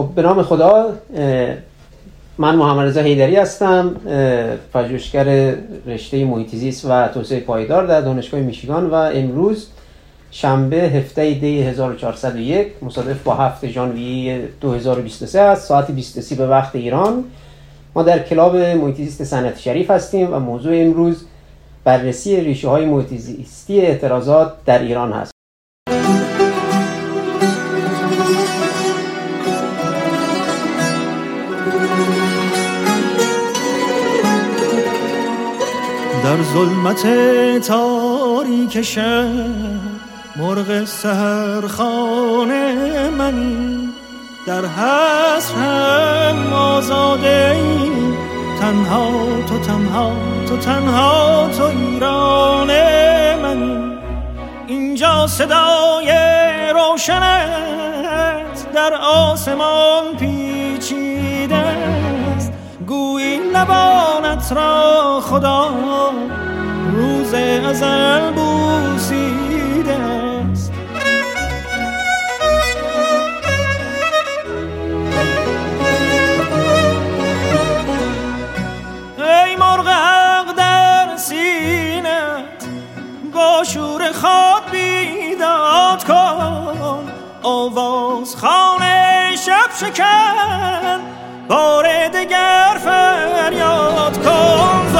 خب، به نام خدا من محمد رضا حیدری هستم پژوهشگر رشته محیط و توسعه پایدار در دانشگاه میشیگان و امروز شنبه هفته دی 1401 مصادف با هفته ژانویه 2023 است ساعت 23 به وقت ایران. ما در کلاب محیط صنعت شریف هستیم و موضوع امروز بررسی ریشه های محیط اعتراضات در ایران هست. ظلمت تاریک شهر مرغ سهر خانه منی در حسرم آزاده ای. تنها تو تنها تو تنها تو ایران منی اینجا صدای روشنت در آسمان پیچیده است. گویی لبانت را خدا روز ازل بوسیده است. ای مرغ حق در سینت با شور خواب بیداد کن. آواز خانه شب شکن. بار دگر فریاد کن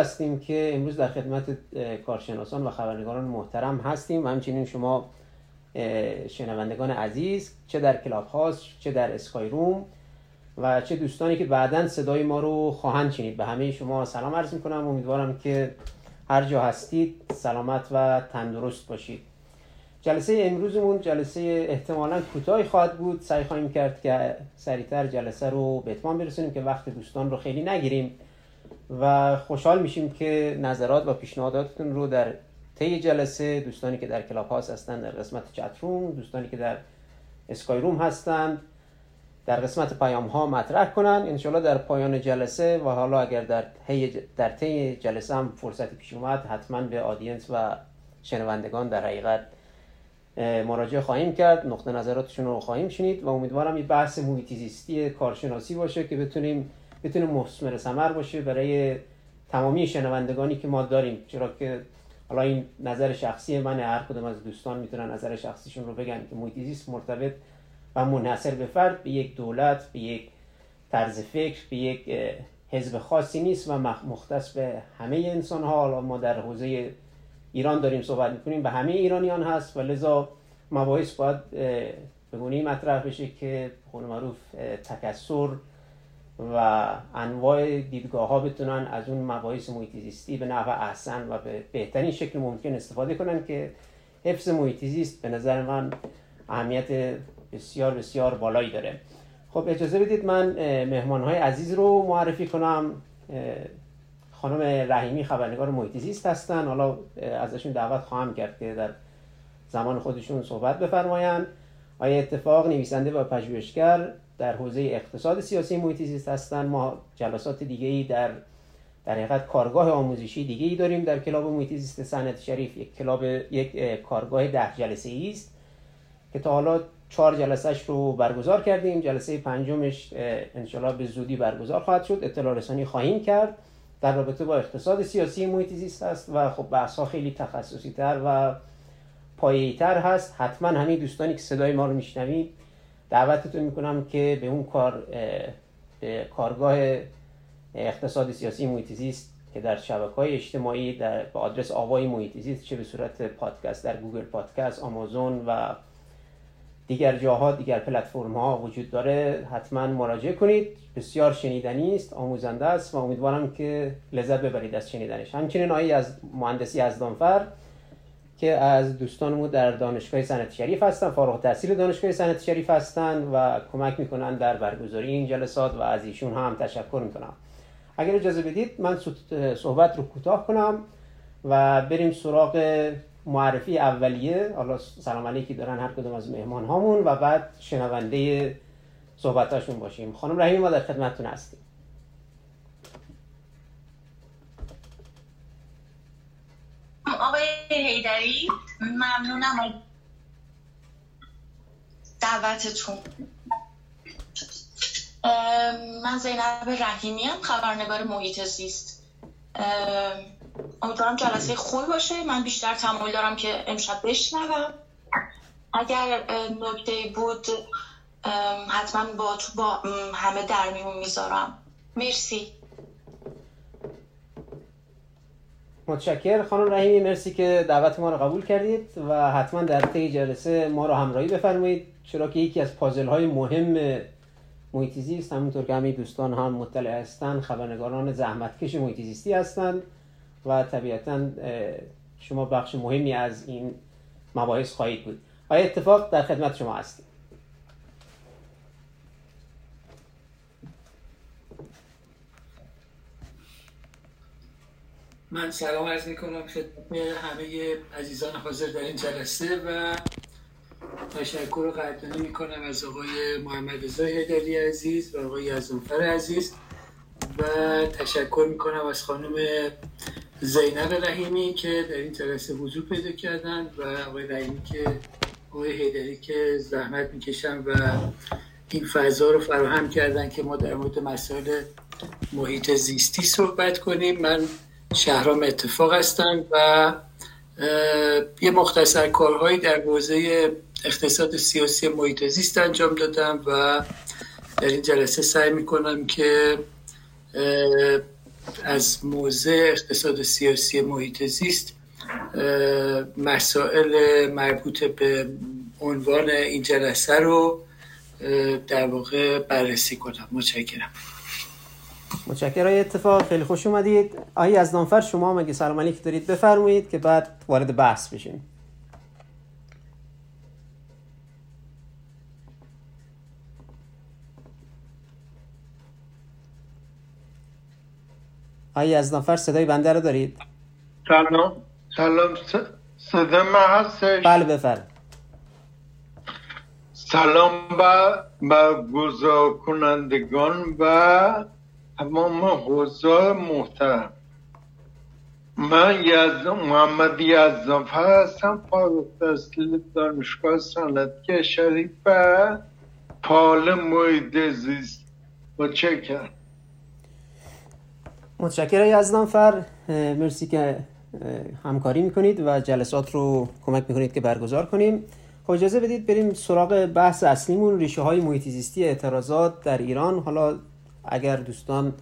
هستیم که امروز در خدمت کارشناسان و خبرنگاران محترم هستیم. و همچنین شما شنوندگان عزیز چه در کلاب هاست چه در اسکای روم و چه دوستانی که بعدا صدای ما رو خواهند شنید. به همه شما سلام عرض می‌کنم. امیدوارم که هر جا هستید سلامت و تندرست باشید. جلسه امروزمون جلسه احتمالا کوتاهی خواهد بود. سعی خواهیم کرد که سریعتر جلسه رو به اتمام برسونیم که وقت دوستان رو خیلی نگیریم. و خوشحال میشیم که نظرات و پیشنهاداتتون رو در طی جلسه دوستانی که در کلاب هاست هستند در قسمت چت روم دوستانی که در اسکای روم هستند در قسمت پیام ها مطرح کنن. انشالله در پایان جلسه و حالا اگر در طی در طی جلسه هم فرصتی پیش اومد حتما به آدینس و شنوندگان در حقیقت مراجعه خواهیم کرد. نقطه نظراتشون رو خواهیم شنید و امیدوارم این بحث محیطی کارشناسی باشه که بتونیم بتونه مثمر ثمر باشه برای تمامی شنوندگانی که ما داریم. چرا که حالا این نظر شخصی من هر کدوم از دوستان می‌تونن نظر شخصیشون رو بگن که محیط مرتبط و منحصر به فرد به یک دولت به یک طرز فکر به یک حزب خاصی نیست و مختص به همه انسان ها حالا ما در حوزه ایران داریم صحبت می‌کنیم به همه ایرانیان هست و لذا مباحث باید به مطرح بشه که به معروف تکسر و انواع دیدگاه ها بتونن از اون مباحث محیط زیستی به نحو احسن و به بهترین شکل ممکن استفاده کنن که حفظ محیط زیست به نظر من اهمیت بسیار بسیار بالایی داره. خب اجازه بدید من مهمان های عزیز رو معرفی کنم. خانم رحیمی خبرنگار محیط زیست هستن. حالا ازشون دعوت خواهم کرد که در زمان خودشون صحبت بفرمایند. آیا اتفاق نویسنده و پژوهشگر در حوزه اقتصاد سیاسی محیط زیست هستن. ما جلسات دیگه ای در در حقیقت کارگاه آموزشی دیگه ای داریم در کلاب محیط زیست شریف. یک کلاب یک کارگاه ده جلسه ای است که تا حالا چهار جلسهش رو برگزار کردیم. جلسه پنجمش انشالله به زودی برگزار خواهد شد. اطلاع رسانی خواهیم کرد. در رابطه با اقتصاد سیاسی محیط است و خب بحث ها خیلی تخصصی تر و پایه‌ای تر هست. حتما همین دوستانی که صدای ما رو میشنوید دعوتتون می‌کنم که به اون کار به کارگاه اقتصاد سیاسی محیط که در شبکه های اجتماعی در به آدرس آوای محیط زیست چه به صورت پادکست در گوگل پادکست آمازون و دیگر جاها دیگر پلتفرم ها وجود داره حتما مراجعه کنید. بسیار شنیدنی است آموزنده است و امیدوارم که لذت ببرید از شنیدنش. همچنین آیه از مهندسی از دانفر که از دوستانمون در دانشگاه صنعتی شریف هستن فارغ تحصیل دانشگاه صنعتی شریف هستن و کمک می‌کنن در برگزاری این جلسات و از ایشون هم تشکر می‌کنم. اگر اجازه بدید من صحبت رو کوتاه کنم و بریم سراغ معرفی اولیه. حالا سلام علیکی دارن هر کدوم از مهمان هامون و بعد شنونده صحبتاشون باشیم. خانم رحیمی ما در خدمتتون هستیم. آقای هیدری. ممنونم. دعوتتون. من زینب رحیمی هم خبرنگار محیط زیست. امیدوارم جلسه خوبی باشه. من بیشتر تمایل دارم که امشب بشنوم. اگر نکته بود حتما با تو با همه در میون می‌ذارم. مرسی. متشکر خانم رحیمی مرسی که دعوت ما رو قبول کردید و حتما در طی جلسه ما رو همراهی بفرمایید. چرا که یکی از پازل های مهم محیط زیست همونطور که همین دوستان هم مطلع هستند خبرنگاران زحمتکش محیط زیستی هستند و طبیعتا شما بخش مهمی از این مباحث خواهید بود. آیا اتفاق در خدمت شما هستیم من سلام عرض می کنم خدمت همه عزیزان حاضر در این جلسه و تشکر رو قدردانی می کنم از آقای محمد رضا هدری عزیز و آقای یزدانفر عزیز و تشکر می کنم از خانم زینب رحیمی که در این جلسه حضور پیدا کردن و آقای رحیمی که آقای هیدری که زحمت می‌کشن و این فضا رو فراهم کردن که ما در مورد مسائل محیط زیستی صحبت کنیم. من شهرام اتفاق هستم و یه مختصر کارهایی در حوزه اقتصاد سیاسی محیط زیست انجام دادم و در این جلسه سعی می‌کنم که از موضع اقتصاد سیاسی محیط زیست مسائل مربوط به عنوان این جلسه رو در واقع بررسی کنم. متشکرم. متشکرم. اتفاق خیلی خوش اومدید. آقای از نانفر شما مگه سلام علیک دارید بفرمایید که بعد وارد بحث بشیم. آقای از نانفر صدای بنده رو دارید؟ سلام. سلام. صدا من هستش؟ بله بفرم سلام با گذار کنندگان و تمام حضار محترم. من یزد محمد یزدانفر هستم فارغ تحصیل دانشگاه صنعتی شریف و پال محیط زیست. متشکرم. متشکرم یزدانفر مرسی که همکاری می‌کنید و جلسات رو کمک می‌کنید که برگزار کنیم. خب اجازه بدید بریم سراغ بحث اصلیمون ریشه های محیط زیستی اعتراضات در ایران. حالا اگر دوستان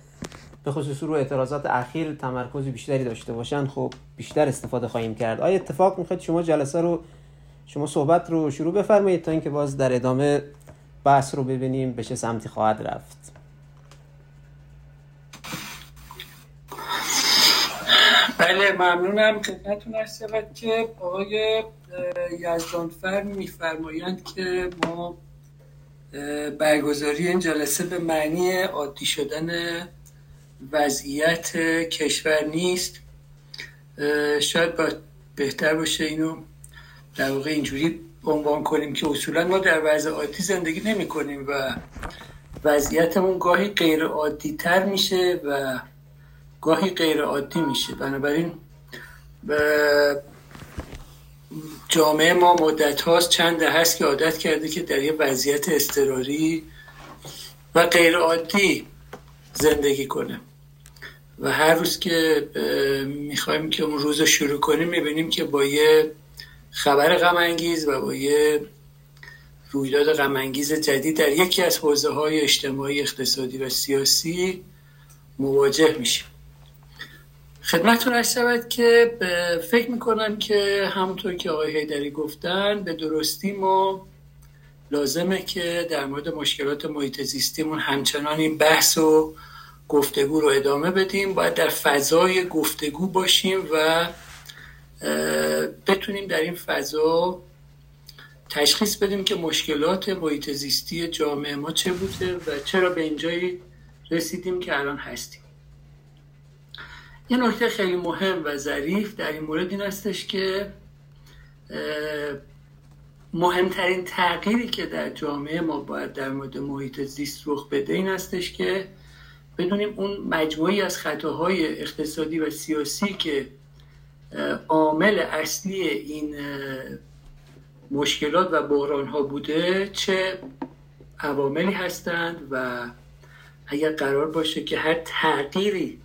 به خصوص رو اعتراضات اخیر تمرکز بیشتری داشته باشن خب بیشتر استفاده خواهیم کرد. آیا اتفاق می‌خواید شما جلسه رو شما صحبت رو شروع بفرمایید تا اینکه باز در ادامه بحث رو ببینیم به چه سمتی خواهد رفت؟ بله ممنونم خدمتتون هست که آقای یزدانفر میفرمایند که ما برگزاری این جلسه به معنی عادی شدن وضعیت کشور نیست. شاید با بهتر باشه اینو در واقع اینجوری عنوان کنیم که اصولا ما در وضع عادی زندگی نمی کنیم و وضعیتمون گاهی غیر عادی تر میشه و گاهی غیر عادی میشه. بنابراین جامعه ما مدت هاست چند هست که عادت کرده که در یه وضعیت اضطراری و غیر عادی زندگی کنه. و هر روز که می‌خوایم که اون روز رو شروع کنیم می‌بینیم که با یه خبر غم و با یه رویداد غم جدید در یکی از حوزه های اجتماعی اقتصادی و سیاسی مواجه میشیم. خدمتتون ارز شود که فکر می‌کنم که همونطور که آقای هیدری گفتن به درستی ما لازمه که در مورد مشکلات محیط زیستیمون همچنان این بحث و گفتگو رو ادامه بدیم. باید در فضای گفتگو باشیم و بتونیم در این فضا تشخیص بدیم که مشکلات محیط زیستی جامعه ما چه بوده و چرا به اینجایی رسیدیم که الان هستیم. یه نکته خیلی مهم و ظریف در این مورد این هستش که مهمترین تغییری که در جامعه ما باید در مورد محیط زیست رخ بده این هستش که بدونیم اون مجموعی از خطاهای اقتصادی و سیاسی که عامل اصلی این مشکلات و بحران ها بوده چه عواملی هستند و اگر قرار باشه که هر تغییری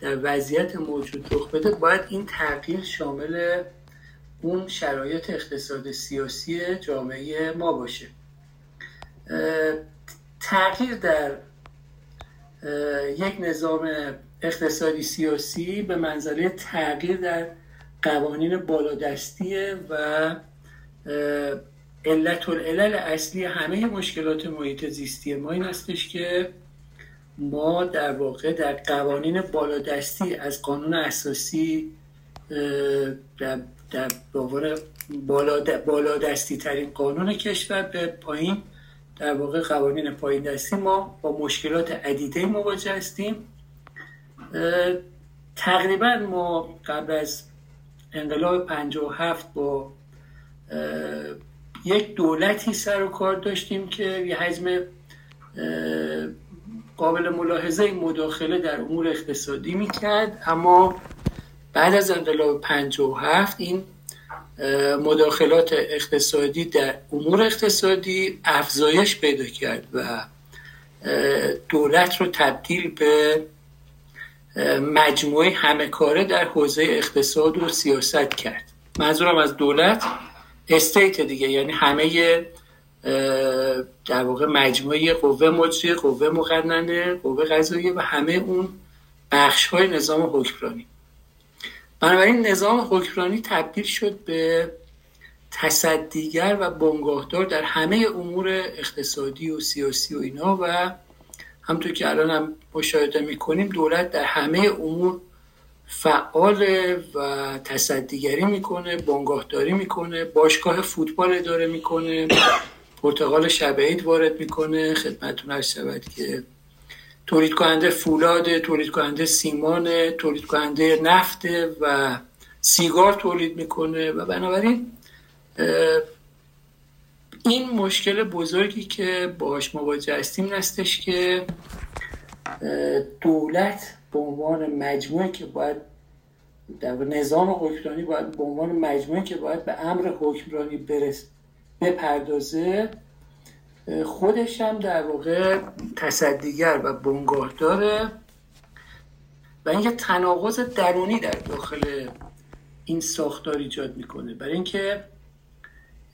در وضعیت موجود رخ بده باید این تغییر شامل اون شرایط اقتصاد سیاسی جامعه ما باشه. تغییر در یک نظام اقتصادی سیاسی به منزله تغییر در قوانین بالادستیه و علت العلل اصلی همه مشکلات محیط زیستی ما این هستش که ما در واقع در قوانین بالادستی از قانون اساسی در, در بالادستی ترین قانون کشور به پایین در واقع قوانین پایین دستی ما با مشکلات عدیده مواجه هستیم. تقریبا ما قبل از انقلاب 57 با یک دولتی سر و کار داشتیم که یه حجم قابل ملاحظه مداخله در امور اقتصادی می‌کرد اما بعد از انقلاب 57 این مداخلات اقتصادی در امور اقتصادی افزایش پیدا کرد و دولت رو تبدیل به مجموعه همه کاره در حوزه اقتصاد و سیاست کرد. منظورم از دولت استیت دیگه یعنی همه در واقع مجموعه قوه مجری قوه مقننه قوه قضاییه و همه اون بخش های نظام حکمرانی. بنابراین نظام حکمرانی تبدیل شد به تصدیگر و بنگاهدار در همه امور اقتصادی و سیاسی و اینا و همطور که الان هم مشاهده می‌کنیم دولت در همه امور فعال و تصدیگری می‌کنه بنگاهداری می‌کنه باشگاه فوتبال اداره می‌کنه پرتغال شبعید وارد می‌کنه. خدمتتون هست شود که تولید کننده فولاد تولید کننده سیمان تولید کننده نفت و سیگار تولید می‌کنه و بنابراین این مشکل بزرگی که باش مواجه هستیم هستش که دولت به عنوان مجموعه که باید در نظام حکمرانی باید به عنوان مجموعه که باید به امر حکمرانی برس بپردازه خودش هم در واقع تصدیگر و بنگاه داره و اینکه تناقض درونی در داخل این ساختار ایجاد می‌کنه. برای اینکه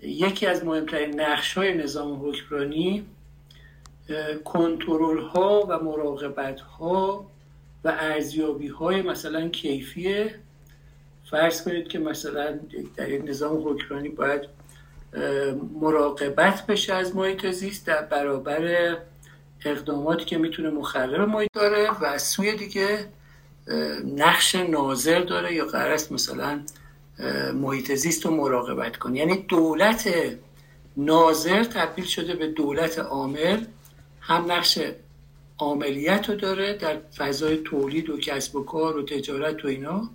یکی از مهمترین نقش های نظام حکمرانی کنترل ها و مراقبت ها و ارزیابی های مثلا کیفیه. فرض کنید که مثلا در یک نظام حکمرانی باید مراقبت بشه از محیط زیست در برابر اقداماتی که می‌تونه مخرب محیط داره و از سوی دیگه نقش ناظر داره یا قرار است مثلا محیط زیست رو مراقبت کنه. یعنی دولت ناظر تبدیل شده به دولت عامل هم نقش عاملیت رو داره در فضای تولید و کسب و کار و تجارت و اینا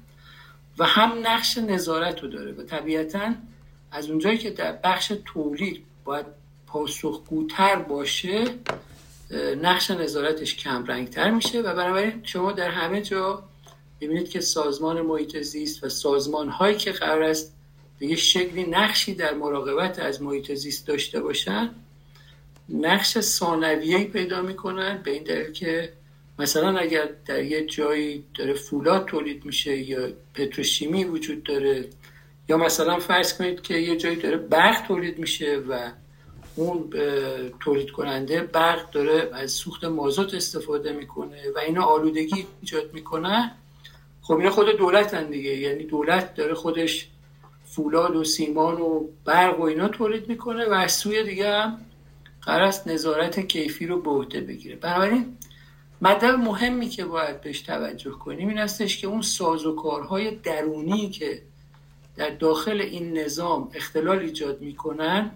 و هم نقش نظارت رو داره و طبیعتا از اونجایی که در بخش تولید باید پاسخگوتر باشه نقش نظارتش کم رنگتر میشه و بنابراین شما در همه جا ببینید که سازمان محیط زیست و سازمان هایی که قرار است به یه شکلی نقشی در مراقبت از محیط زیست داشته باشن نقش ثانویه‌ای پیدا می‌کنن به این دلیل که مثلا اگر در یه جایی داره فولاد تولید میشه یا پتروشیمی وجود داره یا مثلا فرض کنید که یه جایی داره برق تولید میشه و اون تولید کننده برق داره از سوخت مازوت استفاده می‌کنه و اینا آلودگی ایجاد می‌کنن خب اینا خود دولت هم دیگه. یعنی دولت داره خودش فولاد و سیمان و برق و اینا تولید می‌کنه و از سوی دیگه هم قرار نظارت کیفی رو به عهده بگیره. بنابراین مطلب مهمی که باید بهش توجه کنیم این هستش که اون سازوکارهای درونی که در داخل این نظام اختلال ایجاد می‌کنن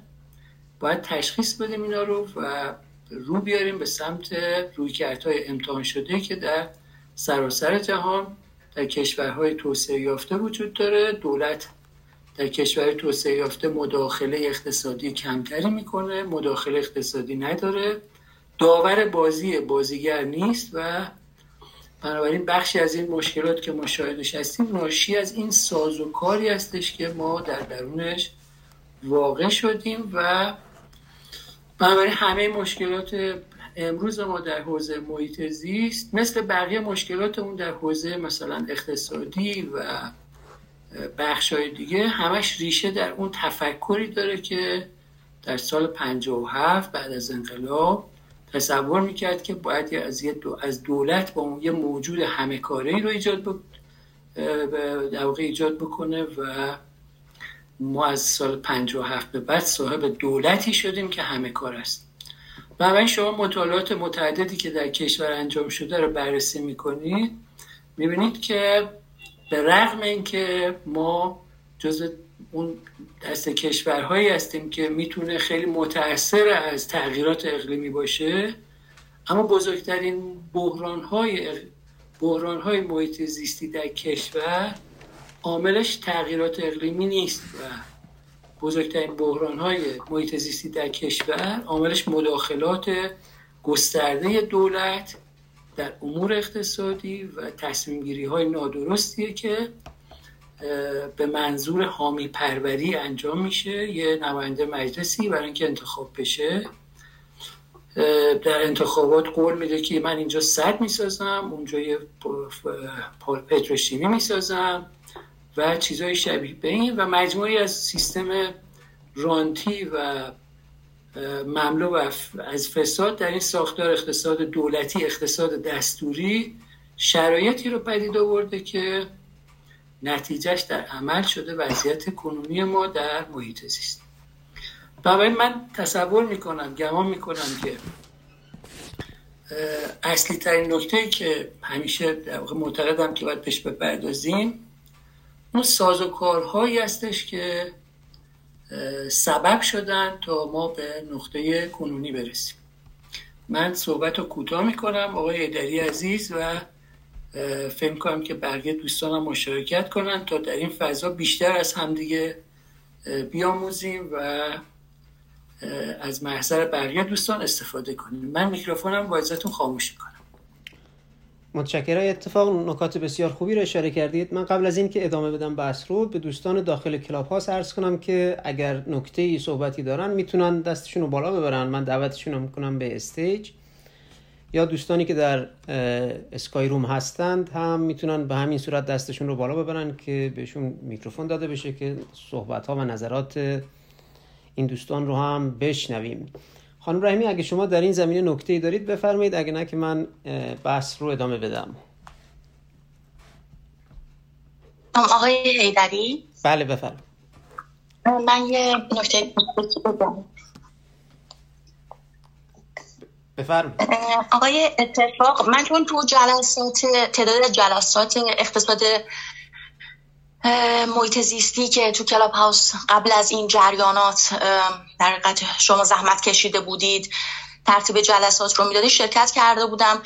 باید تشخیص بدیم اینا رو و رو بیاریم به سمت رویکردهای امتحان شده که در سراسر جهان در کشورهای توسعه یافته وجود داره. دولت در کشور توسعه یافته مداخله اقتصادی کمتری می‌کنه مداخله اقتصادی نداره. داور بازی بازیگر نیست و بنابراین بخشی از این مشکلات که ما شاهدش هستیم ناشی از این ساز و کاری هستش که ما در درونش واقع شدیم و بنابراین همه مشکلات امروز ما در حوزه محیط زیست مثل بقیه مشکلات اون در حوزه مثلا اقتصادی و بخش های دیگه همش ریشه در اون تفکری داره که در سال 57 بعد از انقلاب تصور می‌کرد که باید از, از دولت با یه موجود همه کاره رو ایجاد ب... در واقع ایجاد بکنه و ما از سال 57 به بعد صاحب دولتی شدیم که همه کار است. بنابراین شما مطالعات متعددی که در کشور انجام شده رو بررسی می‌کنید. می‌بینید که به رغم اینکه ما جز اون دست کشورهایی هستیم که می‌تونه خیلی متاثر از تغییرات اقلیمی باشه. اما بزرگترین بحران های بحران های محیط زیستی در کشور عاملش تغییرات اقلیمی نیست و بزرگترین بحران های محیط زیستی در کشور عاملش مداخلات گسترده دولت در امور اقتصادی و تصمیم گیری های نادرستیه که به منظور حامی پروری انجام میشه یه نماینده مجلسی برای اینکه انتخاب بشه. در انتخابات قول میده که من اینجا صد می‌سازم اونجا یه پتروشیمی می‌سازم و چیزهای شبیه به این و مجموعی از سیستم رانتی و مملو از فساد در این ساختار اقتصاد دولتی اقتصاد دستوری شرایطی رو پدید آورده که نتیجهش در عمل شده وضعیت کنونی ما در محیط زیست. بنابراین من تصور می‌کنم گمان می‌کنم که اصلی ترین نکته که همیشه در واقع معتقدم که باید بهش بپردازیم اون ساز و کارهایی هستش که سبب شدن تا ما به نقطه کنونی برسیم. من صحبت رو کوتاه می‌کنم آقای ایدری عزیز و فکر کنم که بقیه دوستانم مشارکت کنن تا در این فضا بیشتر از همدیگه بیاموزیم و از محضر بقیه دوستان استفاده کنیم. من میکروفونم با ازتون خاموش می‌کنم. متشکرم. اتفاقا نکات بسیار خوبی رو اشاره کردید. من قبل از اینکه ادامه بدم بحث رو به دوستان داخل Clubhouse عرض کنم که اگر نکته ای صحبتی دارن می‌تونن دستشون رو بالا ببرن. من دعوتشون رو می‌کنم به stage. یا دوستانی که در Skyroom هستند هم می‌تونن به همین صورت دستشون رو بالا ببرن که بهشون میکروفون داده بشه که صحبت ها و نظرات این دوستان رو هم بشنویم. خانم رحمی اگه شما در این زمینه نکته ای دارید بفرمایید. اگه نه که من بحث رو ادامه بدم. آقای هیدری بله بفرمایید. من یه نکته بگم. آقای اتفاق من چون تو جلسات تعداد جلسات اقتصاد محیط زیستی که تو کلاب هاوس قبل از این جریانات در شما زحمت کشیده بودید ترتیب جلسات رو می‌دادی شرکت کرده بودم.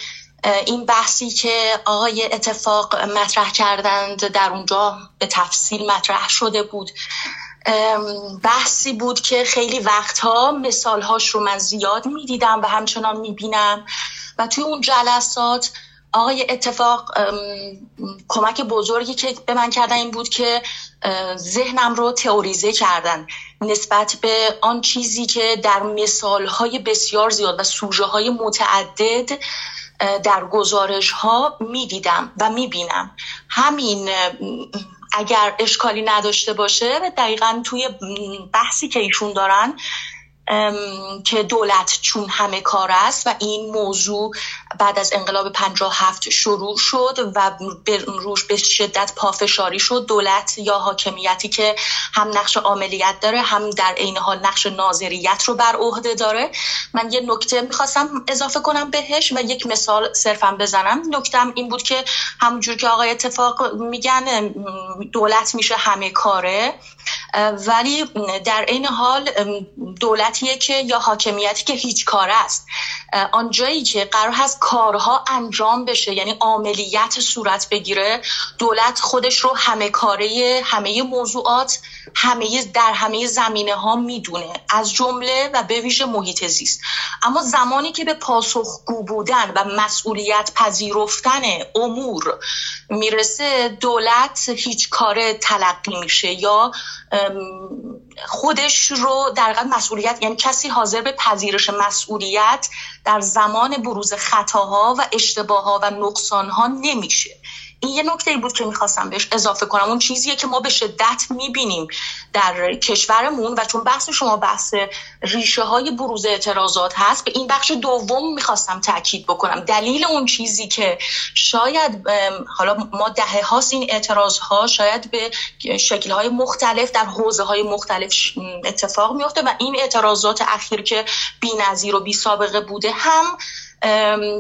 این بحثی که آقای اتفاق مطرح کردند در اونجا به تفصیل مطرح شده بود. بحثی بود که خیلی وقتها مثالهاش رو من زیاد می‌دیدم و همچنان می‌بینم. و توی اون جلسات آقای اتفاق کمک بزرگی که به من کردن این بود که ذهنم رو تئوریزه کردن نسبت به آن چیزی که در مثالهای بسیار زیاد و سوژه های متعدد در گزارش ها می‌دیدم و می‌بینم. همین اگر اشکالی نداشته باشه دقیقا توی بحثی که ایشون دارن که دولت چون همه کار است و این موضوع بعد از انقلاب 57 شروع شد و روش به شدت پافشاری شد. دولت یا حاکمیتی که هم نقش عاملیت داره هم در عین حال نقش ناظریت رو بر عهده داره. من یه نکته می‌خواستم اضافه کنم بهش و یک مثال صرفا بزنم. نکتم این بود که همونجور که آقای اتفاق میگن دولت میشه همه کاره. ولی در این حال دولتیه که یا حاکمیتی که هیچ کار است. آنجایی که قرار هست کارها انجام بشه یعنی عملیت صورت بگیره دولت خودش رو همه کاره همه موضوعات همه در همه زمینه ها می‌دونه از جمله و به ویژه محیط زیست. اما زمانی که به پاسخگو بودن و مسئولیت پذیرفتن امور می‌رسه دولت هیچ کار تلقی میشه یا خودش رو در مسئولیت یعنی کسی حاضر به پذیرش مسئولیت در زمان بروز خطاها و اشتباهها و نقصانها نمیشه. این یه نکته بود که می‌خواستم بهش اضافه کنم. اون چیزیه که ما به شدت می‌بینیم در کشورمون و چون بحث شما بحث ریشه های بروز اعتراضات هست به این بخش دوم می‌خواستم تاکید بکنم. دلیل اون چیزی که شاید حالا ما دهه هاست این اعتراض ها شاید به شکل های مختلف در حوزه های مختلف اتفاق میفته و این اعتراضات اخیر که بی نظیر و بی سابقه بوده هم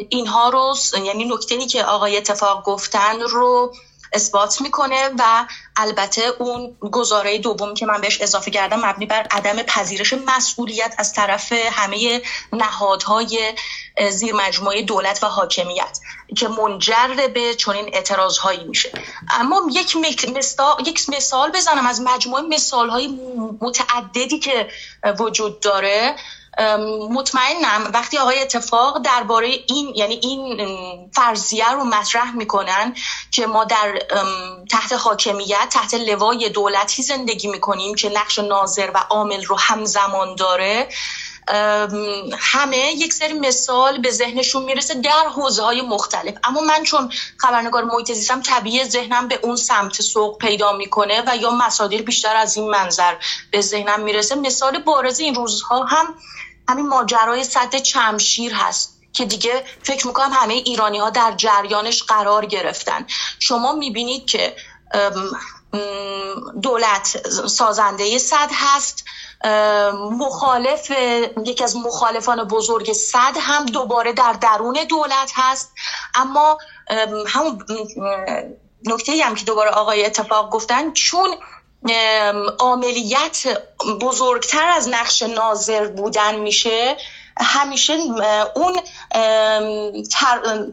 اینها رو یعنی نکته که آقای اتفاق گفتن رو اثبات می‌کنه و البته اون گزاره دوم که من بهش اضافه کردم مبنی بر عدم پذیرش مسئولیت از طرف همه نهادهای زیر مجموعه دولت و حاکمیت که منجر به چنین اعتراضهایی میشه. اما یک یک مثال بزنم از مجموعه مثال های متعددی که وجود داره. مطمئنم وقتی آقای اتفاق درباره این یعنی این فرضیه رو مطرح می‌کنن که ما در تحت حاکمیت تحت لوای دولتی زندگی می‌کنیم که نقش ناظر و عامل رو همزمان داره همه یک سری مثال به ذهنشون می‌رسه در حوزه های مختلف. اما من چون خبرنگار محیط زیستم طبیعی ذهنم به اون سمت سوق پیدا می‌کنه و یا مصادر بیشتر از این منظر به ذهنم می‌رسه. مثال بارز این روزها هم همین ماجرای صد چمشیر هست که دیگه فکر می‌کنم همه ایرانی ها در جریانش قرار گرفتن. شما می‌بینید که دولت سازنده صد هست. مخالف یکی از مخالفان بزرگ صد هم دوباره در درون دولت هست. اما همون نکته هم که دوباره آقای اتفاق گفتن چون عملیت بزرگتر از نقش ناظر بودن میشه. همیشه اون تر،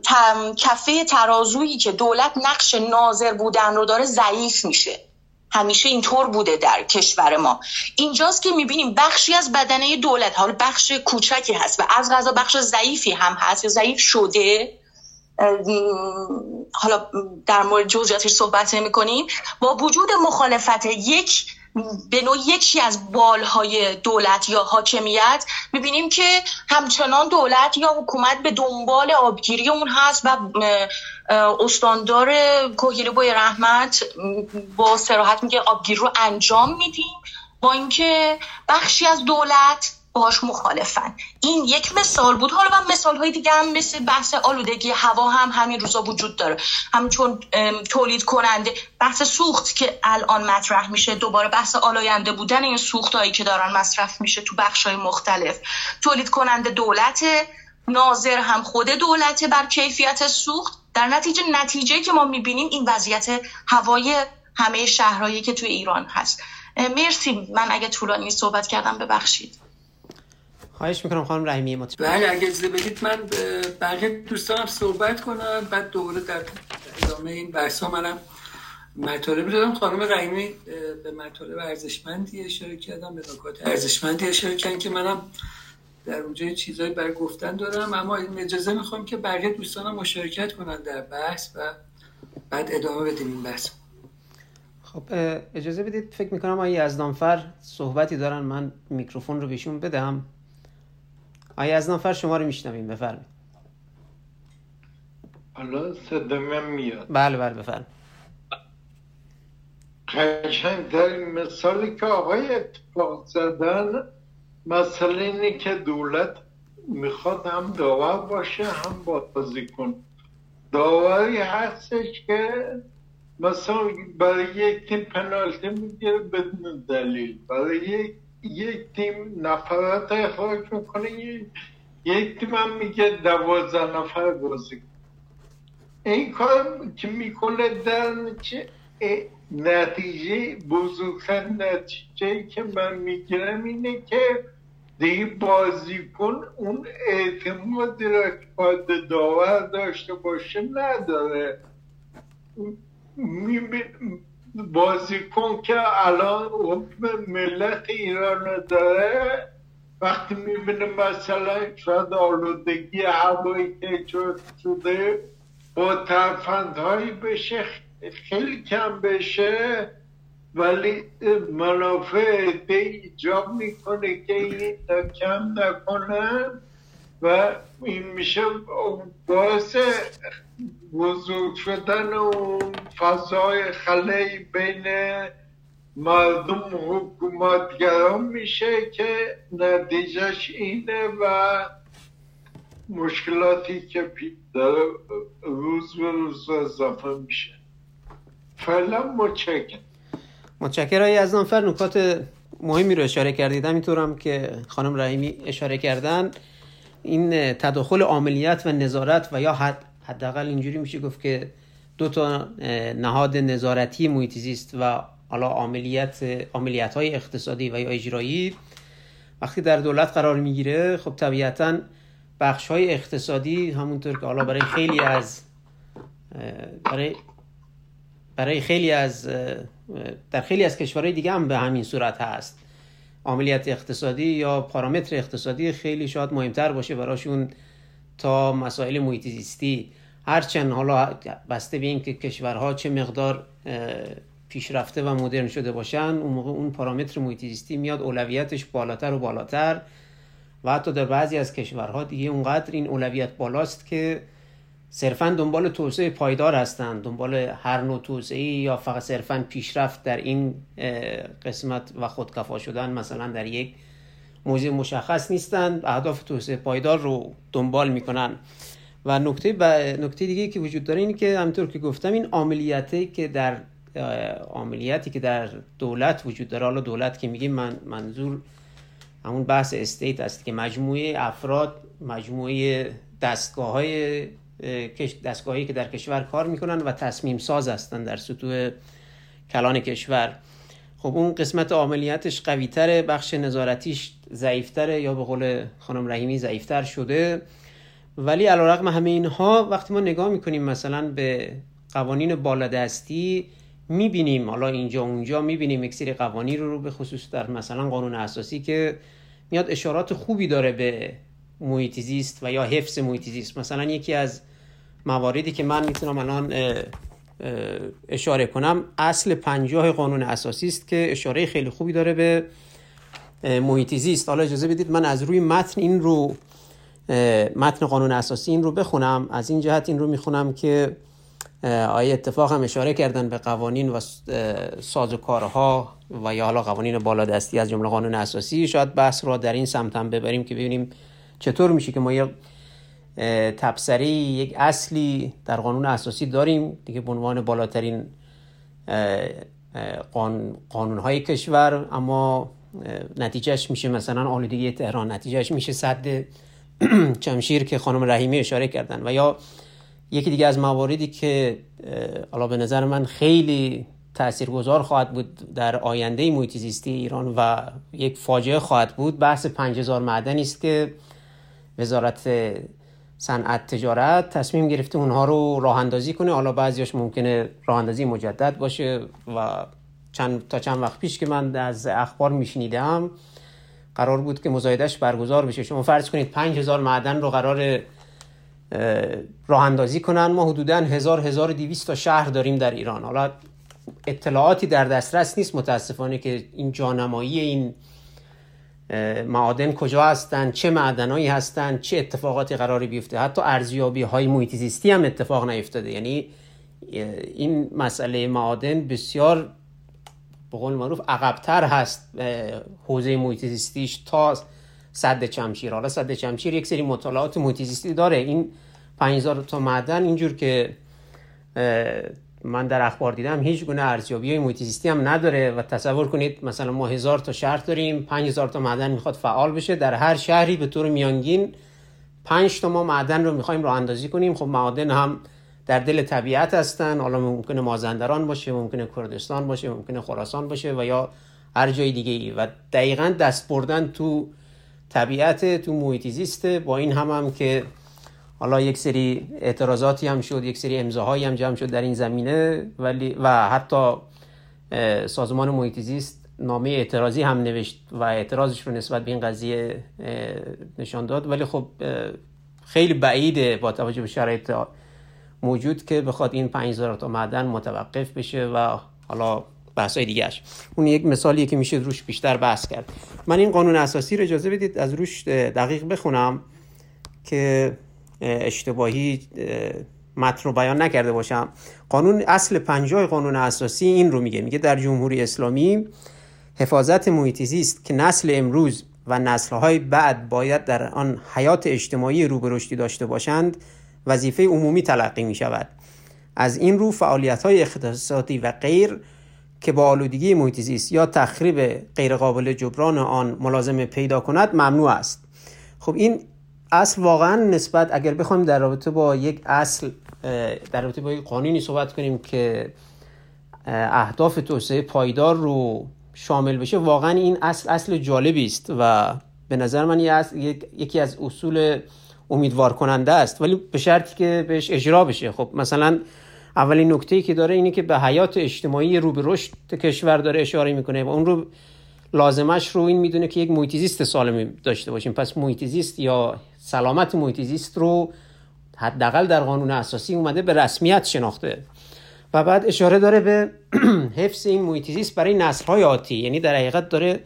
کفه ترازویی که دولت نقش ناظر بودن رو داره ضعیف میشه. همیشه اینطور بوده در کشور ما. اینجاست که می‌بینیم بخشی از بدنه دولت حالا بخش کوچکی هست و از غذا بخش ضعیفی هم هست یا ضعیف شده. حالا در مورد جزئیاتش صحبت نمی کنیم. با وجود مخالفت یک به نوع یکی از بالهای دولت یا حاکمیت می‌بینیم که همچنان دولت یا حکومت به دنبال آبگیری اون هست و استاندار کوهیل بوی رحمت با سراحت میگه آبگیری رو انجام میدیم. با اینکه بخشی از دولت باهاش مخالفن. این یک مثال بود. حالا و مثال های دیگه هم مثل بحث آلودگی هوا هم همین روزا وجود داره. همچون تولید کننده بحث سوخت که الان مطرح میشه دوباره بحث آلاینده بودن این سوخت هایی که دارن مصرف میشه تو بخش های مختلف. تولید کننده دولت ناظر هم خود دولته بر کیفیت سوخت. در نتیجه نتیجه که ما می‌بینیم این وضعیت هوای همه شهرهایی که توی ایران هست. مرسی. من اگه طولانی صحبت کردم ببخشید. خواهش می‌کنم خانم رحیمی مطمئن بله اگه اجازه بدید من بقیه دوستانم صحبت کنم بعد دوباره در ادامه این بحث ها منم مطالب دادم خانم رحیمی به مطالب ارزشمندی اشاره کردم به نکات ارزشمندی اشاره کردن که منم در اونجا چیزایی بر گفتن دارم. اما این اجازه می‌خوام که بقیه دوستانم مشارکت کنن در بحث و بعد ادامه بدیم این بحث. خب اجازه بدید فکر می‌کنم آقای یزدانفر صحبتی دارن من میکروفون رو بهشون بدم. آیا از نفر شما رو میشنویم؟ بفرمایید. حالا صدا میاد. بله بله بفرمایید. قشنگ در مثالی که آقای اتفاق زدن مسئله اینه که دولت می‌خواد هم داور باشه هم بازی کن. داوری هستش که مثلا برای یک تیم پنالتی می‌گیره بدون دلیل. برای یک, یک تیم نفرات اخراج می‌کنه یک تیم هم میگه دوازده نفر بازی. این کار که می‌کنه در نتیجه بزرگتر نتیجه که من می‌گیرم اینه که دیگه بازیکن اون اعتمادی را که داور داشته باشه نداره. بازیکن که الان ملت ایران داره وقتی می‌بینه مثلا شاید آلودگی هوایی که شده با ترفندهایی بشه خیلی کم بشه ولی منافع ده ایجاب می‌کنه که این کم نکنن و این میشه باعث بزرگ شدن اون فضای خلی بین مردم حکومتگران میشه که نتیجهش اینه و مشکلاتی که داره روز به روز اضافه میشه. فعلا متشکرم. متشکرم. از نانفر نکات مهمی رو اشاره کردید. همینطور هم که خانم رحیمی اشاره کردن. این تداخل عملیات و نظارت و یا حد حداقل اینجوری میشه گفت که دو تا نهاد نظارتی محیط و حالا عملیات عملیات های اقتصادی و یا اجرایی وقتی در دولت قرار می‌گیره خب طبیعتا بخش های اقتصادی همونطور که حالا برای خیلی از برای برای خیلی از در خیلی از کشورهای دیگه هم به همین صورت هست. عملیات اقتصادی یا پارامتر اقتصادی خیلی شاید مهمتر باشه براشون تا مسائل محیط زیستی. هرچند حالا بسته به این که کشورها چه مقدار پیشرفته و مدرن شده باشن اون موقع اون پارامتر محیط زیستی میاد اولویتش بالاتر و بالاتر. و حتی در بعضی از کشورها دیگه اونقدر این اولویت بالاست که صرفا دنبال توسعه پایدار هستند. دنبال هر نوع توسعه یا فقط صرفا پیشرفت در این قسمت و خودکفا شدن مثلا در یک موضوع مشخص نیستند اهداف توسعه پایدار رو دنبال می‌کنن. و نکته ب... نکته دیگه که وجود داره اینه که همطور که گفتم این عملیاتی که در عملیاتی که در دولت وجود داره حالا دولت که میگیم من منظور همون بحث استیت است که مجموعه افراد مجموعه دستگاه های دستگاهی که در کشور کار می‌کنن و تصمیم ساز هستن در سطوح کلان کشور. خب اون قسمت عملیاتش قویتره بخش نظارتیش ضعیفتره یا به قول خانم رحیمی ضعیفتر شده. ولی علیرغم همه اینها وقتی ما نگاه می‌کنیم مثلا به قوانین بالادستی می‌بینیم حالا اینجا اونجا می‌بینیم یک سری قوانین رو, رو به خصوص در مثلا قانون اساسی که میاد اشارات خوبی داره به محیط زیست و یا حفظ محیط زیست مثلا یکی از مواردی که من می‌تونم الان اشاره کنم اصل پنجاه قانون اساسی است که اشاره خیلی خوبی داره به محیط زیست. حالا اجازه بدید من از روی متن این رو متن قانون اساسی این رو بخونم. از این جهت این رو می‌خونم که آیا اتفاق هم اشاره کردن به قوانین و سازوکارها و یا حالا قوانین بالادستی از جمله قانون اساسی. شاید بحث را در این سمت هم ببریم که ببینیم چطور میشه که ما یه تبصری یک اصلی در قانون اساسی داریم دیگه به عنوان بالاترین قانون های کشور اما نتیجهش میشه مثلا آلودگی تهران نتیجهش میشه صد چمشیر که خانم رحیمی اشاره کردن و یا یکی دیگه از مواردی که حالا به نظر من خیلی تاثیرگذار خواهد بود در آینده محیط ایران و یک فاجعه خواهد بود بحث 5000 معدنی است که وزارت صنعت تجارت تصمیم گرفته اونها رو راه اندازی کنه. حالا بعضیاش ممکنه راه اندازی مجدد باشه و چند تا چند وقت پیش که من از اخبار میشنیدم قرار بود که مزایدهش برگزار بشه. شما فرض کنید 5000 معدن رو قرار راه اندازی کنن. ما حدودا 1000 1200 تا شهر داریم در ایران. حالا اطلاعاتی در دسترس نیست. متاسفانه که این جانمایی این معادن کجا هستن چه معدنایی هستن چه اتفاقاتی قراری بیفته. حتی ارزیابی های محیط هم اتفاق نیفتاده. یعنی این مسئله معادن بسیار به قول معروف عقبتر هست حوزه محیط تا صد چمشیر. حالا صد چمشیر یک سری مطالعات محیط زیستی داره. این 5000 تا معدن اینجور که من در اخبار دیدم هیچ گونه ارزیابی های محیط زیستی هم نداره و تصور کنید مثلا ما هزار تا شهر داریم 5000 تا معدن می‌خواد فعال بشه در هر شهری به طور میانگین 5 تا ما معدن رو می‌خوایم راه اندازی کنیم. خب معادن هم در دل طبیعت هستن. حالا ممکنه مازندران باشه ممکنه کردستان باشه ممکنه خراسان باشه و یا هر جای دیگه ای. و دقیقا دست بردن تو طبیعت تو محیط زیست با این هم هم که حالا یک سری اعتراضاتی هم شد یک سری امضاهایی هم جمع شد در این زمینه ولی و حتی سازمان محیط زیست نامه اعتراضی هم نوشت و اعتراضش رو نسبت به این قضیه نشان داد. ولی خب خیلی بعیده با توجه به شرایط موجود که بخواد این 5000 تا معدن متوقف بشه و حالا بحث های دیگهش اون یک مثالیه که میشه روش بیشتر بحث کرد. من این قانون اساسی رو اجازه بدید از روش دقیق بخونم که اشتباهی متن رو بیان نکرده باشم. قانون اصل پنجای قانون اساسی این رو میگه. میگه در جمهوری اسلامی حفاظت محیط زیست که نسل امروز و نسلهای بعد باید در آن حیات اجتماعی رو به رشدی داشته باشند وظیفه عمومی تلقی می شود از این رو فعالیت های اقتصادی و غیر که با آلودگی محیط زیست یا تخریب غیرقابل جبران آن ملازمه پیدا کند ممنوع است. خب این اصل واقعا نسبت اگر بخوایم در رابطه با یک اصل در رابطه با یک قانونی صحبت کنیم که اهداف توسعه پایدار رو شامل بشه واقعا این اصل اصل جالبی است و به نظر من یکی از اصول امیدوار کننده است ولی به شرطی که بهش اجرا بشه. خب مثلا اولین نکته ای که داره اینه که به حیات اجتماعی رو به رشد کشور داره اشاره می‌کنه و اون رو لازمش رو این می‌دونه که یک محیط سالمی داشته باشیم. پس محیط یا سلامت محیط زیست رو حداقل در قانون اساسی اومده به رسمیت شناخته. و بعد اشاره داره به حفظ این محیط زیست برای نسل های آتی. یعنی در حقیقت داره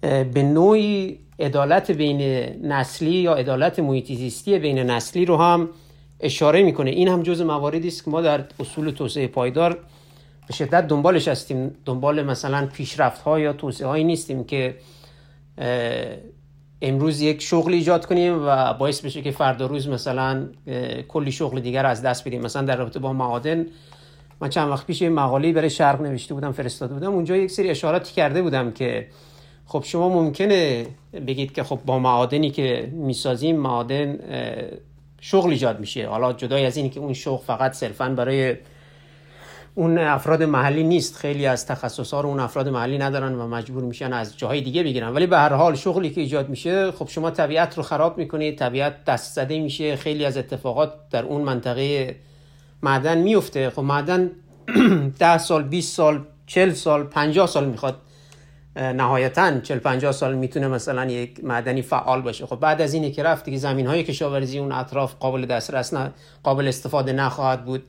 به نوعی عدالت بین نسلی یا عدالت محیط زیستی بین نسلی رو هم اشاره می‌کنه. این هم جز مواردی است که ما در اصول توسعه پایدار به شدت دنبالش هستیم. دنبال مثلا پیشرفت ها یا توسعه هایی نیستیم که امروز یک شغل ایجاد کنیم و باعث بشه که فردا روز مثلا کلی شغل دیگر از دست بدیم. مثلا در رابطه با معادن من چند وقت پیش مقاله برای شرق نوشته بودم فرستاده بودم. اونجا یک سری اشاراتی کرده بودم که خب شما ممکنه بگید که خب با معادنی که می‌سازیم معادن شغل ایجاد میشه. حالا جدای از اینی که اون شغل فقط صرفا برای اون افراد محلی نیست. خیلی از تخصص رو اون افراد محلی ندارن و مجبور میشن از جاهای دیگه بگیرن. ولی به هر حال شغلی که ایجاد میشه خب شما طبیعت رو خراب می‌کنید طبیعت دست زده میشه خیلی از اتفاقات در اون منطقه معدن میفته خب معدن ده سال 20 سال 40 سال 50 سال می‌خواد. نهایتا 40 50 سال می‌تونه مثلا یک معدنی فعال باشه. خب بعد از اینه که رفت دیگه زمین های کشاورزی اون اطراف قابل دسترس نه قابل استفاده نخواهد بود.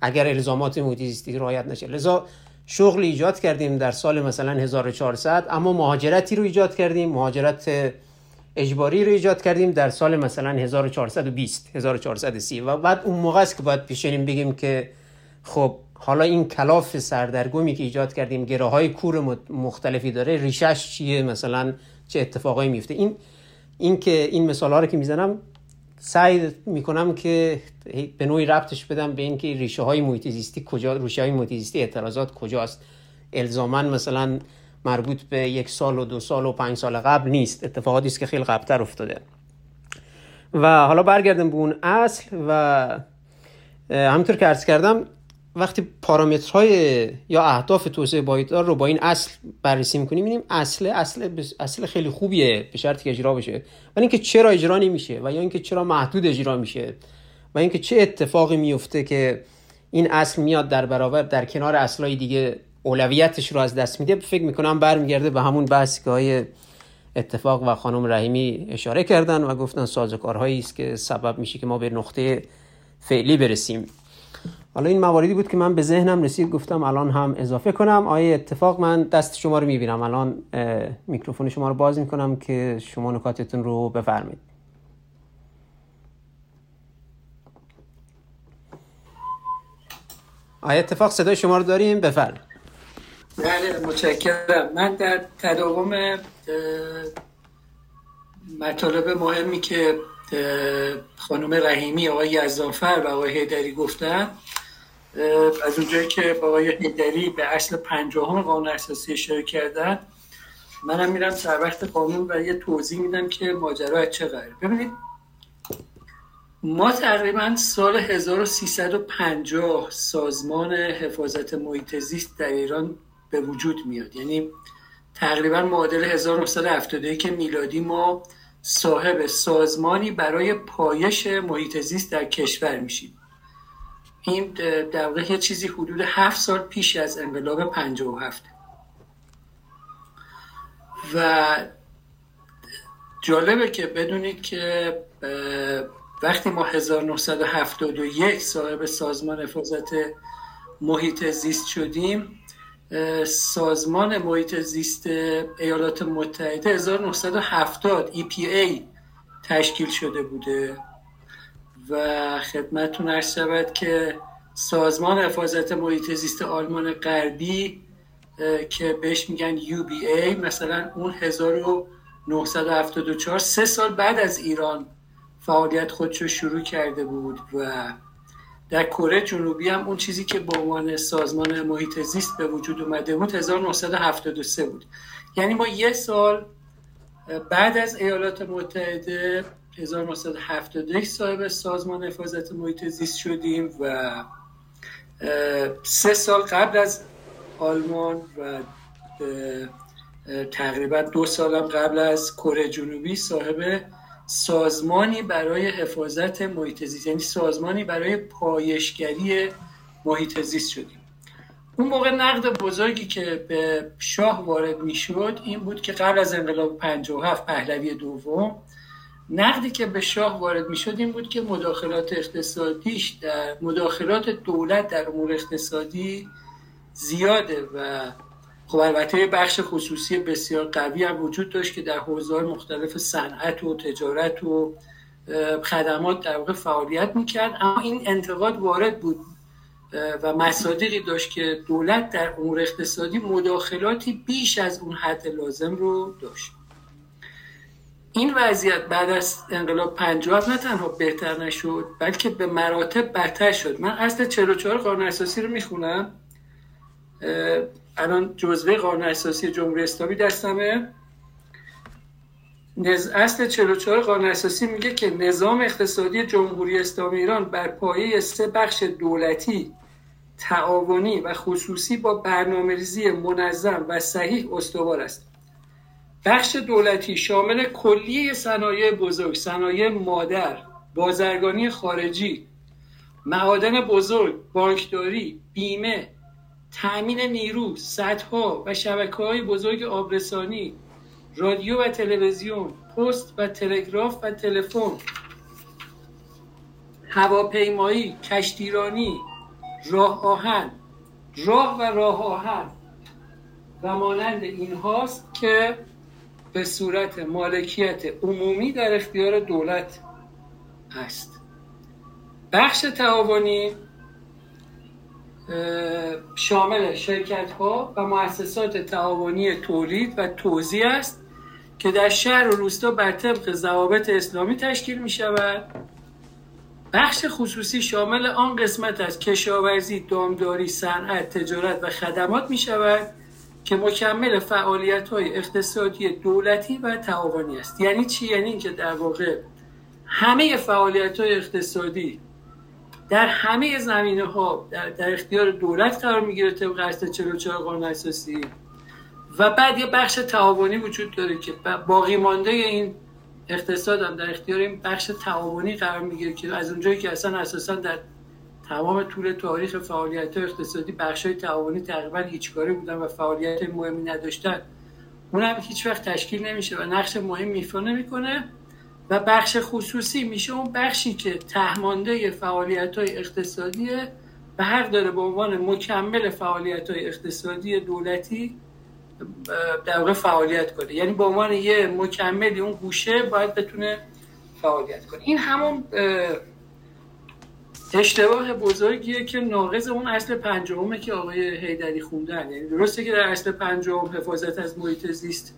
اگر الزامات محیط زیستی رعایت نشه. لذا شغل ایجاد کردیم در سال مثلا 1400 اما مهاجرتی رو ایجاد کردیم مهاجرت اجباری رو ایجاد کردیم در سال مثلا 1420 1430 و بعد اون موقع است که باید پیشنیم بگیم که خب حالا این کلاف سردرگمی که ایجاد کردیم گره های کور مختلفی داره ریشش چیه؟ مثلا چه اتفاقایی میفته این این که این مثال ها رو که می‌زنم سعی می‌کنم که به نوعی ربطش بدم به اینکه ریشه های محیط زیستی کجا ریشه های محیط زیستی اعتراضات کجاست. الزاما مثلا مربوط به یک سال و دو سال و پنج سال قبل نیست. اتفاقاتی است که خیلی قبلتر افتاده. و حالا برگردم به اون اصل و همینطور که عرض کردم وقتی پارامترهای یا اهداف توسعه پایدار رو با این اصل بررسی می‌کنیم می‌بینیم اصل اصل اصل خیلی خوبیه به شرطی که اجرا بشه. ولی اینکه چرا اجرا نمیشه و یا اینکه چرا محدود اجرا میشه و اینکه چه اتفاقی میفته که این اصل میاد در برابر در کنار اصلای دیگه اولویتش رو از دست میده فکر می‌کنم برمیگرده به همون بحثی که های اتفاق و خانم رحیمی اشاره کردن و گفتن سازوکارهایی است که سبب میشه که ما به نقطه فعلی برسیم. حالا این مواردی بود که من به ذهنم رسید گفتم الان هم اضافه کنم. آیه اتفاق من دست شما رو می‌بینم. الان میکروفون شما رو باز می‌کنم که شما نکاتتون رو بفرمایید. آیه اتفاق صدای شما رو داریم؟ بفرمایید. بله متشکرم. من در تداوم مطالب مهمی که خانم رحیمی آقای یزدانفر و آقای هیدری گفتن از اونجایی که آقای هیدری به اصل پنجاهم قانون اساسی اشاره کردن منم میرم سر وقت قانون و یه توضیح میدم که ماجرا چه قراره ببینید ما تقریبا سال 1350 سازمان حفاظت محیط زیست در ایران به وجود میاد. یعنی تقریبا معادل 1971 که میلادی ما صاحب سازمانی برای پایش محیط زیست در کشور میشیم. این در واقع چیزی حدود هفت سال پیش از انقلاب 57 و جالبه که بدونید که وقتی ما 1971 صاحب سازمان حفاظت محیط زیست شدیم سازمان محیط زیست ایالات متحده 1970 EPA تشکیل شده بوده. و خدمتون عرض شود که سازمان حفاظت محیط زیست آلمان غربی که بهش میگن UBA مثلا اون 1974 سه سال بعد از ایران فعالیت خودشو شروع کرده بود و در کره جنوبی هم اون چیزی که به عنوان سازمان محیط زیست به وجود اومده بود 1973 بود. یعنی ما یه سال بعد از ایالات متحده 1971 صاحب سازمان حفاظت محیط زیست شدیم و سه سال قبل از آلمان و تقریبا دو سالم قبل از کره جنوبی صاحب سازمانی برای حفاظت محیط زیست یعنی سازمانی برای پایشگری محیط زیست شدیم. اون موقع نقد بزرگی که به شاه وارد می‌شد این بود که قبل از انقلاب 57 پهلوی دوم نقدی که به شاه وارد می‌شد این بود که مداخلات اقتصادیش در مداخلات دولت در امور اقتصادی زیاده و خب البته بخش خصوصی بسیار قوی هم وجود داشت که در حوزه مختلف صنعت و تجارت و خدمات در واقع فعالیت می‌کرد. اما این انتقاد وارد بود و مصادیقی داشت که دولت در امور اقتصادی مداخلاتی بیش از اون حد لازم رو داشت. این وضعیت بعد از انقلاب 50 نه تنها بهتر نشد بلکه به مراتب بدتر شد. من اصل 44 قانون اساسی رو می‌خونم. الان جزوه قانون اساسی جمهوری اسلامی دستمه. اصل 44 قانون اساسی میگه که نظام اقتصادی جمهوری اسلامی ایران بر پایه سه بخش دولتی تعاونی و خصوصی با برنامه‌ریزی منظم و صحیح استوار است. بخش دولتی شامل کلیه صنایع بزرگ صنایع مادر بازرگانی خارجی معادن بزرگ بانکداری بیمه تأمین نیرو سدها و شبکه های بزرگ آبرسانی رادیو و تلویزیون پست و تلگراف و تلفن هواپیمایی کشتیرانی راه آهن راه و راه آهن و مانند این هاست که به صورت مالکیت عمومی در اختیار دولت است بخش تعاونی شامل شرکت ها و مؤسسات تعاونی تولید و توزیع است که در شهر و روستا بر طبق ضوابط اسلامی تشکیل می شود بخش خصوصی شامل آن قسمت از کشاورزی، دامداری، صنعت، تجارت و خدمات می شود که مکمل فعالیت های اقتصادی دولتی و تعاونی است یعنی چی؟ یعنی اینکه در واقع همه فعالیت های اقتصادی در همه زمینه ها در, در اختیار دولت قرار می‌گیره طبق اصل 44 قانون اساسی و بعد یه بخش تعاونی وجود داره که باقی مانده این اقتصاد هم در اختیار این بخش تعاونی قرار می‌گیره که از اونجایی که اصلا اساسا در تمام طول تاریخ فعالیت اقتصادی بخش های تعاونی تقریبا هیچ کاری بودن و فعالیت مهمی نداشتن. اون هم هیچ وقت تشکیل نمیشه و نقش مهم میفا نمی‌کنه و بخش خصوصی میشه اون بخشی که تهمانده فعالیت های اقتصادیه و حق داره به عنوان مکمل فعالیت های اقتصادی دولتی در واقع فعالیت کنه. یعنی به عنوان یه مکملی اون گوشه باید بتونه فعالیت کنه. این همون اشتباه بزرگیه که ناقض اون اصل پنجمه که آقای هیدری خوندن. یعنی درسته که در اصل پنجم حفاظت از محیط زیست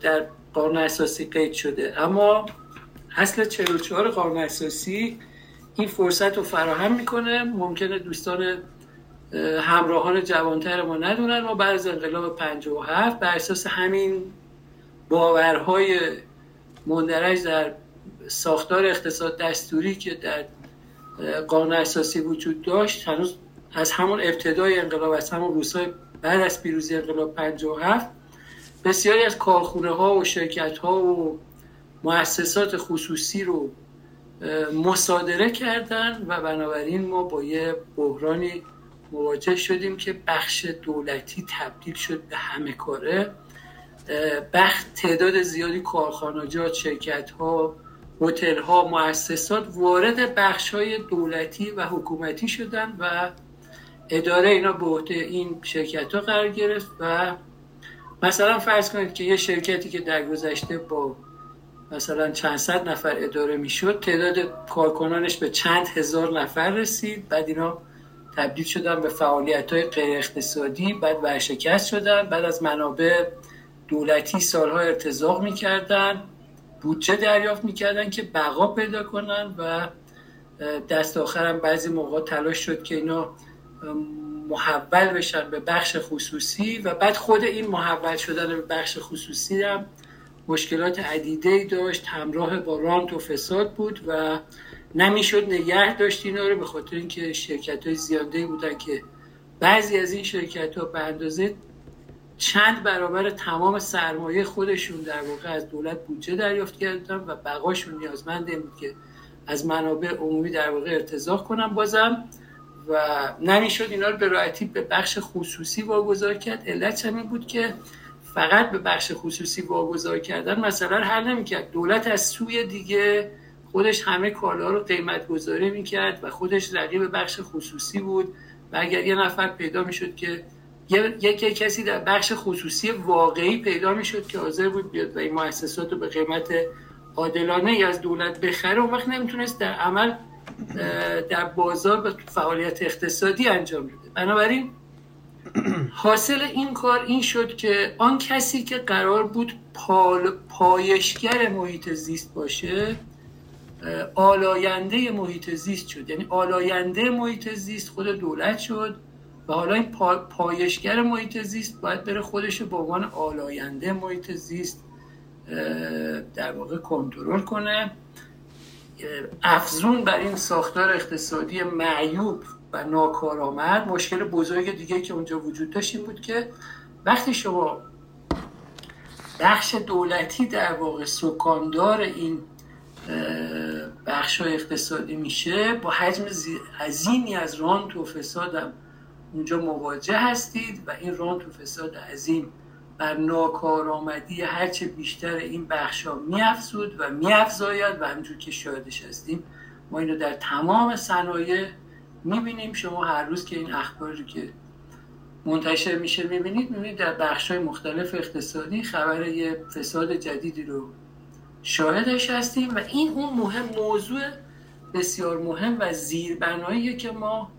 در قانون اساسی قید شده. اما اصل 44 قانون اساسی این فرصت رو فراهم می‌کنه. ممکنه دوستان همراهان جوانتر ما ندونن ما بعد از انقلاب 57 بر اساس همین باورهای مندرج در ساختار اقتصاد دستوری که در قانون اساسی وجود داشت هنوز از همون ابتدای انقلاب از همون روزهای بعد از پیروزی انقلاب 57 بسیاری از کارخونه ها و شرکت ها و مؤسسات خصوصی رو مصادره کردن و بنابراین ما با یه بحرانی مواجه شدیم که بخش دولتی تبدیل شد به همه کاره. بخش تعداد زیادی کارخانجات شرکت ها هتل ها مؤسسات وارد بخش های دولتی و حکومتی شدن و اداره اینا به عهده این شرکت ها قرار گرفت و مثلا فرض کنید که یه شرکتی که در گذشته با مثلا چند صد نفر اداره می‌شد تعداد کارکنانش به چند هزار نفر رسید. بعد اینا تبدیل شدن به فعالیت های غیر اقتصادی بعد ورشکست شدن بعد از منابع دولتی سالها ارتزاق می‌کردن. بودجه دریافت می‌کردن که بقا پیدا کنن و دست آخرم بعضی موقع تلاش شد که اینا محول بشن به بخش خصوصی و بعد خود این محول شدن به بخش خصوصی هم مشکلات عدیده داشت. همراه با رانت و فساد بود و نمی‌شد نگه داشت اینا رو به خاطر اینکه شرکت های زیاده بودن که بعضی از این شرکت ها به اندازه چند برابر تمام سرمایه خودشون در واقع از دولت بودجه دریافت کردن و بقاشون نیازمند این بود که از منابع عمومی در واقع ارتزاق کنن بازم و نمی‌شد اینا رو به راحتی به بخش خصوصی واگذار کرد. علت همین بود که فقط به بخش خصوصی واگذار کردن مثلا حل نمی‌کرد. دولت از سوی دیگه خودش همه کالا رو قیمت گذاری می‌کرد و خودش رقیب بخش خصوصی بود و اگر یه نفر پیدا می‌شد که یک کسی در بخش خصوصی واقعی پیدا می‌شد که حاضر بود بیاد و این مؤسسات رو به قیمت عادلانه ای از دولت بخره اون وقت نمی‌تونست در عمل در بازار به فعالیت اقتصادی انجام بده. بنابراین حاصل این کار این شد که آن کسی که قرار بود پال پایشگر محیط زیست باشه آلاینده محیط زیست شد. یعنی آلاینده محیط زیست خود دولت شد. و حالا این پایشگر محیط زیست باید بره خودش به عنوان آلاینده محیط زیست در واقع کنترل کنه. افزون بر این ساختار اقتصادی معیوب و ناکارآمد مشکل بزرگ دیگه که اونجا وجود داشت این بود که وقتی شما بخش دولتی در واقع سکاندار این بخش اقتصادی میشه با حجم عظیمی از رانت و فساد هم اونجا مواجه هستید و این رانت و فساد عظیم. بر ناکارآمدی هرچه بیشتر این بخش ها میافزود و میافزاید و همجور که شاهدش هستیم ما اینو در تمام صنایع می‌بینیم. شما هر روز که این اخباری که منتشر میشه می‌بینید می‌بینید در بخش های مختلف اقتصادی خبر یه فساد جدیدی رو شاهدش هستیم. و این اون مهم موضوع بسیار مهم و زیربناییه که ما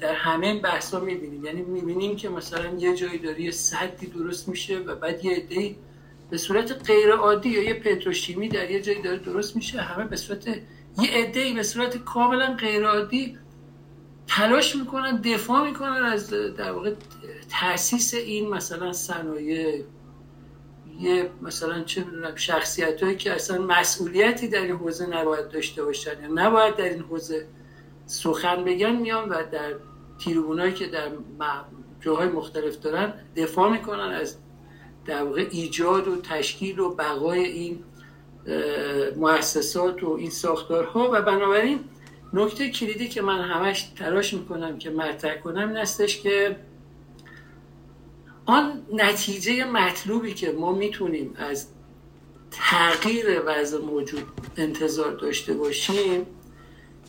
در همه این بحثا می‌بینیم. یعنی می‌بینیم که مثلا یه جایی داری یه صدی درست میشه و بعد یه عده به صورت غیر عادی یا یه پتروشیمی در یه جایی داره درست میشه. همه به صورت یه عده به صورت کاملا غیر عادی تلاش می‌کنن دفاع می‌کنن از در واقع تاسیس این مثلا صنایع یه مثلا چه می‌دونم شخصیت هایی که اصلا مسئولیتی در این حوزه نباید داشته باشن یا نباید در این حوزه سخن بگن میان و در تیربونایی که در جاهای مختلف دارن دفاع می‌کنن از در واقع ایجاد و تشکیل و بقای این مؤسسات و این ساختارها و بنابراین نکته کلیدی که من همش تلاش می‌کنم که مطرح کنم این استش که آن نتیجه مطلوبی که ما می‌تونیم از تغییر وضع موجود انتظار داشته باشیم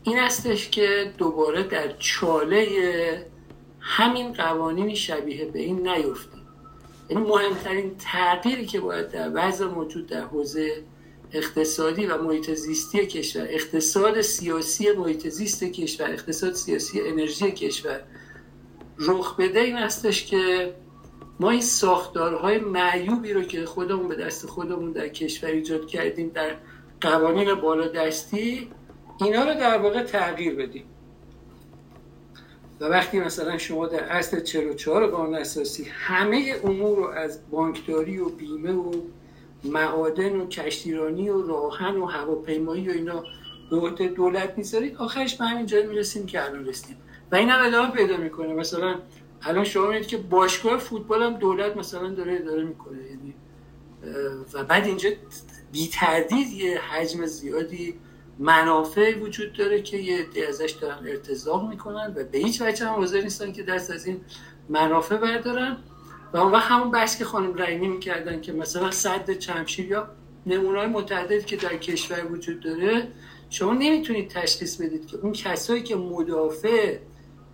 این استش که دوباره در چاله همین قوانین شبیه به این نیفتیم. یعنی مهمترین تغییری که باید در وضع موجود در حوزه اقتصادی و محیط زیستی کشور اقتصاد سیاسی محیط زیست کشور اقتصاد سیاسی انرژی کشور رخ بده این هستش که ما این ساختارهای معیوبی رو که خودمون به دست خودمون در کشور ایجاد کردیم در قوانین بالا دستی اینا رو در واقع تغییر بدیم. و وقتی مثلا شما در اصل 44 قانون اساسی همه امور رو از بانکداری و بیمه و معادن و کشتیرانی و راهن و هواپیمایی و اینا به دولت می‌ذارید آخرش به همین جای می‌رسیم که الان رسیدیم. و این هم ادامه پیدا می‌کنه. مثلا الان شما می‌دید که باشگاه فوتبال هم دولت مثلا داره اداره می‌کنه. یعنی و بعد اینجا بی تردید یه حجم زیادی منافع وجود داره که یه عده ازش دارن ارتزاق می‌کنن و به هیچ وجه هم حاضر نیستن که دست از این منافع بردارن. و اون وقت همون بحث که خانم رحیمی می‌کردن که مثلا صد چمشیر یا نمونه متعدد که در کشور وجود داره شما نمی‌تونید تشخیص بدید که اون کسایی که مدافع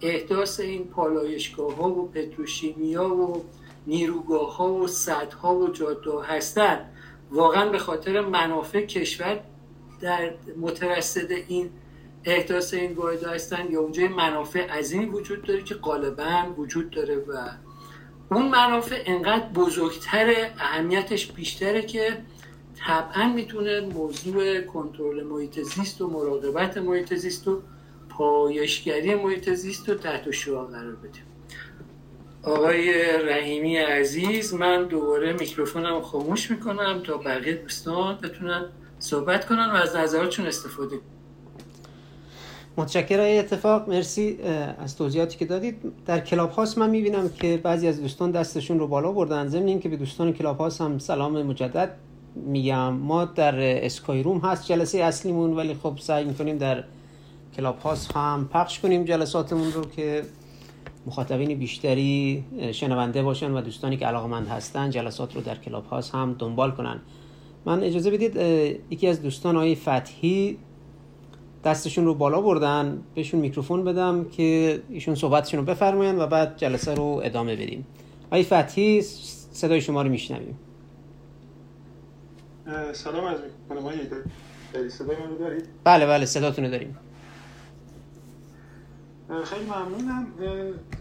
احداث این پالایشگاه ها و پتروشیمیا و نیروگاه ها و صدها و جاده هستن واقعا به خاطر منافع کشور در مترصد این احداث این واحد هستن یا اونجا منافع عظیمی وجود داره که غالبا وجود داره و اون منافع انقدر بزرگتر اهمیتش بیشتره که طبعا می‌تونه موضوع کنترل محیط زیست و مراقبت محیط زیست و پایشگری محیط زیست رو تحت شعار قرار بده. آقای رحیمی عزیز من دوباره میکروفونم خاموش می‌کنم تا بقیه دوستان بتونن صحبت کنن و از نظراتشون استفاده متشکرم. اتفاق. مرسی از توضیحاتی که دادید. در کلاب هاست من می‌بینم که بعضی از دوستان دستشون رو بالا بردن. ضمن اینکه به دوستان کلاب هاست هم سلام مجدد میگم. ما در اسکای روم هست جلسه اصلیمون. ولی خب سعی می‌کنیم در Clubhouse هم پخش کنیم جلساتمون رو که مخاطبین بیشتری شنونده باشن و دوستانی که علاقمند هستن جلسات رو در Clubhouse هم دنبال کنن. من اجازه بدید یکی از دوستان آقای فتحی دستشون رو بالا بردن بهشون میکروفون بدم که ایشون صحبتشون رو بفرماین و بعد جلسه رو ادامه بدیم. آقای فتحی صدای شما رو میشنویم. سلام از می‌کنم. آقای صدای من رو دارید؟ بله بله صداتون رو داریم. خیلی ممنونم.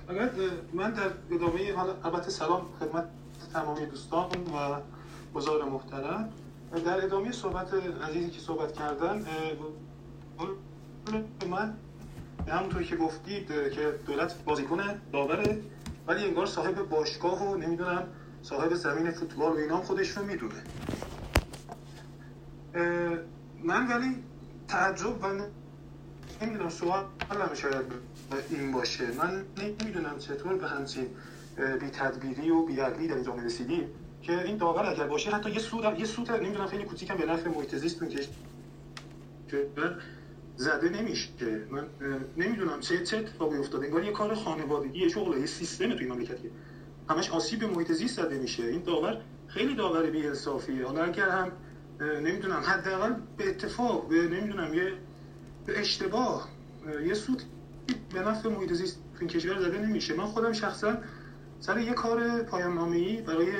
اگر من در ادامه حالا البته سلام خدمت تمامی دوستان و بزار محترم. در ادامه صحبت عزیزی که صحبت کردن من همونطور که گفتید که دولت بازیکن داوره ولی انگار صاحب باشگاه و نمی‌دونم صاحب زمین فوتبال و اینا خودش رو می‌دونه. من ولی تعجب و نمی‌دونم سوال شاید این باشه. من نمی‌دونم چطور به همچین بی تدبیری و بی در اینجا رسیدیم. که این داور اگر باشه حتی یه سود یه سود نمی‌دونم خیلی کوچیکم به نفع محیط زیست که زده نمیشه. من نمی‌دونم چه چه اتفاقی افتاده. انگار یه کار خانوادگی شغل یه سیستم توی مملکتیه. همش آسیب به محیط زیست زده میشه. این داور خیلی داور بی انصافیه حالا اگر هم نمی‌دونم حداقل به اتفاق به نمی‌دونم یه به اشتباه یه سود به نفع محیط زیست این کشور زده نمیشه. من خودم شخصا سر یه کار پایان برای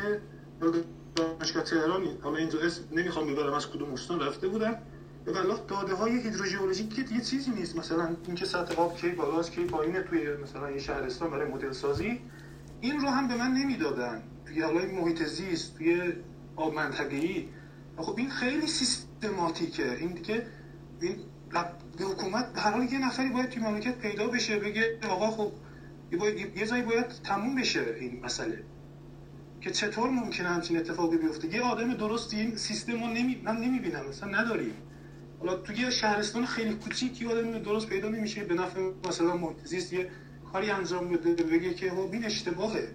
دانشگاه تهرانی. حالا اینجا اسم نمی‌خوام ببرم از کدوم استان رفته بودم به والله داده های هیدروژئولوژیک که یه چیزی نیست. مثلا اینکه سطح آب کی بالاست کی پایینه توی مثلا یه شهرستان برای مدل سازی. این رو هم به من نمی‌دادن. توی حالا محیط زیست توی آب منطقه‌ای. خب این خیلی سیستماتیکه. این دیگه این به حکومت هر حال یه نفری باید توی مملکت پیدا بشه بگه آقا خب یه جایی باید تموم بشه این مسئله. که چطور ممکنه همچین اتفاقی بیفته؟ یه آدم درستی این سیستم رو نمی... من نمی‌بینم مثلا نداریم حالا توی یه شهرستان خیلی کوچیک یه آدم درست پیدا نمیشه به نفع مثلا محیط یه کاری انجام بده بگه که خب این اشتباهه.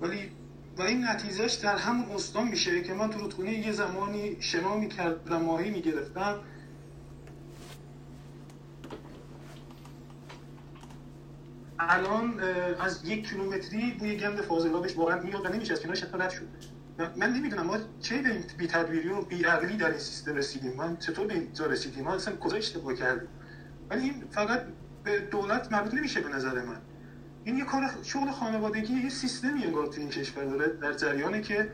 ولی و این نتیجهش در همون استان میشه که من تو رودخونه یه زمانی شنا می‌کردم ماهی می‌گرفتم. الان از یک کیلومتری بوی گند فاضلابش واقعا میاد و نمیشه از کنارش حتی رد شد من نمی‌دونم ما چه به بی تدبیری و بی عقلی در این سیستم رسیدیم؟ من چطور به اینجا رسیدیم؟ ما اصلا کجا اشتباه کردیم؟ ولی این فقط به دولت مربوط نمیشه به نظر من. این یه کار شغل خانوادگی یه سیستمی انگار تو این کشور داره در جریانه که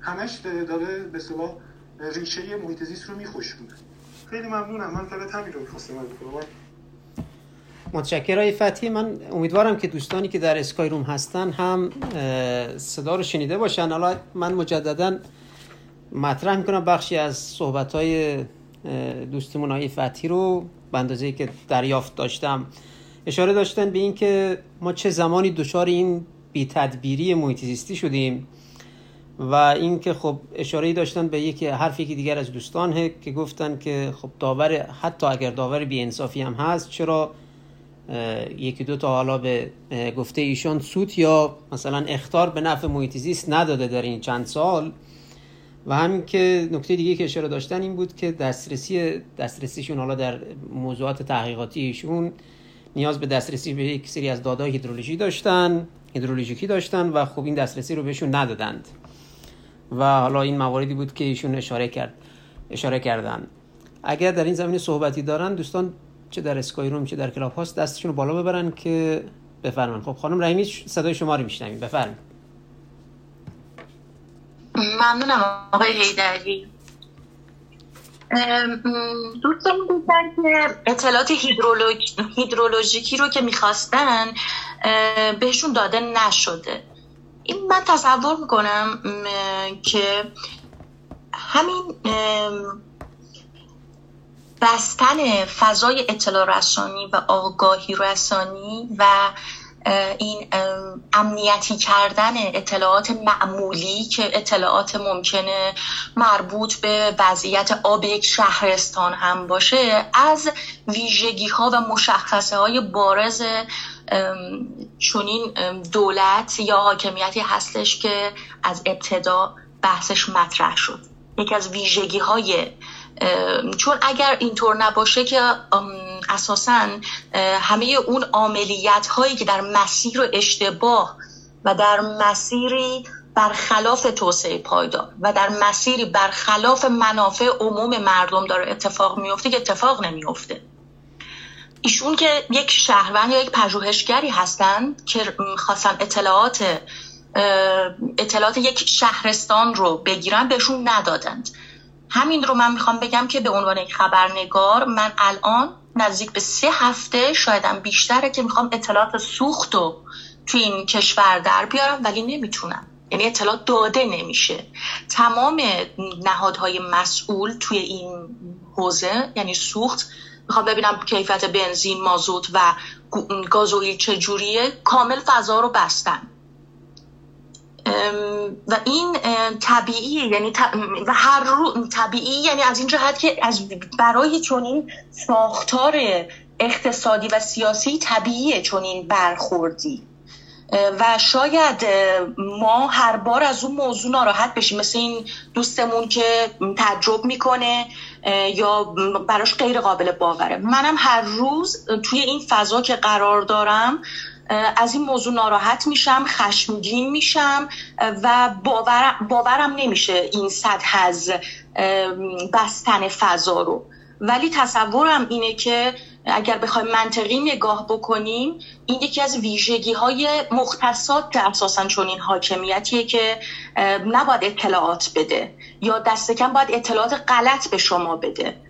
همش داره به صلاح ریشه محیط زیست رو میخشونه خیلی ممنونم. من فقط همین رو می‌خواستم متشکرم های فتحی. من امیدوارم که دوستانی که در اسکای روم هستن هم صدا رو شنیده باشن. حالا من مجددا مطرح می‌کنم بخشی از صحبت های دوستمون های فتحی رو به اندازه که دریافت داشتم. اشاره داشتن به اینکه ما چه زمانی دچار این بی تدبیری محیط زیستی شدیم و اینکه خب اشاره داشتن به یکی حرفی که دیگر از دوستان که گفتن که خب داور حتی اگر داور بی انصافی هم هست چرا یکی دو تا حالا به گفته ایشان سوت یا مثلا اختار به نفع محیط نداده در این چند سال. و همین که نکته دیگه که اشاره داشتن این بود که دسترسی دسترسیشون حالا در موضوعات تحقیقاتی ایشون نیاز به دسترسی به یک سری از دادای هیدرولوژی داشتن هیدرولوژیکی داشتن و خب این دسترسی رو بهشون ندادند. و حالا این مواردی بود که ایشون اشاره کرد اشاره کردن. اگر در این زمینه صحبتی دارن دوستان چه در اسکای روم چه در کلاب هاست دستشون رو بالا ببرن که بفرمایید خب خانم رحیمی صدای شما رو میشنویم. بفرمایید. ممنونم آقای هیدری دوستان گفتن که اطلاعات هیدرولوژیکی رو که می‌خواستن بهشون داده نشده. این من تصور می‌کنم که همین بستن فضای اطلاع رسانی و آگاهی رسانی و این امنیتی کردن اطلاعات معمولی که اطلاعات ممکنه مربوط به وضعیت آب یک شهرستان هم باشه از ویژگی ها و مشخصه های بارز چونین دولت یا حاکمیتی هستش که از ابتدا بحثش مطرح شد. یکی از ویژگی های چون اگر اینطور نباشه که اساسا همه اون عملیت هایی که در مسیر و اشتباه و در مسیری برخلاف توسعه پایدار و در مسیری برخلاف منافع عموم مردم داره اتفاق میفته که اتفاق نمیفته. ایشون که یک شهروند یا یک پژوهشگری هستند که خواستن اطلاعات اطلاعات یک شهرستان رو بگیرن بهشون ندادند. همین رو من می‌خوام بگم که به عنوان یک خبرنگار من الان نزدیک به سه هفته شایدم بیشتره که می‌خوام اطلاعات سوخت رو توی این کشور در بیارم ولی نمی‌تونم. یعنی اطلاعات داده نمیشه. تمام نهادهای مسئول توی این حوزه یعنی سوخت می‌خوام ببینم کیفیت بنزین مازوت و گازوئیل چجوریه کامل فضا رو بستن. و این طبیعی یعنی و هر رو طبیعی یعنی از این جهت که از برای چنین ساختار اقتصادی و سیاسی طبیعیه چنین برخوردی. و شاید ما هر بار از اون موضوع ناراحت بشیم. مثل این دوستمون که تجرب می‌کنه یا براش غیر قابل باوره. منم هر روز توی این فضا که قرار دارم از این موضوع ناراحت میشم خشمگین میشم و باورم نمیشه این سطح از بستن فضا رو. ولی تصورم اینه که اگر بخوایم منطقی نگاه بکنیم این یکی از ویژگی های مختصات اساسا چون این حاکمیتیه که نباید اطلاعات بده یا دست کم باید اطلاعات غلط به شما بده.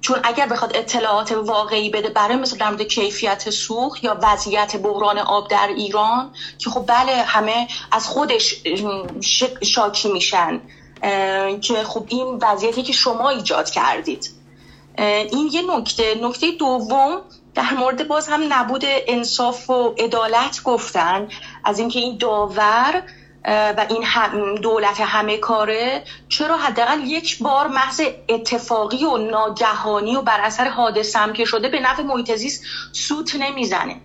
چون اگر بخواد اطلاعات واقعی بده برای مثل در مورد کیفیت سوخت یا وضعیت بحران آب در ایران که خب بله همه از خودش شاکی میشن که خب این وضعیتی که شما ایجاد کردید. این یه نکته. نکته دوم در مورد باز هم نبود انصاف و عدالت گفتن از اینکه این داور و این دولت همه کاره چرا حداقل یک بار محض اتفاقی و ناگهانی و بر اثر حادثه هم که شده به نفع محیط زیست سوت نمی‌زنه.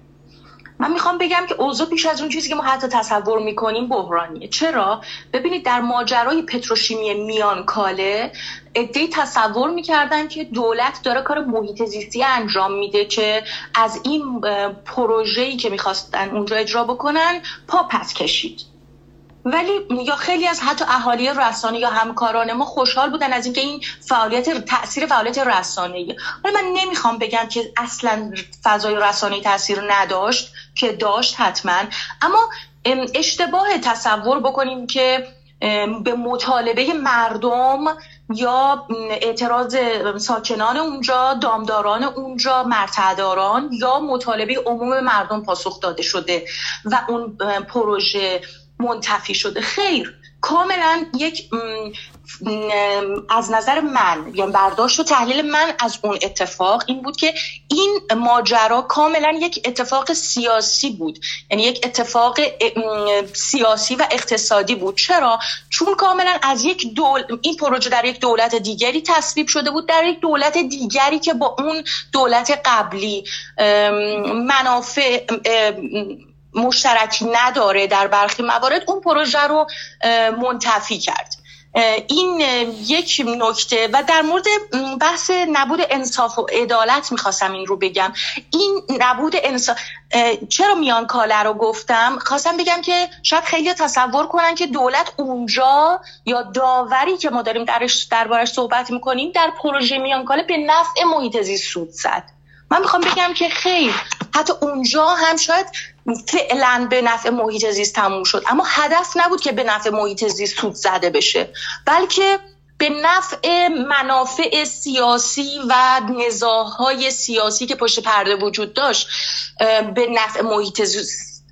من می‌خوام بگم که اوضاع بیش از اون چیزی که ما حتی تصور می‌کنیم بحرانیه. چرا؟ ببینید در ماجرای پتروشیمی میان کاله ادهی تصور می‌کردن که دولت داره کار محیط زیستی انجام میده که از این پروژه‌ای که می‌خواستن اونجا اجرا بکنن پا پس کشید. ولی یا خیلی از حتی اهالی رسانه یا همکاران ما خوشحال بودن از اینکه این فعالیت تاثیر فعالیت رسانه‌ای. ولی من نمی‌خوام بگم که اصلا فضای رسانه‌ای تاثیر نداشت که داشت حتما. اما اشتباه تصور بکنیم که به مطالبه مردم یا اعتراض ساکنان اونجا دامداران اونجا مرتداران یا مطالبه عموم مردم پاسخ داده شده و اون پروژه منتفی شده. خیر کاملا یک از نظر من یا برداشت و تحلیل من از اون اتفاق این بود که این ماجرا کاملا یک اتفاق سیاسی بود. یعنی یک اتفاق سیاسی و اقتصادی بود. چرا؟ چون کاملا از یک دول این پروژه در یک دولت دیگری تصویب شده بود در یک دولت دیگری که با اون دولت قبلی منافع مشترکی نداره در برخی موارد اون پروژه رو منتفی کرد. این یک نکته و در مورد بحث نبود انصاف و عدالت می‌خواستم این رو بگم. این نبود انصاف چرا میان کاله رو گفتم؟ خواستم بگم که شاید خیلی تصور کنن که دولت اونجا یا داوری که ما داریم درش دربارش صحبت می‌کنیم در پروژه میان کاله به نفع محیط زیست سود زد. من می‌خوام بگم که خیر حتی اونجا هم شاید فعلا به نفع محیط زیست تموم شد اما هدف نبود که به نفع محیط زیست سود زده بشه بلکه به نفع منافع سیاسی و نزاهای سیاسی که پشت پرده وجود داشت به نفع محیط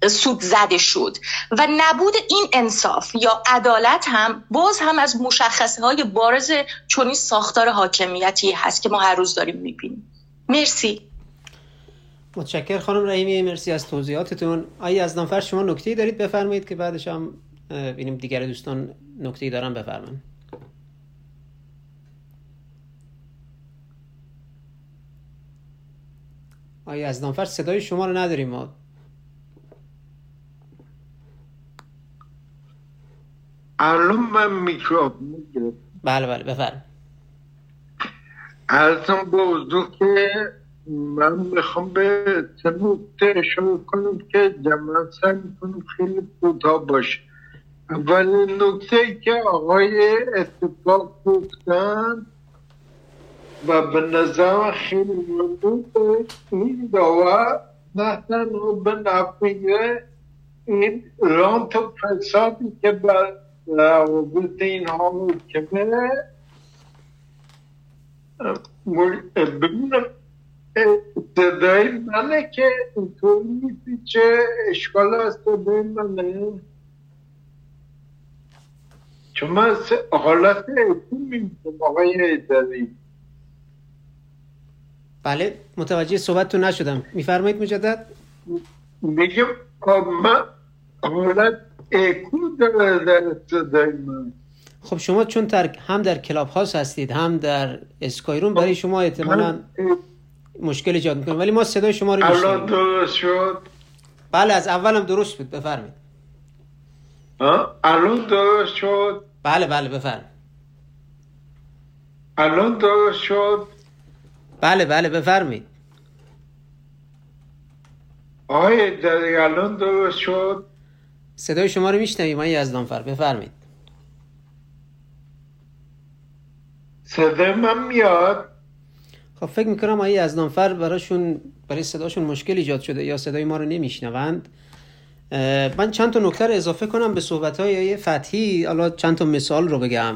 سود زده شد. و نبود این انصاف یا عدالت هم باز هم از مشخصه های بارز چونی ساختار حاکمیتی هست که ما هر روز داریم می‌بینیم. مرسی. متشکر خانم رحیمی مرسی از توضیحاتتون. آیا از نامفر شما نکته دارید بفرمایید که بعدش هم ببینیم دیگر دوستان نکته دارن بفرمایید. آیا از نامفر صدای شما رو نداریم ما؟ الان من میکروفون بله بله بفرمایید. ارزم به که من می‌خوام به نکته اشاره کنم که جمعا سعی می‌کنم خیلی کوتاه باشه. اولین نکته که آقای اتفاق گفتن و به نظر خیلی مهم این داور نه تنها به نفعه این رانت و فسادی که بر روابط اینها محکمه ببینم صدای منه که اینطور چه اشکال هست صدای منه. چون من حالت ایتون می‌بینم آقای داری بله متوجه صحبتتون نشدم. میفرمایید مجدد؟ میگم من حالت داره در صدای من. خب شما چون تر... هم در کلاب هاست هستید هم در اسکایرون برای شما احتمالا مشکل ایجاد می‌کنه. ولی ما صدای شما رو الان درست شد؟ بله از اولم درست بود. بفرمایید. الان درست شد؟ بله بله بفرمایید. الان درست شد؟ بله بله بفرمایید. آقای داری الان درست شد؟ صدای شما رو میشنویم آقای یزدانفر بفرمایید. صدای من میاد؟ خب فکر می‌کنم آیه از نانفر براشون برای صداشون مشکل ایجاد شده یا صدای ما رو نمیشنوند؟ من چند تا نکته رو اضافه کنم به صحبت های فتحی. حالا چند تا مثال رو بگم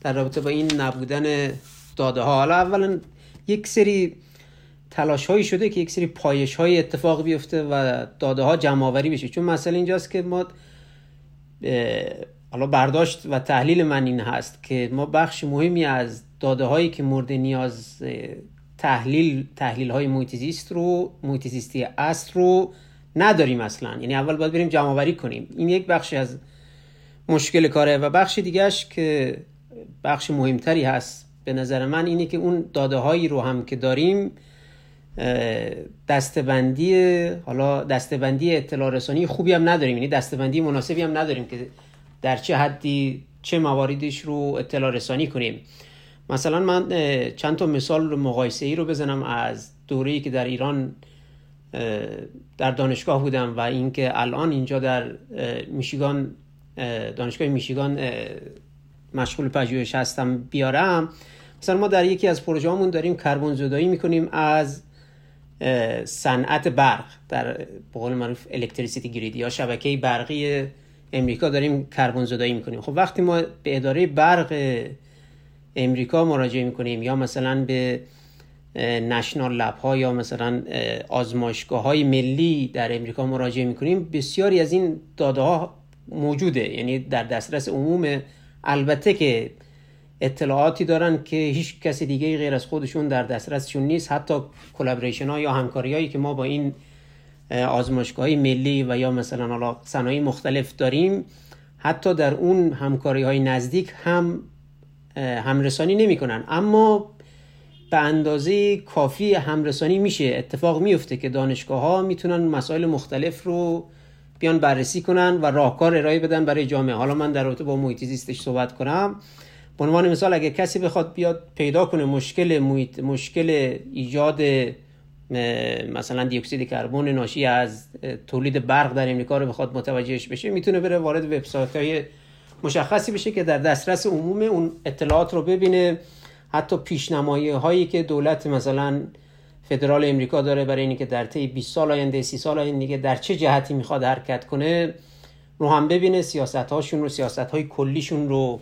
در رابطه با این نبودن داده ها حالا اولا یک سری تلاش هایی شده که یک سری پایش های اتفاق بیفته و داده ها جمع آوری بشه. چون مسئله اینجاست که ما حالا برداشت و تحلیل من این هست که ما بخش مهمی از داده هایی که مورد نیاز تحلیل تحلیل های رو محیط زیستی اصل رو نداریم اصلا. یعنی اول باید بریم جمع آوری کنیم. این یک بخشی از مشکل کاره و بخش دیگهش که بخش مهمتری هست به نظر من اینه که اون داده هایی رو هم که داریم دستبندی حالا دستبندی اطلاع رسانی خوبی هم نداریم. یعنی دستبندی مناسبی هم نداریم که در چه حدی چه مواردش رو اطلاع رسانی کنیم. مثلا من چند تا مثال مقایسه ای رو بزنم از دوره‌ای که در ایران در دانشگاه بودم و اینکه الان اینجا در میشیگان دانشگاه میشیگان مشغول پژوهش هستم بیارم. مثلا ما در یکی از پروژه‌هامون داریم کربن زدایی می‌کنیم از صنعت برق در به قول معروف الکتریسیتی گرید یا شبکه برقی امریکا داریم کربن زدایی می‌کنیم. خب وقتی ما به اداره برق امریکا مراجعه می‌کنیم یا مثلا به نشنال لب ها یا مثلا آزمایشگاه های ملی در امریکا مراجعه می‌کنیم. بسیاری از این داده ها موجوده یعنی در دسترس عموم. البته که اطلاعاتی دارن که هیچ کسی دیگه غیر از خودشون در دسترسشون نیست. حتی کلابریشن ها یا همکاری هایی که ما با این آزمایشگاه ملی و یا مثلا صنایع مختلف داریم حتی در اون همکاری های نزدیک هم همرسانی نمی‌کنن. اما به اندازه کافی همرسانی میشه. اتفاق میفته که دانشگاه ها می‌تونن مسائل مختلف رو بیان بررسی کنن و راهکار ارائه بدن برای جامعه. حالا من در رابطه با محیط زیستش صحبت کنم. به عنوان مثال اگه کسی بخواد بیاد پیدا کنه مشکل محیط مشکل ایجاد مثلا دی اکسید کربن ناشی از تولید برق در امریکا رو بخواد متوجهش بشه می‌تونه بره وارد وبسایت های مشخصی بشه که در دسترس عموم اون اطلاعات رو ببینه. حتی پیشنمایی هایی که دولت مثلا فدرال امریکا داره برای اینکه در طی 20 سال آینده 30 سال آینده در چه جهتی می‌خواد حرکت کنه رو هم ببینه سیاست هاشون رو سیاست های کلیشون رو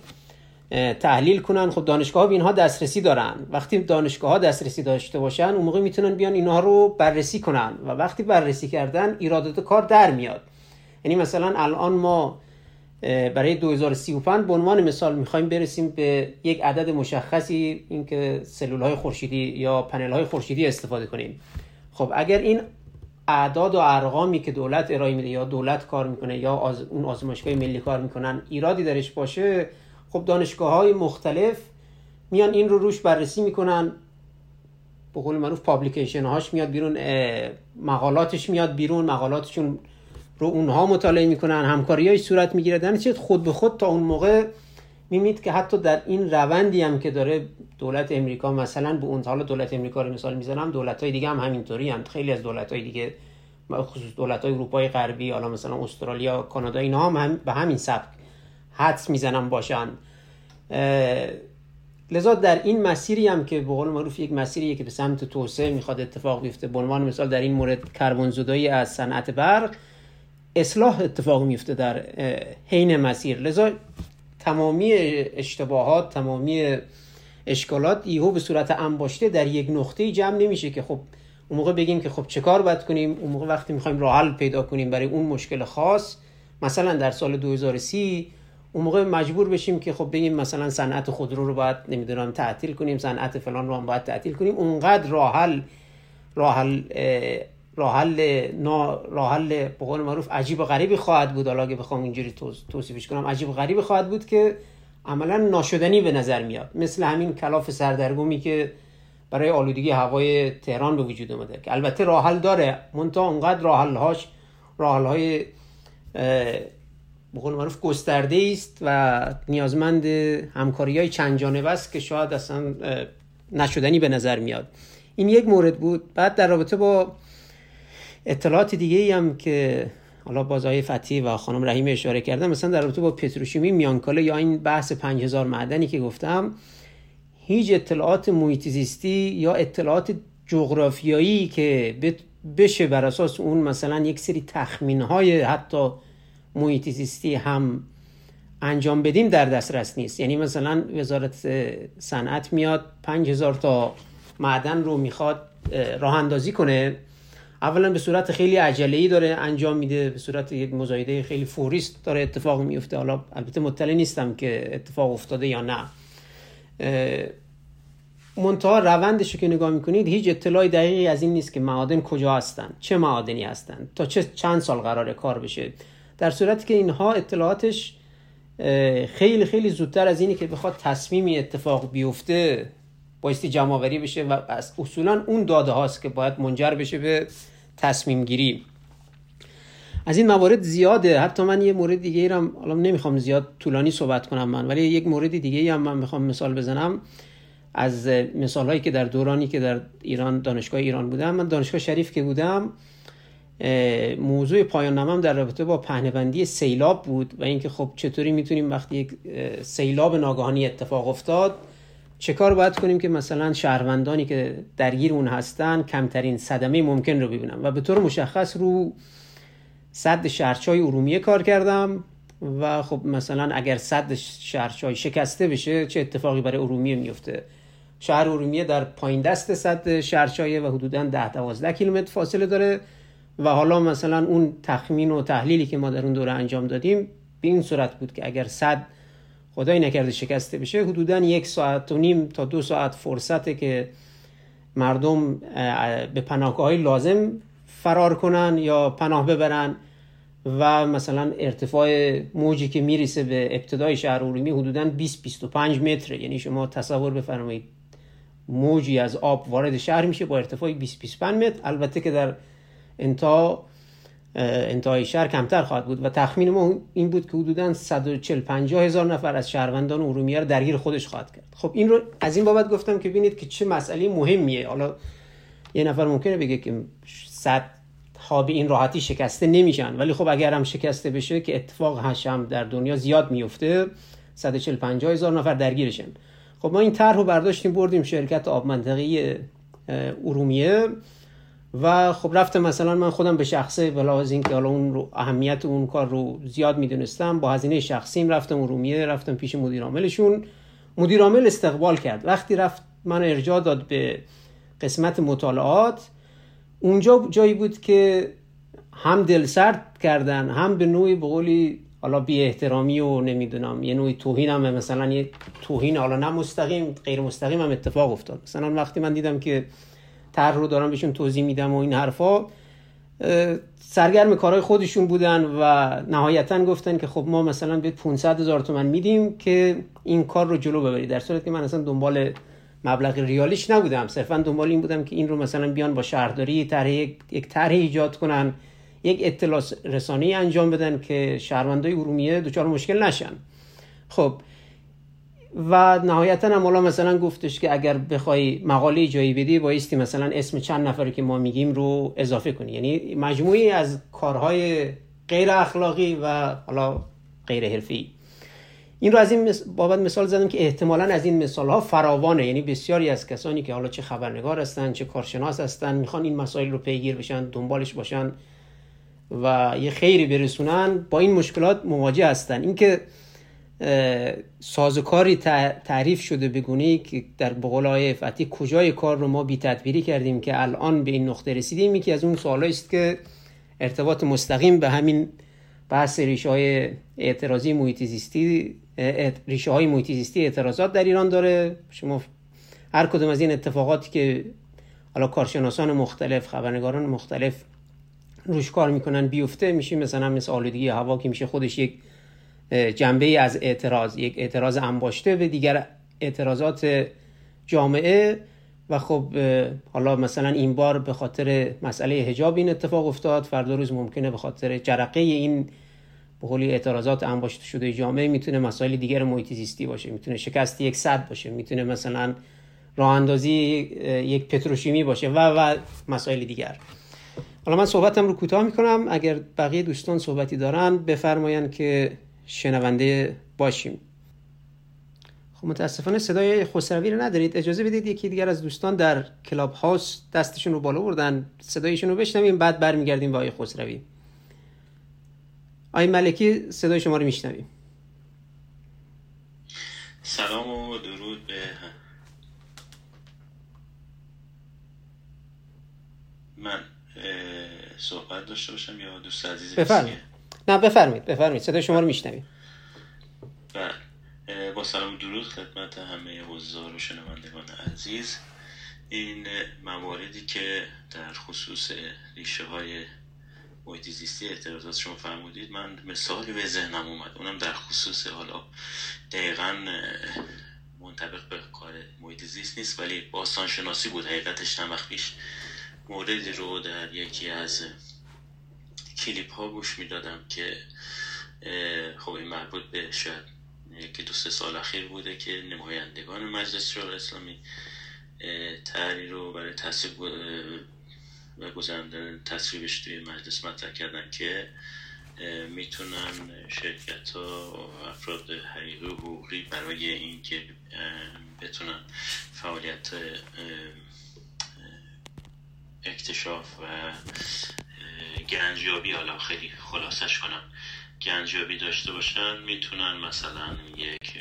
تحلیل کنن. خب دانشگاه ها به اینها دسترسی دارن. وقتی دانشگاه ها دسترسی داشته باشن اون موقع می‌تونن بیان اینها رو بررسی کنن. و وقتی بررسی کردن ایرادات کار در میاد. یعنی مثلا الان ما برای 2035 به عنوان مثال می‌خوایم برسیم به یک عدد مشخصی اینکه سلول های خورشیدی یا پنل های خورشیدی استفاده کنیم. خب اگر این اعداد و ارقامی که دولت ارائه میده یا دولت کار می‌کنه یا آز... اون آزمایشگاه ملی کار می‌کنن ایرادی درش باشه خب دانشگاه های مختلف میان این رو روش بررسی می‌کنن. به قول معروف پابلیکیشن هاش میاد بیرون مقالاتش میاد بیرون مقالاتشون رو اونها مطالعه می‌کنن همکاری های صورت می‌گیره. در خود به خود تا اون موقع میمید که حتی در این روندی هم که داره دولت امریکا مثلا به اون حالا دولت امریکا رو مثال می‌زنم دولت های دیگه هم همینطوری هم خیلی از دولت های دیگه خصوص دولت های اروپای غربی حالا مثلا استرالیا کانادا اینا هم, هم به همین سبک حدس می‌زنم باشن. لذا در این مسیری هم که به قول معروف یک مسیری که به سمت توسعه می‌خواد اتفاق بیفته. به عنوان مثال در این مورد کربن زدایی از صنعت برق اصلاح اتفاق میفته در حین مسیر. لذا تمامی اشتباهات تمامی اشکالات ایهو به صورت انباشته در یک نقطه جمع نمیشه که خب اون موقع بگیم که خب چه کار باید کنیم؟ اون موقع وقتی می‌خوایم راه حل پیدا کنیم برای اون مشکل خاص مثلا در سال 2030 اون موقع مجبور بشیم که خب بگیم مثلا صنعت خودرو رو باید نمی‌دونم تعطیل کنیم صنعت فلان رو هم باید تعطیل کنیم. اونقدر راه حل راه حل راه حل به قول معروف عجیب و غریبی خواهد بود. حالا که بخوام اینجوری توصیفش کنم عجیب و غریبی خواهد بود که عملا ناشدنی به نظر میاد. مثل همین کلاف سردرگمی که برای آلودگی هوای تهران به وجود اومده که البته راه حل داره. منتها اونقدر راه هاش راه های به قول معروف گسترده است و نیازمند همکاری های چند جانبه است که شاید اصلا نشدنی به نظر میاد. این یک مورد بود. بعد در رابطه با اطلاعات دیگه ای هم که حالا باز آقای فتی و خانم رحیم اشاره کردن مثلا در رابطه با پتروشیمی میانکاله یا این بحث 5000 معدنی که گفتم هیچ اطلاعات محیط زیستی یا اطلاعات جغرافیایی که بشه بر اساس اون مثلا یک سری تخمین های حتی محیط زیستی هم انجام بدیم در دسترس نیست. یعنی مثلا وزارت صنعت میاد 5000 تا معدن رو می‌خواد راه اندازی کنه. اولا به صورت خیلی ای داره انجام میده به صورت یک مزایده خیلی فوریست داره اتفاق میفته. حالا البته مطلع نیستم که اتفاق افتاده یا نه. منتها روندش که نگاه می‌کنید هیچ اطلاعی دقیقی از این نیست که معادن کجا هستن چه معادنی هستن تا چه چند سال قراره کار بشه. در صورتی که اینها اطلاعاتش خیلی خیلی زودتر از اینی که بخواد تصمیمی اتفاق بیفته بایستی جمعآوری بشه و اصولا اون داده هاست که باید منجر بشه به تصمیم گیری. از این موارد زیاده. حتی من یه مورد دیگه ایرم حالا نمی‌خوام زیاد طولانی صحبت کنم من ولی یک مورد دیگه هم من می‌خوام مثال بزنم. از مثال هایی که در دورانی که در ایران دانشگاه ایران بودم. من دانشگاه شریف که بودم موضوع پایان نامم در رابطه با پهنه‌بندی سیلاب بود و اینکه خب چطوری می‌تونیم وقتی یک سیلاب ناگهانی اتفاق افتاد چه کار باید کنیم که مثلا شهروندانی که درگیر اون هستن کمترین صدمه ممکن رو ببینم؟ و به طور مشخص رو صد شهرچای ارومیه کار کردم و خب مثلا اگر صد شهرچای شکسته بشه چه اتفاقی برای ارومیه میفته؟ شهر ارومیه در پایین دست صد شهرچایه و حدودا 10 12 کیلومتر فاصله داره و حالا مثلا اون تخمین و تحلیلی که ما در اون دوره انجام دادیم به این صورت بود که اگر صد خدای نکرده شکسته بشه حدودا یک ساعت و نیم تا دو ساعت فرصته که مردم به پناهگاه های لازم فرار کنن یا پناه ببرن و مثلا ارتفاع موجی که می‌رسه به ابتدای شهر ارومی حدودا 20 25 متره یعنی شما تصور بفرمایید موجی از آب وارد شهر میشه با ارتفاع 20 25 متر. البته که در انتها انتهای شهر کمتر خواهد بود. و تخمین ما این بود که حدودا 140 50 هزار نفر از شهروندان ارومیه رو درگیر خودش خواهد کرد. خب این رو از این بابت گفتم که ببینید که چه مسئله مهمیه. حالا یه نفر ممکنه بگه که صد ها به این راحتی شکسته نمیشن. ولی خب اگر هم شکسته بشه که اتفاق هشم در دنیا زیاد میفته 140 50 هزار نفر درگیرشن. خب ما این طرح رو برداشتیم بردیم شرکت آب منطقی ارومیه. و خب رفتم مثلا من خودم به شخصه به اینکه حالا اون رو اهمیت اون کار رو زیاد می‌دونستم با هزینه شخصیم رفتم ارومیه رفتم پیش مدیر عاملشون. مدیر عامل استقبال کرد. وقتی رفت من ارجاع داد به قسمت مطالعات اونجا جایی بود که هم دل سرد کردن هم به نوعی به قولی حالا بی احترامی و نمی‌دونم یه نوعی توهین هم مثلا یه توهین حالا نه مستقیم غیر مستقیم هم اتفاق افتاد. مثلا وقتی من دیدم که طرح رو دارم بهشون توضیح میدم و این حرفا. سرگرم کارهای خودشون بودن و نهایتا گفتن که خب ما مثلا به 500 هزار تومن میدیم که این کار رو جلو ببری در صورتی که من اصلا دنبال مبلغ ریالیش نبودم. صرفا دنبال این بودم که این رو مثلا بیان با شهرداری طرح یک طرح ایجاد کنن یک اطلاع رسانی انجام بدن که شهروندای ارومیه دچار مشکل نشن. خب و نهایتا هم حالا مثلا گفتش که اگر بخوای مقاله جایی بدی بایستی مثلا اسم چند نفر که ما میگیم رو اضافه کنی. یعنی مجموعی از کارهای غیر اخلاقی و حالا غیر حرفی این رو از این بابت مثال زدم که احتمالا از این مثال ها فراوانه. یعنی بسیاری از کسانی که حالا چه خبرنگار هستن چه کارشناس هستن می‌خوان این مسائل رو پیگیر بشن دنبالش باشن و یه خیری برسونن با این مشکلات مواجه هستن. اینکه سازوکاری تعریف شده بگونه که در بقول های فتی کجای کار رو ما بی تدبیری کردیم که الان به این نقطه رسیدیم؟ یکی از اون سوال است که ارتباط مستقیم به همین بحث ریشه های اعتراضی محیط زیستی ریشه های محیط زیستی اعتراضات در ایران داره. شما هر کدوم از این اتفاقاتی که حالا کارشناسان مختلف خبرنگاران مختلف روش کار می‌کنن بیفته میشه مثلا مثل آلودگی هوا که میشه خودش یک جنبه از اعتراض یک اعتراض انباشته به دیگر اعتراضات جامعه و خب حالا مثلا این بار به خاطر مسئله حجاب این اتفاق افتاد. فردا روز ممکنه به خاطر جرقه این به قولی اعتراضات انباشته شده جامعه می‌تونه مسائل دیگر محیط زیستی باشه می‌تونه شکست یک صد باشه می‌تونه مثلا راه اندازی یک پتروشیمی باشه و و مسائل دیگر. حالا من صحبتم رو کوتاه می‌کنم. اگر بقیه دوستان صحبتی دارن بفرماین که شنونده باشیم. خب متاسفانه صدای خسروی رو ندارید. اجازه بدید یکی دیگر از دوستان در کلاب هاوس دستشون رو بالا بردن. صدایشون رو بشنویم بعد برمیگردیم با آقای خسروی. آقای ملکی صدای شما رو میشنویم. سلام و درود به من صحبت داشته باشم یا دوست عزیز بفرمایید. نه بفرمایید بفرمایید صدای شما رو میشنویم. بله با سلام درود خدمت همه حضار و شنوندگان عزیز. این مواردی که در خصوص ریشه های محیط زیستی اعتراضات شما فرمودید من مثالی به ذهنم اومد. اونم در خصوص حالا دقیقا منطبق به کار محیط نیست ولی باستان شناسی بود. حقیقتش چند وقت پیش موردی رو در یکی از کلیپ ها گوش می‌دادم که خب این مربوط به شاید یکی دو سه سال اخیر بوده که نمایندگان مجلس شورای اسلامی تحری رو برای تصویب و گذراندن تصویبش توی مجلس مطرح کردن که می‌تونن شرکت ها و افراد حقیقی و حقوقی برای اینکه بتونن فعالیت اکتشاف و گنجیابی حالا خیلی خلاصش کنم. گنجابی داشته باشن می‌تونن مثلا یک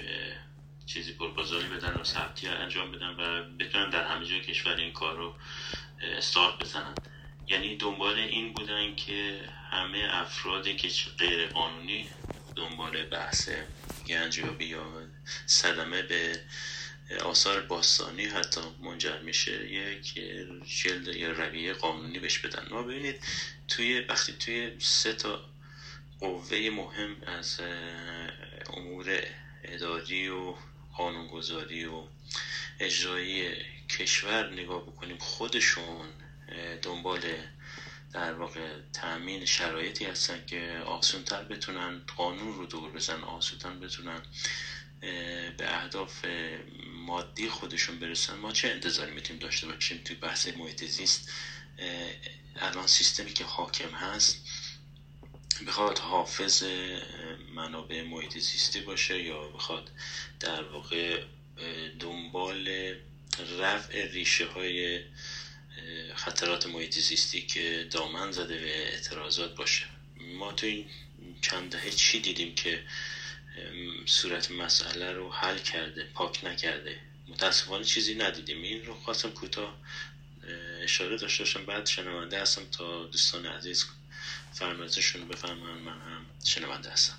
چیزی پرپازالی بدن و ثبتی انجام بدن و بتونن در همه جای کشور این کار رو استارت بزنن. یعنی دنبال این بودن که همه افرادی که غیر قانونی دنبال بحث گنجابی یا صدمه به آثار باستانی حتی منجر میشه یک جلد یا رویه قانونی بهش بدن. ما ببینید توی وقتی توی سه تا قوه مهم از امور اداری و قانونگذاری و اجرایی کشور نگاه بکنیم خودشون دنبال در واقع تأمین شرایطی هستن که آسونتر بتونن قانون رو دور بزن آسونتر بتونن به اهداف مادی خودشون برسن. ما چه انتظاری می‌تونیم داشته باشیم توی بحث محیط زیست؟ الان سیستمی که حاکم هست بخواد حافظ منابع محیط زیستی باشه یا بخواد در واقع دنبال رفع ریشه های خطرات محیط زیستی که دامن زده به اعتراضات باشه. ما تو این چند دهه چی دیدیم که صورت مسئله رو حل کرده پاک نکرده. متاسفانه چیزی ندیدیم. این رو خواستم کوتاه اشاره داشته باشم. بعد شنونده هستم تا دوستان عزیز فرمایششون بفهمن من هم شنونده هستم.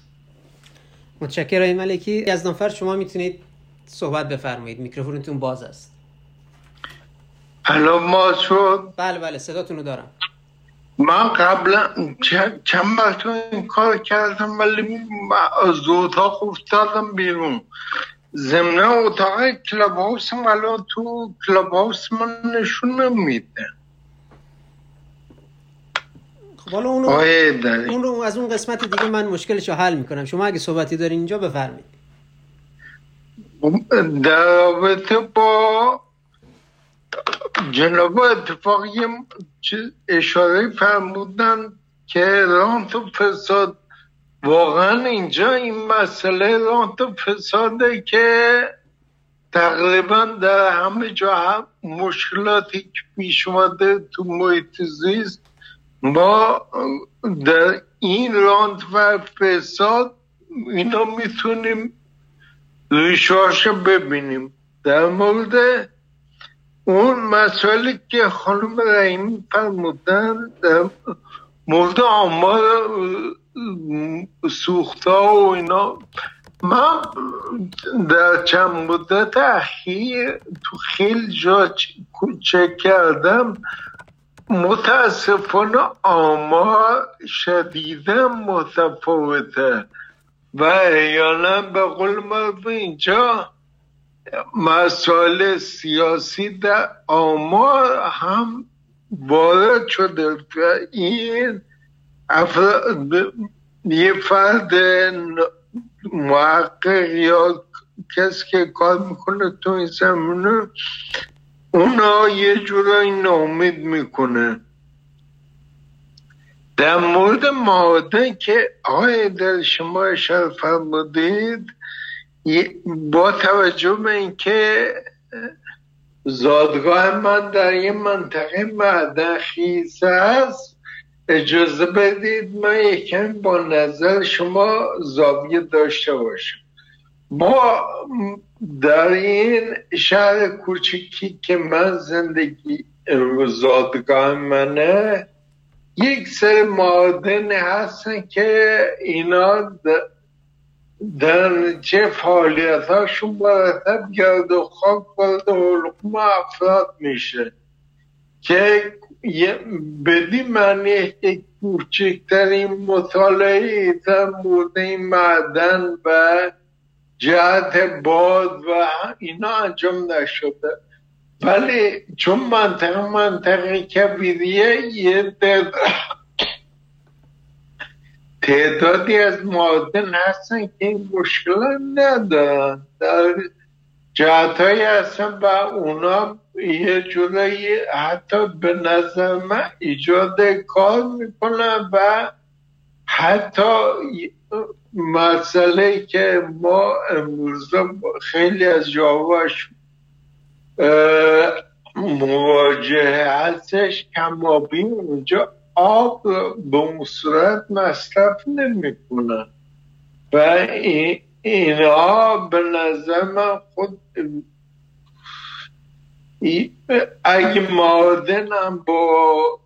متشکرم. ملکی از نفر شما می‌تونید صحبت بفرمایید. میکروفونتون باز است. الان ما شد؟ بله بله صداتون رو دارم. من قبلا چند وقت این کار کردم ولی از اتاق افتادم بیرون. ضمن اتاق کلاب هاوس الان تو کلاب هاوس من نشون نمیده. خب حالا اونو, اون رو از اون قسمت دیگه من مشکلش رو حل می‌کنم. شما اگه صحبتی دارین اینجا بفرمایید. در رابطه با جناب اتفاقی اشاره فرمودن که رانت و فساد واقعا اینجا این مسئله رانت و فساده که تقریبا در همه جا هم مشکلاتی که پیش اومده تو محیط زیست ما در این رانت و فساد اینا می‌تونیم ریشاش ببینیم. در مورد اون مسئله که خانم رحیمی فرمودن مورد آمار سوختا و اینا من در چند مدت اخیر تو خیلی جا چک کردم متاسفانه آمار شدیدا متفاوته و احیانا به قول ما اینجا مسائل سیاسی در آمار هم وارد شده و این یه فرد محقق یا کسی که کار می‌کنه تو این زمینه اونا یه جورایی نامید می‌کنه. در مورد ماده که آقای در شما اشاره فرمودید با توجه به اینکه زادگاه من در یه منطقه معدن خیز هست اجازه بدید من یکم با نظر شما زاویه داشته باشم. ما در این شهر کوچکی که من زندگی زادگاه منه یک سر معادن هستن که اینا در چه فعالیت هاشون مرتب گرد و خاک وارد حلقوم افراد میشه که بدی معنی که کوچکترین مطالعه در مورد این معدن و جهت باد و اینا انجام نشده. ولی چون منطقه منطقه کبیریه یه تعدادی از معادن هستن که این مشکل ندارن. در جهت هستن و اونا یه جورایی حتی به نظر من ایجاد کار می‌کنن و حتی مسئله که ما امروز خیلی از جاواش مواجه هستش کمابی اونجا. آب به اون صورت مصرف نمی‌کنن و اینها به نظر من خود اگه معادنم با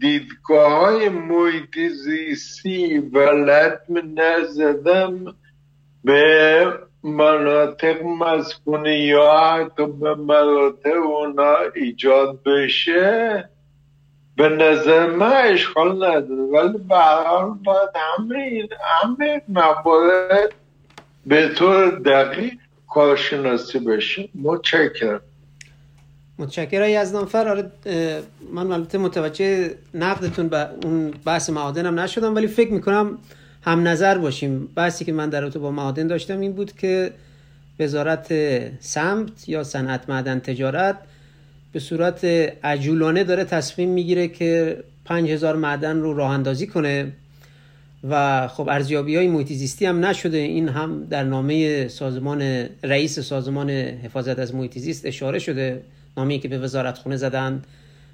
دیدگاه های محیط زیستی ولد نزدم به مناطق مسکونی یا حتی به مناطق اونا ایجاد بشه به نظر من اشکال نداره. ولی به حال باید همه این همه موارد به طور دقیق کارشناسی بشه. متشکرم. متشکرم. یزدانفر آره من البته متوجه نقدتون به اون بحث معادنم نشدم ولی فکر می‌کنم هم نظر باشیم. بحثی که من در رابطه با معادن داشتم این بود که وزارت سمت یا صنعت معدن تجارت به صورت عجولانه داره تصمیم می‌گیره که 5000 معدن رو راه اندازی کنه و خب ارزیابی های محیط زیستی هم نشده. این هم در نامه سازمان رئیس سازمان حفاظت از محیط زیست اشاره شده. نامه که به وزارت خونه زدن.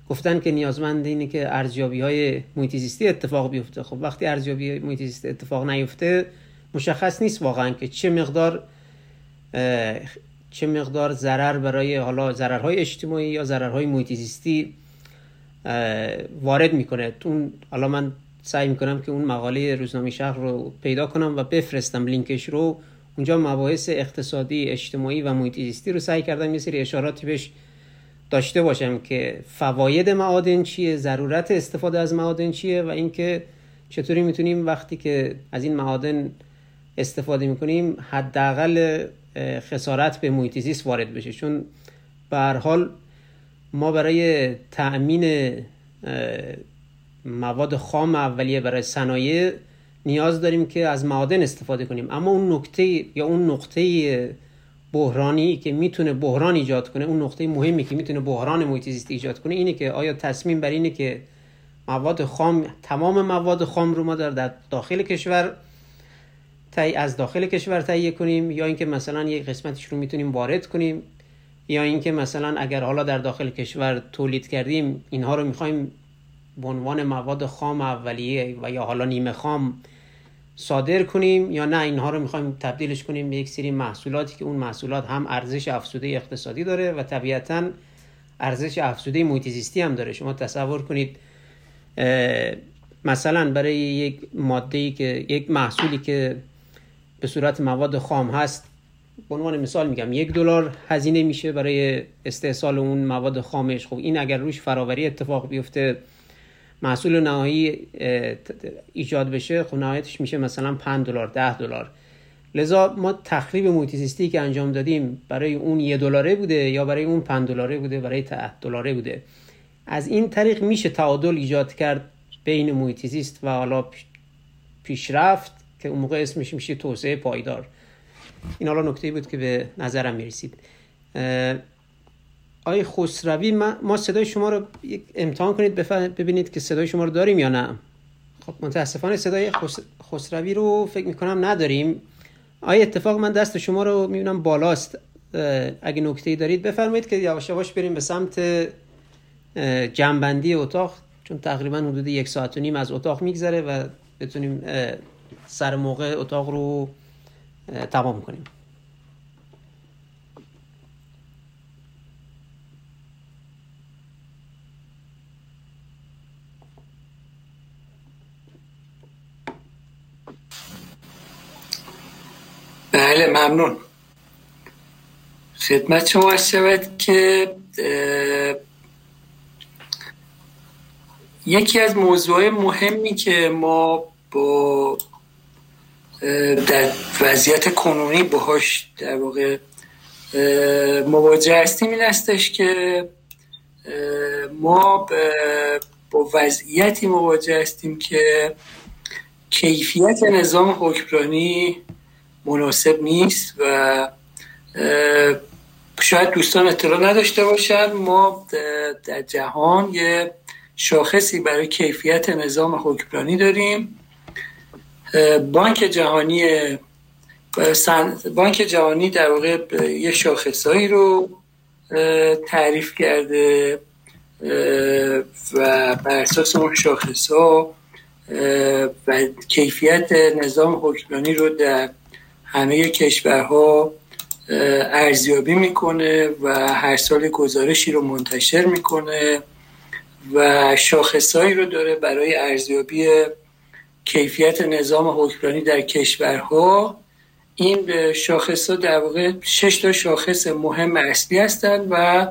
گفتن که نیازمند اینه که ارزیابی های محیط زیستی اتفاق بیفته. خب وقتی ارزیابی محیط زیستی اتفاق نیفته مشخص نیست واقعا که چه مقدار چه مقدار ضرر برای حالا ضررهای اجتماعی یا ضررهای محیط وارد می‌کنه. اون حالا من سعی می‌کنم که اون مقاله روزنامه شهر رو پیدا کنم و بفرستم لینکش رو. اونجا مباحث اقتصادی اجتماعی و محیط رو سعی کردم یه سری اشاراتی بهش داشته باشم که فواید معادن چیه ضرورت استفاده از معادن چیه و اینکه چطوری می‌تونیم وقتی که از این معادن استفاده می‌کنیم حداقل خسارت به محیط زیست وارد بشه. چون به حال ما برای تأمین مواد خام اولیه برای صنایع نیاز داریم که از معادن استفاده کنیم. اما اون نکته یا اون نقطه بحرانی که می‌تونه بحران ایجاد کنه اون نقطه مهمی که می‌تونه بحران محیط زیست ایجاد کنه اینه که آیا تصمیم بر اینه که مواد خام تمام مواد خام رو ما در داخل کشور از داخل کشور تهیه کنیم یا اینکه مثلا یک قسمتش رو می‌تونیم وارد کنیم یا اینکه مثلا اگر حالا در داخل کشور تولید کردیم اینها رو می‌خوایم به عنوان مواد خام اولیه و یا حالا نیمه خام صادر کنیم یا نه اینها رو می‌خوایم تبدیلش کنیم به یک سری محصولاتی که اون محصولات هم ارزش افزوده اقتصادی داره و طبیعتا ارزش افزوده محیط زیستی هم داره. شما تصور کنید مثلا برای یک ماده که یک محصولی که به صورت مواد خام هست. به عنوان مثال میگم یک دلار هزینه میشه برای استحصال اون مواد خامش. خب این اگر روش فراوری اتفاق بیفته محصول نهایی ایجاد بشه خب نهایتش میشه مثلا 5 دلار 10 دلار. لذا ما تخریب محیط که انجام دادیم برای اون یه دلاره بوده یا برای اون 5 دلاره بوده برای 10 دلاره بوده. از این طریق میشه تعادل ایجاد کرد بین محیط و حالا پیشرفت. که اون موقع اسمش میشه توسعه پایدار. این حالا نکته بود که به نظرم می‌رسید. آی خسروی ما صدای شما رو امتحان کنید ببینید که صدای شما رو داریم یا نه. خب متاسفانه صدای خسروی رو فکر می‌کنم نداریم. آیا اتفاق من دست شما رو می‌بینم بالاست؟ اگه نکته دارید بفرمایید که یواش یواش بریم به سمت جنبندی اتاق چون تقریبا حدود یک ساعت و نیم از اتاق میگذره و بتونیم سر موقع اتاق رو تمام کنیم. بله ممنون. خدمت شما شود که یکی از موضوع مهمی که ما با در وضعیت کنونی باهاش در واقع مواجه هستیم این هستش که ما با وضعیتی مواجه هستیم که کیفیت نظام حکمرانی مناسب نیست و شاید دوستان اطلاع نداشته باشن ما در جهان یه شاخصی برای کیفیت نظام حکمرانی داریم. بانک جهانی بانک جهانی در واقع یه شاخصایی رو تعریف کرده و بر اساس اون شاخص ها و کیفیت نظام حکمرانی رو در همه کشورها ارزیابی می‌کنه و هر سال گزارشی رو منتشر می‌کنه و شاخصهایی رو داره برای ارزیابی کیفیت نظام حکمرانی در کشورها این شاخص ها در واقع شش تا شاخص مهم اصلی هستند و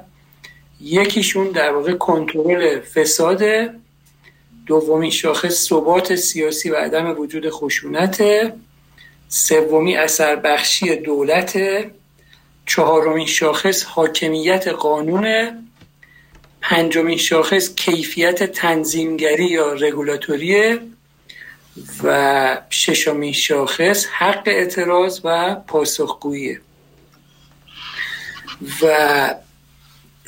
یکیشون در واقع کنترل فساد. دومین شاخص ثبات سیاسی و عدم وجود خشونت. سومی اثر بخشی دولت. چهارمین شاخص حاکمیت قانون. پنجمین شاخص کیفیت تنظیمگری یا رگولاتوری و ششمین شاخص حق اعتراض و پاسخگویی. و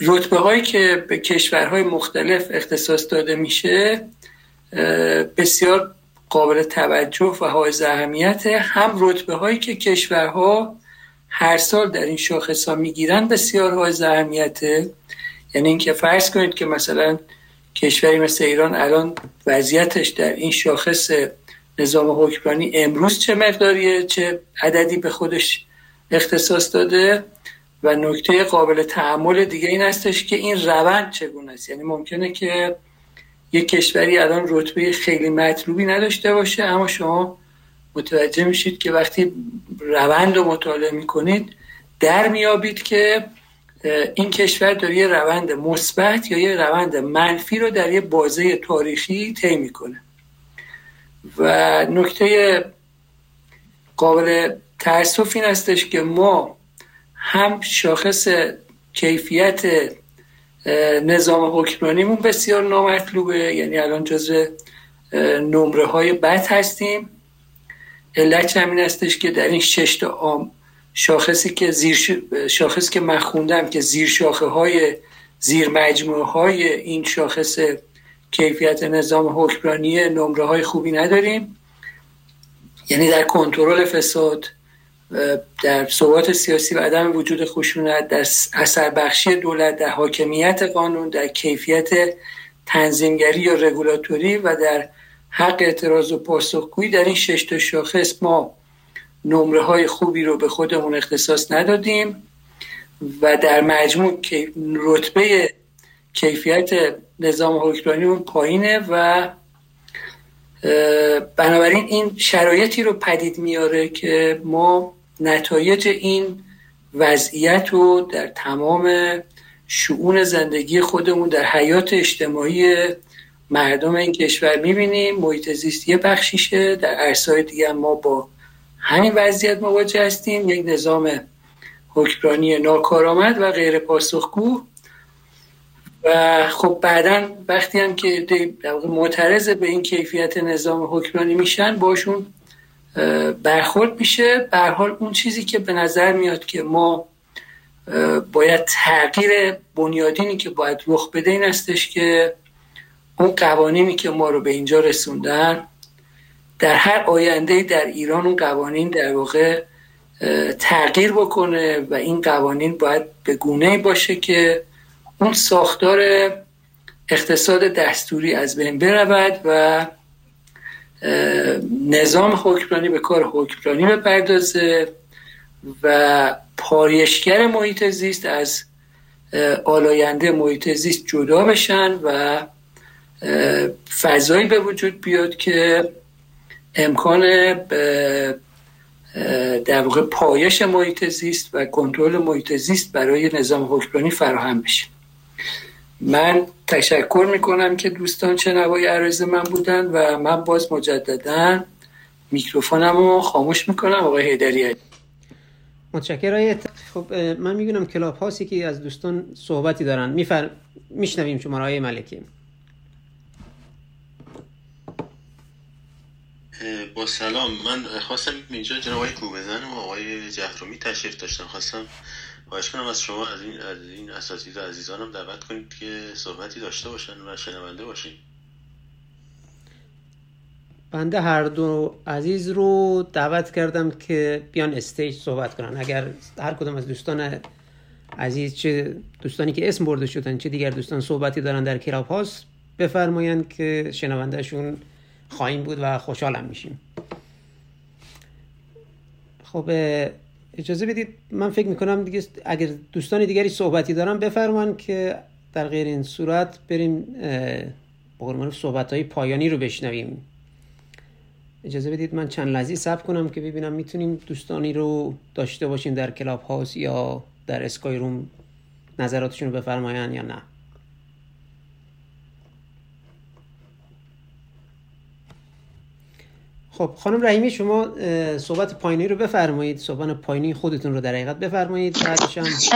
رتبه هایی که به کشورهای مختلف اختصاص داده میشه بسیار قابل توجه و حائز اهمیت. هم رتبه هایی که کشورها هر سال در این شاخص ها می‌گیرن بسیار حائز اهمیته. یعنی اینکه فرض کنید که مثلا کشوری مثل ایران الان وضعیتش در این شاخص نظام حکمرانی امروز چه مقداریه؟ چه عددی به خودش اختصاص داده؟ و نکته قابل تحمل دیگه این هستش که این روند چگونه است؟ یعنی ممکنه که یک کشوری الان رتبه خیلی مطلوبی نداشته باشه اما شما متوجه میشید که وقتی روند رو مطالعه می‌کنید در میابید که این کشور داره یه روند مثبت یا یه روند منفی رو در یه بازه تاریخی طی می‌کنه. و نکته قابل تاسف این هستش که ما هم شاخص کیفیت نظام حکمرانیمون بسیار نامطلوبه. یعنی الان جز نمره های بد هستیم. علت همین هستش که در این شش تا شاخصی که زیر شاخص که من خوندم که زیر شاخه های زیر مجموعه های این شاخص کیفیت نظام حکمرانی نمره های خوبی نداریم. یعنی در کنترل فساد در ثبات سیاسی و عدم وجود خشونت در اثر بخشی دولت در حاکمیت قانون در کیفیت تنظیمگری یا رگولاتوری و در حق اعتراض و پاسخگویی در این شش تا شاخص ما نمره های خوبی رو به خودمون اختصاص ندادیم و در مجموع رتبه کیفیت نظام حکمرانی اون پایینه و بنابراین این شرایطی رو پدید میاره که ما نتایج این وضعیت رو در تمام شعون زندگی خودمون در حیات اجتماعی مردم این کشور می‌بینیم. محیط یه بخشیشه. در عرصه‌های دیگه ما با همین وضعیت مواجه هستیم. یک نظام حکمرانی ناکارآمد و غیر پاسخگو. و خب بعدا وقتی هم که معترض به این کیفیت نظام حکمرانی میشن باشون برخورد میشه. به حال اون چیزی که به نظر میاد که ما باید تغییر بنیادینی که باید رخ بده این استش که اون قوانینی که ما رو به اینجا رسوندن در هر آینده در ایران اون قوانین در واقع تغییر بکنه و این قوانین باید به گونه باشه که اون ساختار اقتصاد دستوری از بین برود و نظام حکمرانی به کار حکمرانی بپردازه و پایشگر محیط زیست از آلاینده محیط زیست جدا بشن و فضایی به وجود بیاد که امکان در واقع پایش محیط زیست و کنترل محیط زیست برای نظام حکمرانی فراهم بشه. من تشکر می‌کنم که دوستان شنوای عرض من بودن و من باز مجددا میکروفونم رو خاموش می‌کنم آقای هیدری متشکرم. خب من میگونم کلاب هاسی که از دوستان صحبتی دارن. میفر... میشنویم شما آقای ملکی. با سلام. من خواستم اینجا جناب آقای کوبزن و آقای جهرومی تشریف داشتم خواستم خواهش کنم از شما از این از این اساتید عزیزانم دعوت کنید که صحبتی داشته باشن و شنونده باشین. بنده هر دو عزیز رو دعوت کردم که بیان استیج صحبت کنن. اگر هر کدوم از دوستان عزیز چه دوستانی که اسم برده شدن چه دیگر دوستان صحبتی دارن در کلاب هاست بفرمایند که شنوندهشون خواهیم بود و خوشحالم میشیم. خب اجازه بدید من فکر می‌کنم دیگه اگر دوستان دیگری صحبتی دارن بفرمان که در غیر این صورت بریم بقول صحبت های پایانی رو بشنویم. اجازه بدید من چند لحظه صبر کنم که ببینم می‌تونیم دوستانی رو داشته باشیم در کلاب هاوس یا در اسکای روم نظراتشون رو بفرماین یا نه. خب خانم رحیمی شما صحبت پایینی رو بفرمایید. صحبت پایینی خودتون رو در حقیقت بفرمایید.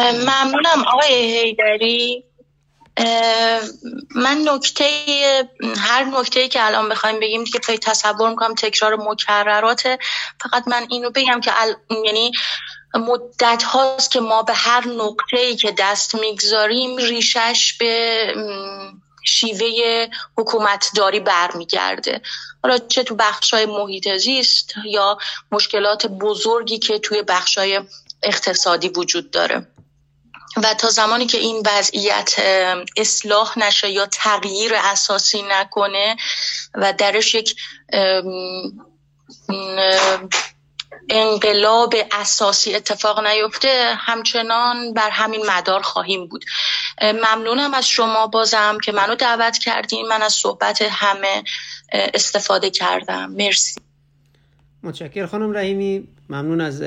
ممنونم آقای هیدری من نکته هر نکته که الان بخوایم بگیم دیگه پای تصور می‌کنم تکرار مکرراته فقط من اینو بگم که یعنی مدت هاست که ما به هر نقطه که دست می‌گذاریم ریشش به شیوه حکومتداری برمیگرده. حالا چه تو های محیط زیست یا مشکلات بزرگی که توی های اقتصادی وجود داره. و تا زمانی که این وضعیت اصلاح نشه یا تغییر اساسی نکنه و درش یک انقلاب اساسی اتفاق نیفته همچنان بر همین مدار خواهیم بود. ممنونم از شما بازم که منو دعوت کردین من از صحبت همه استفاده کردم. مرسی. متشکر خانم رحیمی. ممنون از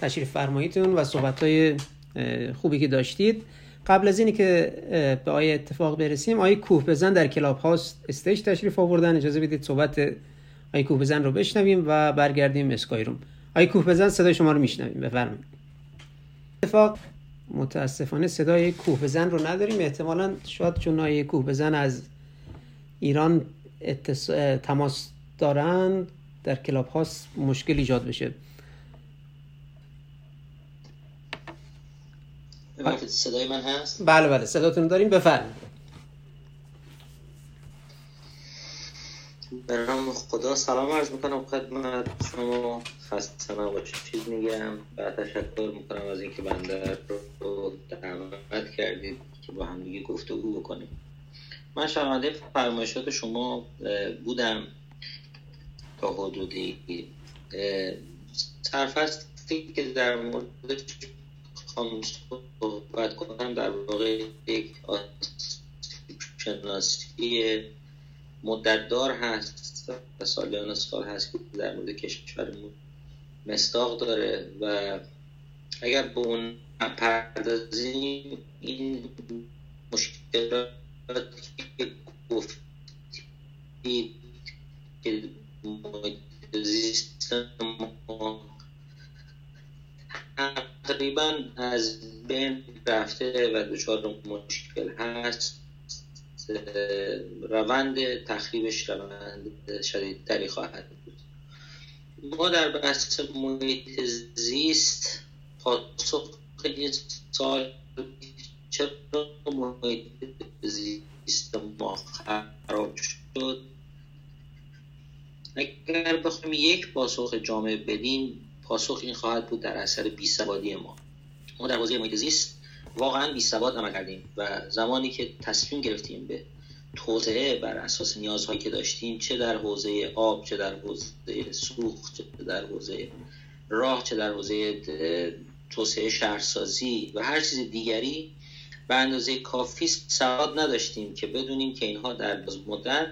تشریف فرماییتون و صحبت های خوبی که داشتید. قبل از اینی که به آیه اتفاق برسیم آیه کوه بزن در کلاب هاست استیج تشریف آوردن. اجازه بدید صحبت آیه کوه بزن رو بشنویم و برگردیم اسکای روم آیه کوه بزن صدای شما رو میشنویم. بفرمایید. اتفاق متاسفانه صدای کوه بزن رو نداریم. احتمالا شاید چون آیه کوه بزن از ایران اتس... تماس دارن در کلاب هاست مشکل ایجاد بشه. صدای من هست؟ بله بله صداتون داریم. بفرمایید. به نام خدا سلام عرض می‌کنم. خدمت شما. خسته نباشید. میگم. و تشکر می‌کنم از اینکه بنده رو دعوت کردید که با هم دیگه گفتگو بکنیم. من شرمنده فرمایشات شما بودم تا حدودی سرفستی که در مورد صحبت کنم در واقع یک شناسی مدتدار هست و سالیان سال هست که در مورد کشورمون مستاق داره و اگر به اون پردازیم این مشکلات که گفتید که تقریبا از بین رفته و دچار مشکل هست. روند تخریبش روند شدیدتری خواهد بود. ما در بحث محیط زیست پاسخ این سال چرا محیط زیست ما خراب شد؟ اگر بخوایم یک پاسخ جامعه بدیم پاسخ این خواهد بود در اثر بیسوادی ما. ما در حوزه محیط زیست واقعا بیسواد عمل کردیم و زمانی که تصمیم گرفتیم به توسعه بر اساس نیازهایی که داشتیم چه در حوزه آب چه در حوزه سوخت چه در حوزه راه چه در حوزه توسعه شهرسازی و هر چیز دیگری به اندازه کافی سواد نداشتیم که بدونیم که اینها در مدت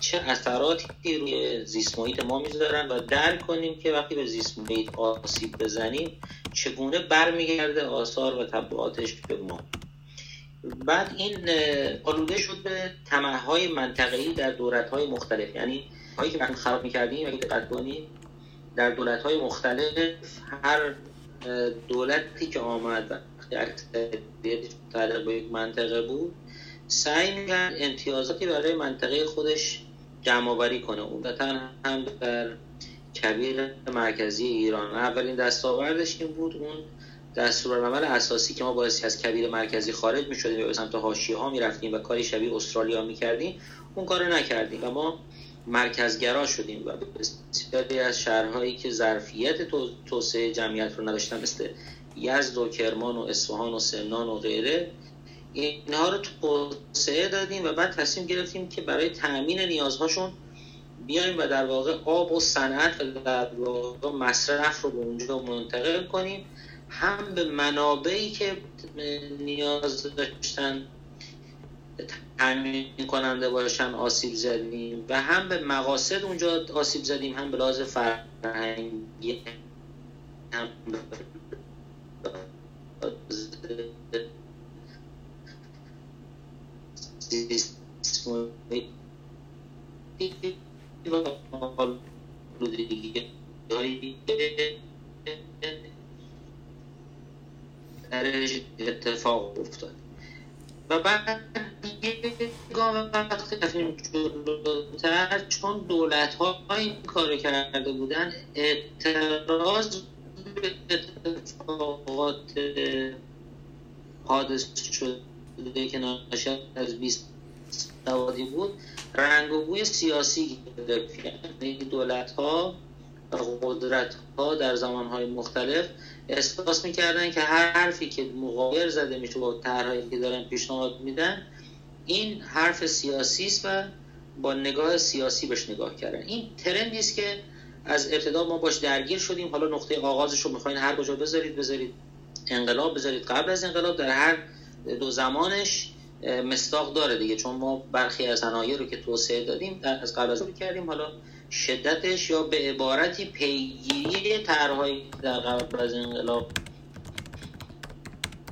چه اثراتی روی زیست محیط ما می‌ذارن و درک کنیم که وقتی به زیست محیط آسیب بزنیم چگونه برمیگرده آثار و تبعاتش به ما. بعد این آلوده شد به تمه های منطقه‌ای در دولت های مختلف. یعنی هایی که وقتی خراب می‌کردیم اگه دقت کنیم در دولت های مختلف هر دولتی که آمد وقتی اکثریت به یک منطقه بود سعی می‌کرد امتیازاتی برای منطقه خودش جمع آوری کنه. عمدتا هم در کبیر مرکزی ایران. اولین دستاوردش این بود اون دستورالعمل اساسی که ما باعث از کبیر مرکزی خارج می شدیم به سمت حاشیه ها می رفتیم و کاری شبیه استرالیا می کردیم اون کار نکردیم و ما مرکزگرا شدیم و بسیاری از شهرهایی که ظرفیت توسعه جمعیت رو نداشتن مثل یزد و کرمان و اصفهان و سمنان و غیره اینها رو توسعه دادیم و بعد تصمیم گرفتیم که برای تأمین نیازهاشون بیایم و در واقع آب و صنعت و در واقع مصرف رو به اونجا منتقل کنیم. هم به منابعی که نیاز داشتن تامین کننده باشن آسیب زدیم و هم به مقاصد اونجا آسیب زدیم هم به لحاظ فرهنگی هم اتفاق افتاد و بعد گام وقتی رفتیم جلوتر چون دولت ها این کار کرده بودن اعتراض به اتفاقات حادث شده که ناشد از 20 سوادی بود. رنگ و بوی سیاسی یعنی دولت ها و قدرت ها در زمان های مختلف احساس می‌کردن که هر حرفی که مقایر زده میشه با که دارن پیشنهاد میدن این حرف سیاسی است و با نگاه سیاسی بهش نگاه کردن. این ترندی است که از ابتدا ما باش درگیر شدیم. حالا نقطه آغازش رو می‌خواین هر کجا بذارید بذارید انقلاب بذارید قبل از انقلاب در هر دو زمانش مستاق داره دیگه چون ما برخی از صنایع رو که توسعه دادیم در از قبل از کردیم. حالا شدتش یا به عبارتی پیگیری طرحهایی در قبل از انقلاب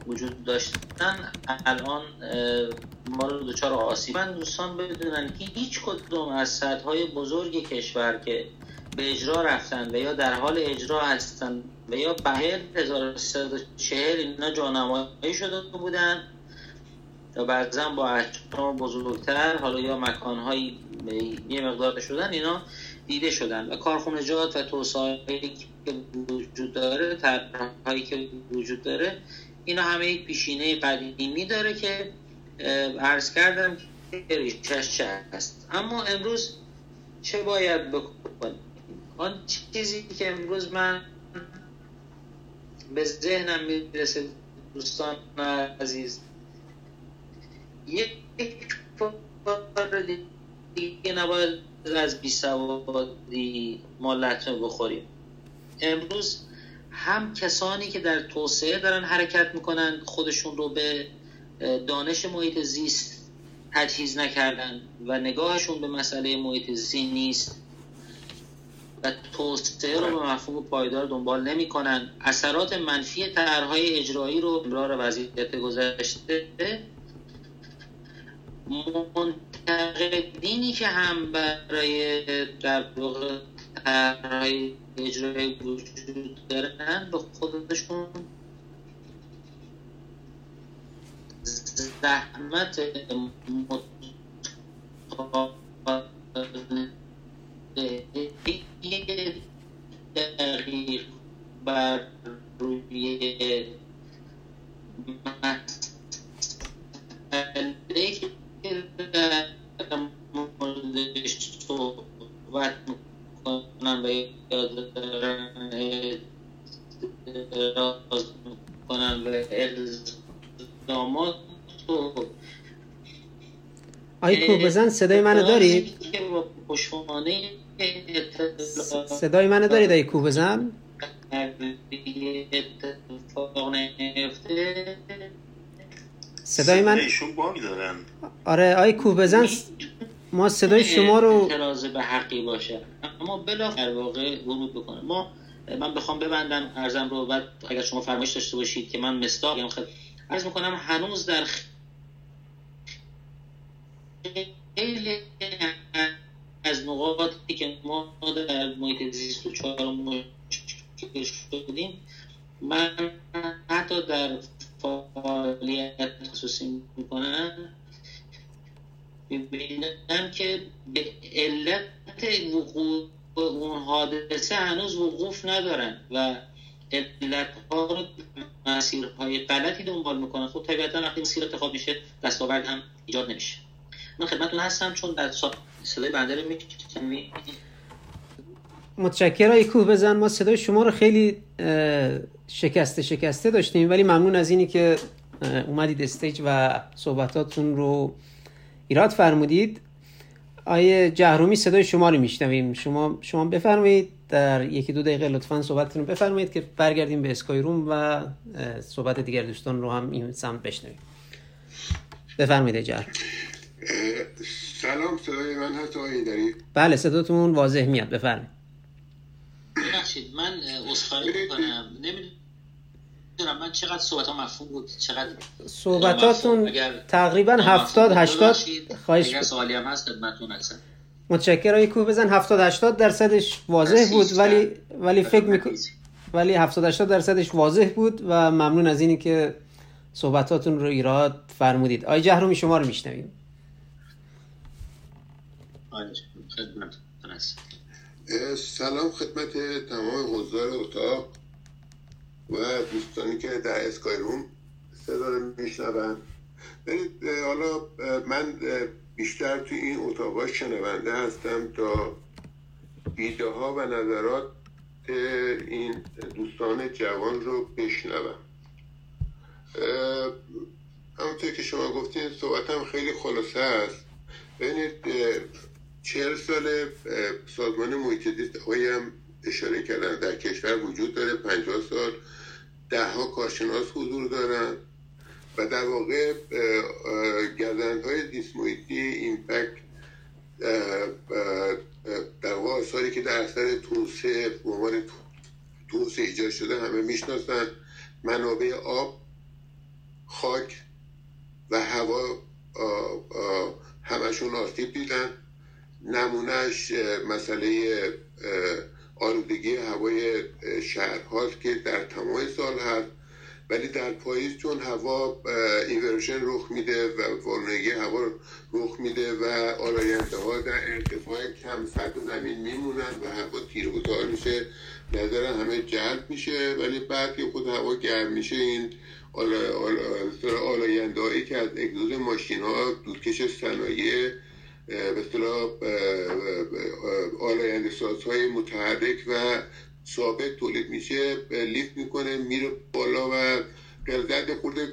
وجود داشتن الان ما رو دوچار آسیبن دوستان بدونن که هیچ کدوم از سدهای بزرگ کشور که به اجرا رفتن و یا در حال اجرا هستن و یا به 1340 اینا جانمایی شده بودن بعضا با احجام بزرگتر حالا یا مکانهایی یه مقدار شدن اینا دیده شدن. و کارخونجات و توسعه که وجود داره طرحهایی که وجود داره اینا همه یک پیشینه قدیمی داره که عرض کردم که ریشش چه هست اما امروز چه باید بکنیم؟ آن چیزی که امروز من به ذهنم می‌رسه دوستان عزیز یک بار دیگه نباید از بی سوادی ما لطمه بخوریم. امروز هم کسانی که در توسعه دارن حرکت می‌کنن خودشون رو به دانش محیط زیست تجهیز نکردن و نگاهشون به مسئله محیط زیست نیست و توسعه رو به مفهوم پایدار دنبال نمی‌کنن. اثرات منفی طرحهای اجرایی رو امرار وضعیت گذشته منتقدینی که هم برای در واقع طرحهای اجرایی وجود دارن به خودشون زحمت دقیق بر روی مسئله در موردش صحبت می‌کنن و دارن اعتراض می‌کنن و الزامات آی کو بزن صدای منو دارید؟ صدای منو دارید آی کو بزن؟ صدای من؟ آره آی کو بزن. ما صدای شما رو اعتراض به حقی باشه. اما بلا در واقع ورود بکنه. ما من بخوام ببندم ارزم رو بعد اگر شما فرمایش داشته باشید که من مستاق خد... عرض می‌کنم هنوز در خیلی از نقاطی که ما در محیط زیست و چهار مشکل شدیم من حتی در فعالیت خصوصی می‌کنن. می‌بینم که به علت وقوع اون حادثه هنوز وقوف ندارن و علت ها رو مسیرهای غلطی دنبال می‌کنن. خب طبیعتا وقتی مسیر انتخاب میشه دستاورد هم ایجاد نمیشه. من خدمتتون هستم چون در صدای بنده رو متشکرم. کوه بزن. ما صدای شما رو خیلی شکسته شکسته داشتیم. ولی ممنون از اینی که اومدید استیج و صحبتاتون رو ایراد فرمودید. آیه جهرومی صدای شما رو میشنویم. شما شما بفرمایید. در یکی دو دقیقه لطفا صحبتتون رو بفرمایید که برگردیم به اسکای روم و صحبت دیگر دوستان رو هم این سمت بشنویم. بفرمایید جهر سلام. صدای من هست آقای داری بله صداتون واضح میاد. بفرمایید. ببخشید من اصخایی کنم نمی‌دونم من چقدر صحبت ها مفهوم بود چقدر صحبتاتون تقریبا 70 80 خواهش اگر سوالی هم هست خدمتتون هستم. متشکرم. کوه بزن. 70 80 درصدش واضح بود ولی ولی فکر می‌کنم. ولی 70 80 درصدش واضح بود و ممنون از اینی که صحبتاتون رو ایراد فرمودید. آی جهرومی شما رو میشنویم. سلام خدمت تمام حضار اتاق و دوستانی که در اسکای روم صدا میشنون. حالا من بیشتر توی این اتاق شنونده هستم تا ایده ها و نظرات این دوستان جوان رو بشنوم. همونطور که شما گفتین صحبتم خیلی خلاصه است. ببینید چهل سال سازمان محیط زیست هم اشاره کردن در کشور وجود داره پنجاه سال ده ها کارشناس حضور دارن و در واقع گردند های دیست محیطی ایمپکت در واقع آثاری که در اثر توسعه به عنوان توسعه ایجاد شده همه می‌شناسن. منابع آب خاک و هوا همشون آسیب دیدن. نمونهش مسئله آلودگی هوای شهر هاست که در تمام سال هست. ولی در پاییز چون هوا اینورشن رخ میده و وارونگی هوا رخ میده و آلاینده ها در ارتفاع کم سطح زمین میمونن و هوا تیر و میشه. نظر همه جلب میشه ولی بعد که خود هوا گرم میشه این آلاینده هایی که از اگزوز ماشین ها دودکش صنایع به اصطلاح آلاینده سازهای متحرک و ثابت تولید میشه. لیفت می‌کنه میره بالا و قلزت خورده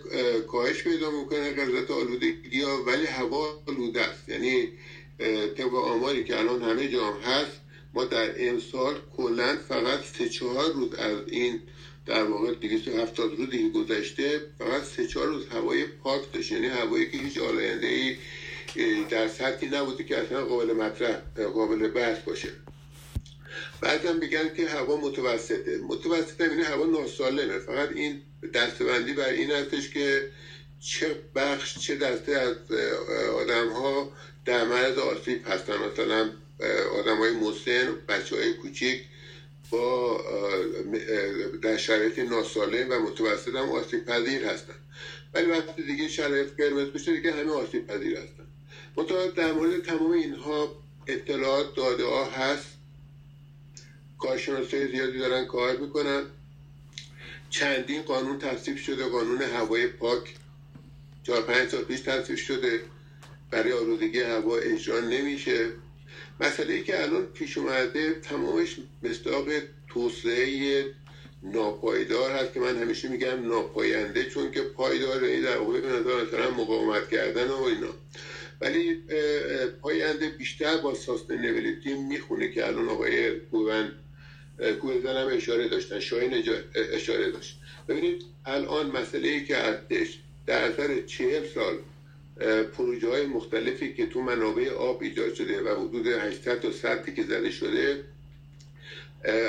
کاهش پیدا می‌کنه قلزت آلودگی ها ولی هوا آلوده است. یعنی طبق آماری که الان همه جا هست ما در امسال کلا فقط سه چهار روز از این در واقع 270 روزی که گذشته فقط سه چهار روز هوای پاک داشت. یعنی هوایی که هیچ آلاینده ای در سطحی نبوده که اصلا قابل مطرح قابل بحث باشه. بعدم بگن که هوا متوسطه. متوسطه یعنی هوا ناسالمه. فقط این دستبندی بر این هستش که چه بخش چه دسته از آدم ها در مرز آسیب هستن. مثلا آدم های مسن بچه های کوچیک با در شرایط ناسالم و متوسط هم آسیب پذیر هستن. ولی وقتی دیگه شرایط قرمز بشه دیگه همه آسیب پذیر هستن. منتها در مورد تمام اینها اطلاعات داده ها هست. کارشناسای زیادی دارن کار می‌کنن. چندین قانون تصویب شده قانون هوای پاک. چهار پنج سال پیش تصویب شده. برای آلودگی هوا اجرا نمیشه. مسئله ای که الان پیش اومده تمامش مصداق توسعه ناپایدار هست که من همیشه میگم ناپاینده چون که پایدار در واقع به نظر مقاومت کردن و اینا. ولی پاینده بیشتر با ساستینبیلیتی می‌خونه که الان آقای کوون کوهزن هم اشاره داشتن شاین اشاره داشت. ببینید الان مسئله ای که ارتش در اثر چهل سال پروژه های مختلفی که تو منابع آب ایجاد شده و حدود 800 تا سطحی که زده شده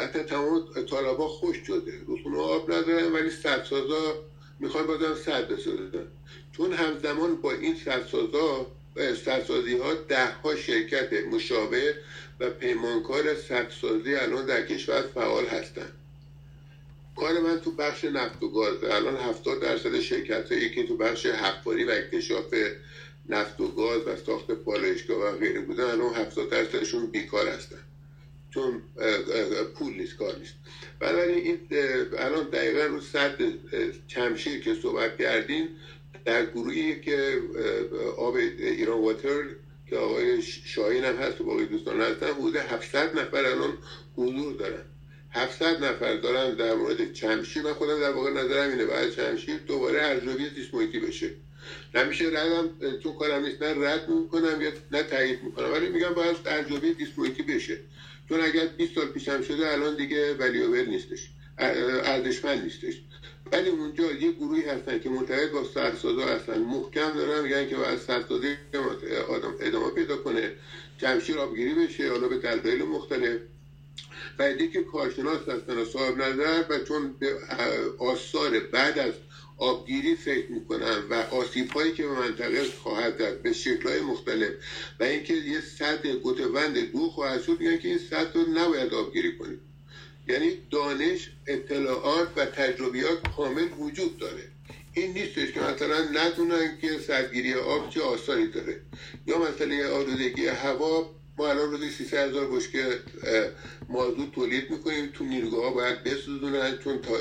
حتی تمام طالبا خوش شده. رسونه آب ندارن ولی سدسازا می‌خوان بازم سد بسازن. چون همزمان با این سدسازا سدسازی ها ده ها شرکت مشابه و پیمانکار سدسازی الان در کشور فعال هستند کار من تو بخش نفت و گاز. الان 70 درصد شرکت هایی که تو بخش حفاری و اکتشاف نفت و گاز و ساخت پالایشگاه و غیره بودن الان 70 درصدشون بیکار هستن. چون پول نیست کار نیست. بنابراین این الان دقیقا رو صد چمشیر که صحبت کردین در گروهی که آب ایران واتر که آقای شاهین هم هست و باقی دوستان هستن حدود 700 نفر الان حضور دارن. 700 نفر دارن در مورد چمشیر. من خودم در واقع نظرم اینه بعد چمشیر دوباره ارزیابی زیست بشه. نمیشه ردم تو کارم نیست نه رد می‌کنم یا نه تایید می‌کنم ولی میگم باید ارزیابی زیست بشه. چون اگر 20 سال پیشم شده الان دیگه ولیوبل نیستش ارزشمند نیستش. ولی اونجا یه گروهی هستن که مرتبط با سرسازا هستن. محکم دارن میگن که باید سرسازی آدم ادامه پیدا کنه جمشیر آبگیری بشه حالا به دلایل مختلف. و که کارشناس هستن و صاحب نظر و چون به آثار بعد از آبگیری فکر می‌کنن و آسیب هایی که به منطقه خواهد داد به شکل های مختلف و اینکه یه سطح گتوند دو خواهد شد میگن که این سطح رو نباید آبگیری کنیم یعنی دانش اطلاعات و تجربیات کامل وجود داره. این نیستش که مثلا ندونن که سرگیری آب چه آثاری داره. یا مسئله آلودگی هوا ما الان روزی 300 هزار بشکه مازوت تولید می‌کنیم. تو نیروگاه ها باید بسوزونن چون تا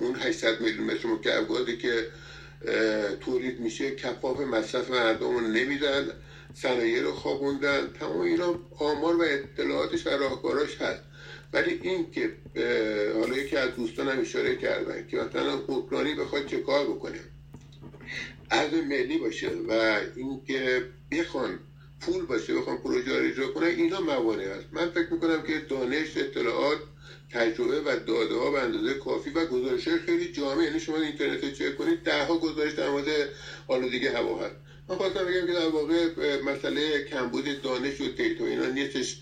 اون 800 میلیون متر مکعب گازی که تولید میشه کفاف مصرف مردم رو نمیدن. صنایع رو خوابوندن. تمام اینا آمار و اطلاعاتش و راهکاراش هست. ولی این که حالا یکی از دوستانم اشاره کردن که مثلا حکمرانی بخواد چه کار بکنه. از ملی باشه و اینکه بخوان پول باشه بخوام پروژه رو اجرا کنن اینا موانع هست. من فکر می‌کنم که دانش اطلاعات تجربه و داده ها به اندازه کافی و گزارش خیلی جامع. یعنی شما اینترنت رو چک کنید ده ها گزارش در مورد دیگه هوا هست. من خواستم بگم که در واقع مسئله کمبود دانش و دیتا اینا نیستش.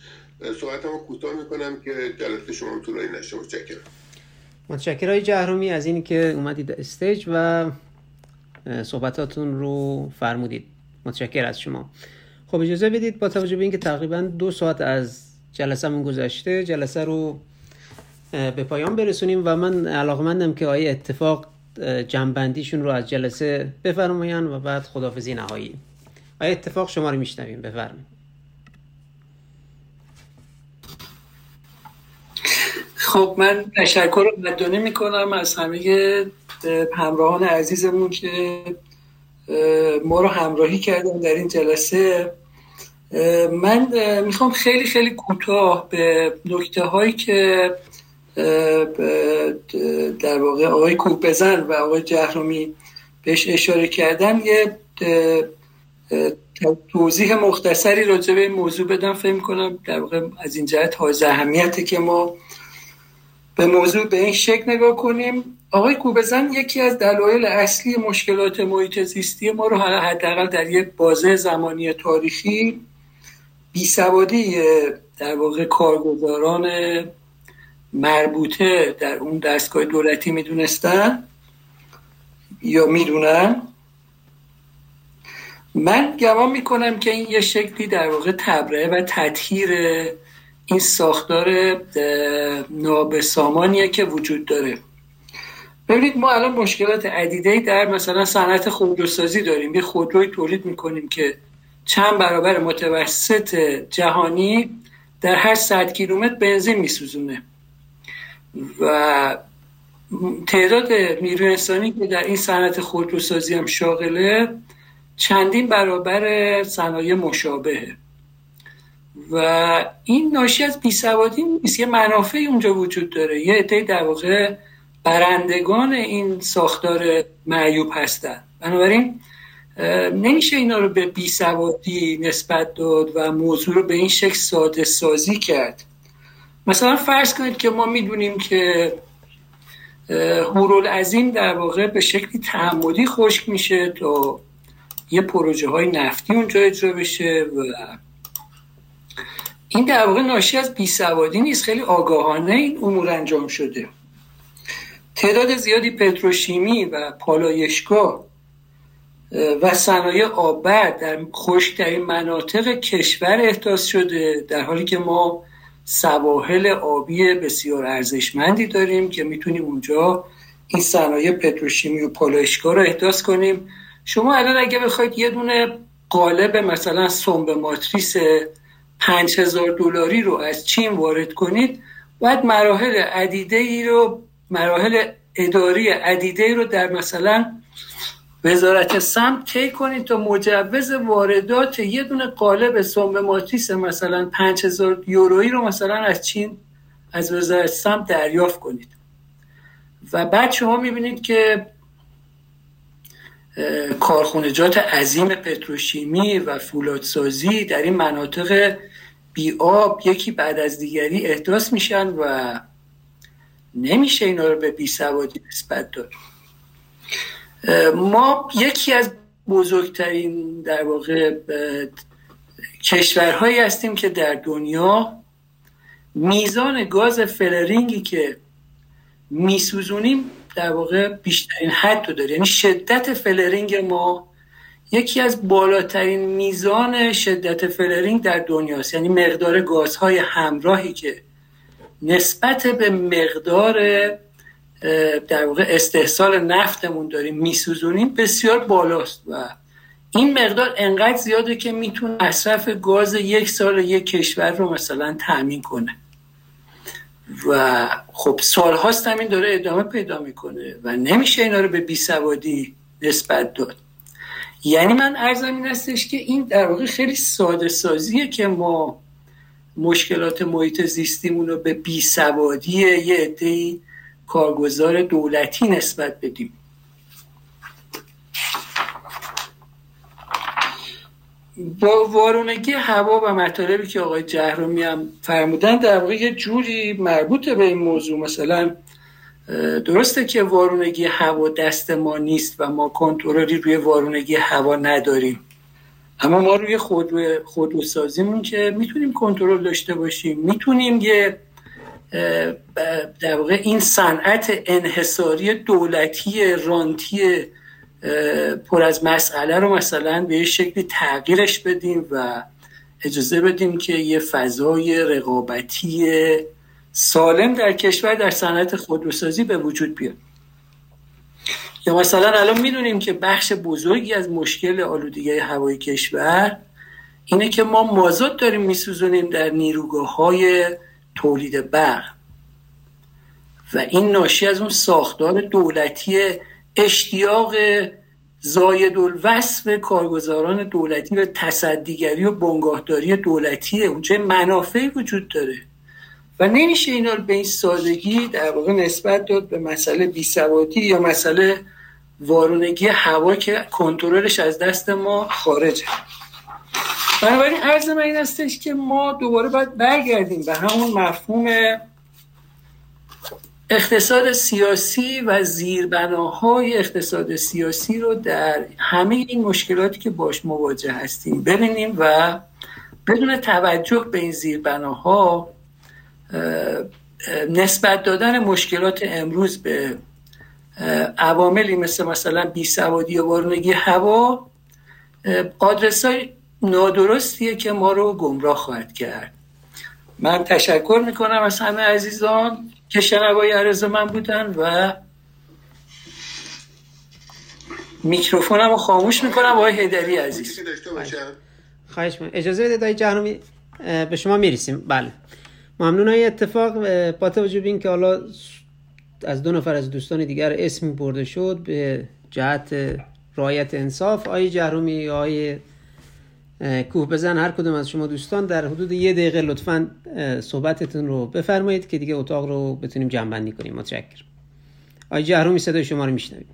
صحبت هم کوتاه می‌کنم که جلسه شما طولانی نشه. متشکرم. متشکرم جهرومی از این که اومدید استیج و صحبتاتون رو فرمودید. متشکر از شما. خب اجازه بدید با توجه به اینکه تقریبا دو ساعت از جلسهمون گذشته جلسه رو به پایان برسونیم و من علاقمندم که آیه اتفاق جنبندیشون رو از جلسه بفرماین و بعد خدافزی نهایی. آیه اتفاق شما رو میشنویم. بفرمایید. خب من تشکر رو مدونه می‌کنم از همه همراهان عزیزمون که ما رو همراهی کردن در این جلسه. من می‌خوام خیلی خیلی کوتاه به نکته هایی که در واقع آقای کوبزن و آقای جهرومی بهش اشاره کردن یه توضیح مختصری راجع به این موضوع بدم. فهم کنم در واقع از این جهت های اهمیته که ما به موضوع به این شکل نگاه کنیم آقای کوبزن یکی از دلایل اصلی مشکلات محیط زیستی ما رو حداقل در یک بازه زمانی تاریخی بیسوادی در واقع کارگزاران مربوطه در اون دستگاه دولتی می‌دونستن یا می‌دونن. من گمان می‌کنم که این یه شکلی در واقع تبرئه و تطهیر این ساختار نابسامانیه که وجود داره. ببینید ما الان مشکلات عدیده در مثلا صنعت خودروسازی داریم. یه خودروی تولید می‌کنیم که چند برابر متوسط جهانی در هر صد کیلومتر بنزین میسوزونه. و تعداد نیروی انسانی که در این صنعت خودروسازی هم شاغله چندین برابر صنایع مشابهه. و این ناشی از بیسوادی نیست. یه منافعی اونجا وجود داره. یه عده در واقع برندگان این ساختار معیوب هستن. بنابراین نمیشه اینا رو به بیسوادی نسبت داد و موضوع رو به این شکل ساده سازی کرد. مثلا فرض کنید که ما می‌دونیم که هورول عظیم در واقع به شکلی تعمدی خشک میشه تا یه پروژه های نفتی اونجا اجرا بشه و این در واقع ناشی از بیسوادی نیست خیلی آگاهانه این امور انجام شده. تعداد زیادی پتروشیمی و پالایشگاه و صنایع آبر در خشکترین مناطق کشور احداث شده در حالی که ما سواحل آبی بسیار ارزشمندی داریم که می‌تونیم اونجا این صنایع پتروشیمی و پالایشگاه رو احداث کنیم. شما الان اگه بخواید یه دونه قالب مثلا سنب ماتریس 5000 دلاری رو از چین وارد کنید باید مراحل عدیده ای رو مراحل اداری عدیده ای رو در مثلا وزارت سمت طی کنید تا مجوز واردات یه دونه قالب سوم ماتیس مثلا 5000 یورویی رو مثلا از چین از وزارت سمت دریافت کنید. و بعد شما می‌بینید که کارخونجات عظیم پتروشیمی و فولادسازی در این مناطق بی آب یکی بعد از دیگری احداث میشن و نمیشه اینا رو به بی سوادی نسبت داد. ما یکی از بزرگترین در واقع کشورهایی هستیم که در دنیا میزان گاز flaring ی که میسوزونیم در واقع بیشترین حد رو داره. یعنی شدت flaring ما یکی از بالاترین میزان شدت flaring در دنیاست. یعنی مقدار گازهای همراهی که نسبت به مقدار در واقع استحصال نفتمون داریم میسوزونیم بسیار بالاست و این مقدار انقدر زیاده که می‌تونه مصرف گاز یک سال یک کشور رو مثلا تأمین کنه. و خب سالهاست همین داره ادامه پیدا می‌کنه و نمیشه اینا رو به بیسوادی نسبت داد. یعنی من ارزم این هستش که این در واقع خیلی ساده سازیه که ما مشکلات محیط زیستیمون رو به بیسوادی یه عده‌ای کارگزار دولتی نسبت بدیم. با وارونگی هوا و مطالبی که آقای جهرومی هم فرمودن در واقع یه جوری مربوط به این موضوع مثلا درسته که وارونگی هوا دست ما نیست و ما کنترلی روی وارونگی هوا نداریم. اما ما روی خودرو خودروسازیمون که می‌تونیم کنترل داشته باشیم. می‌تونیم یه در واقع این صنعت انحصاری دولتی رانتی پر از مسئله رو مثلا به یه شکلی تغییرش بدیم و اجازه بدیم که یه فضای رقابتی سالم در کشور در صنعت خودروسازی به وجود بیاد. یا مثلا الان می‌دونیم که بخش بزرگی از مشکل آلودگی هوای کشور اینه که ما مازوت داریم میسوزونیم در نیروگاه های تولید برق. و این ناشی از اون ساختار دولتی اشتیاق زاید الوصف کارگزاران دولتی و تصدیگری و بنگاهداری دولتیه اونجا منافعی وجود داره. و نمیشه اینا به این سادگی در واقع نسبت داد به مسئله بیسوادی یا مسئله وارونگی هوا که کنترلش از دست ما خارجه. بنابراین عرض من این هستش که ما دوباره باید برگردیم به همون مفهوم اقتصاد سیاسی و زیربناهای اقتصاد سیاسی رو در همه این مشکلاتی که باش مواجه هستیم ببینیم و بدون توجه به این زیربناها نسبت دادن مشکلات امروز به عواملی مثل مثلا بیسوادی و وارونگی هوا آدرس های نادرستیه که ما رو گمراه خواهد کرد. من تشکر می‌کنم از همه عزیزان که شنوای عرض من بودن و میکروفونم رو خاموش می‌کنم آقای هیدری عزیز. خواهش من اجازه بده دایی جهنمی به شما می‌رسیم. بله. ممنون. های اتفاق با توجه به اینکه حالا از دو نفر از دوستان دیگر اسم برده شد به جهت رایت انصاف آی جهرومی آی کوه بزن هر کدوم از شما دوستان در حدود یه دقیقه لطفا صحبتتون رو بفرمایید که دیگه اتاق رو بتونیم جمع کنیم. متشکرم. آی جهرومی صدای شما رو میشنویم.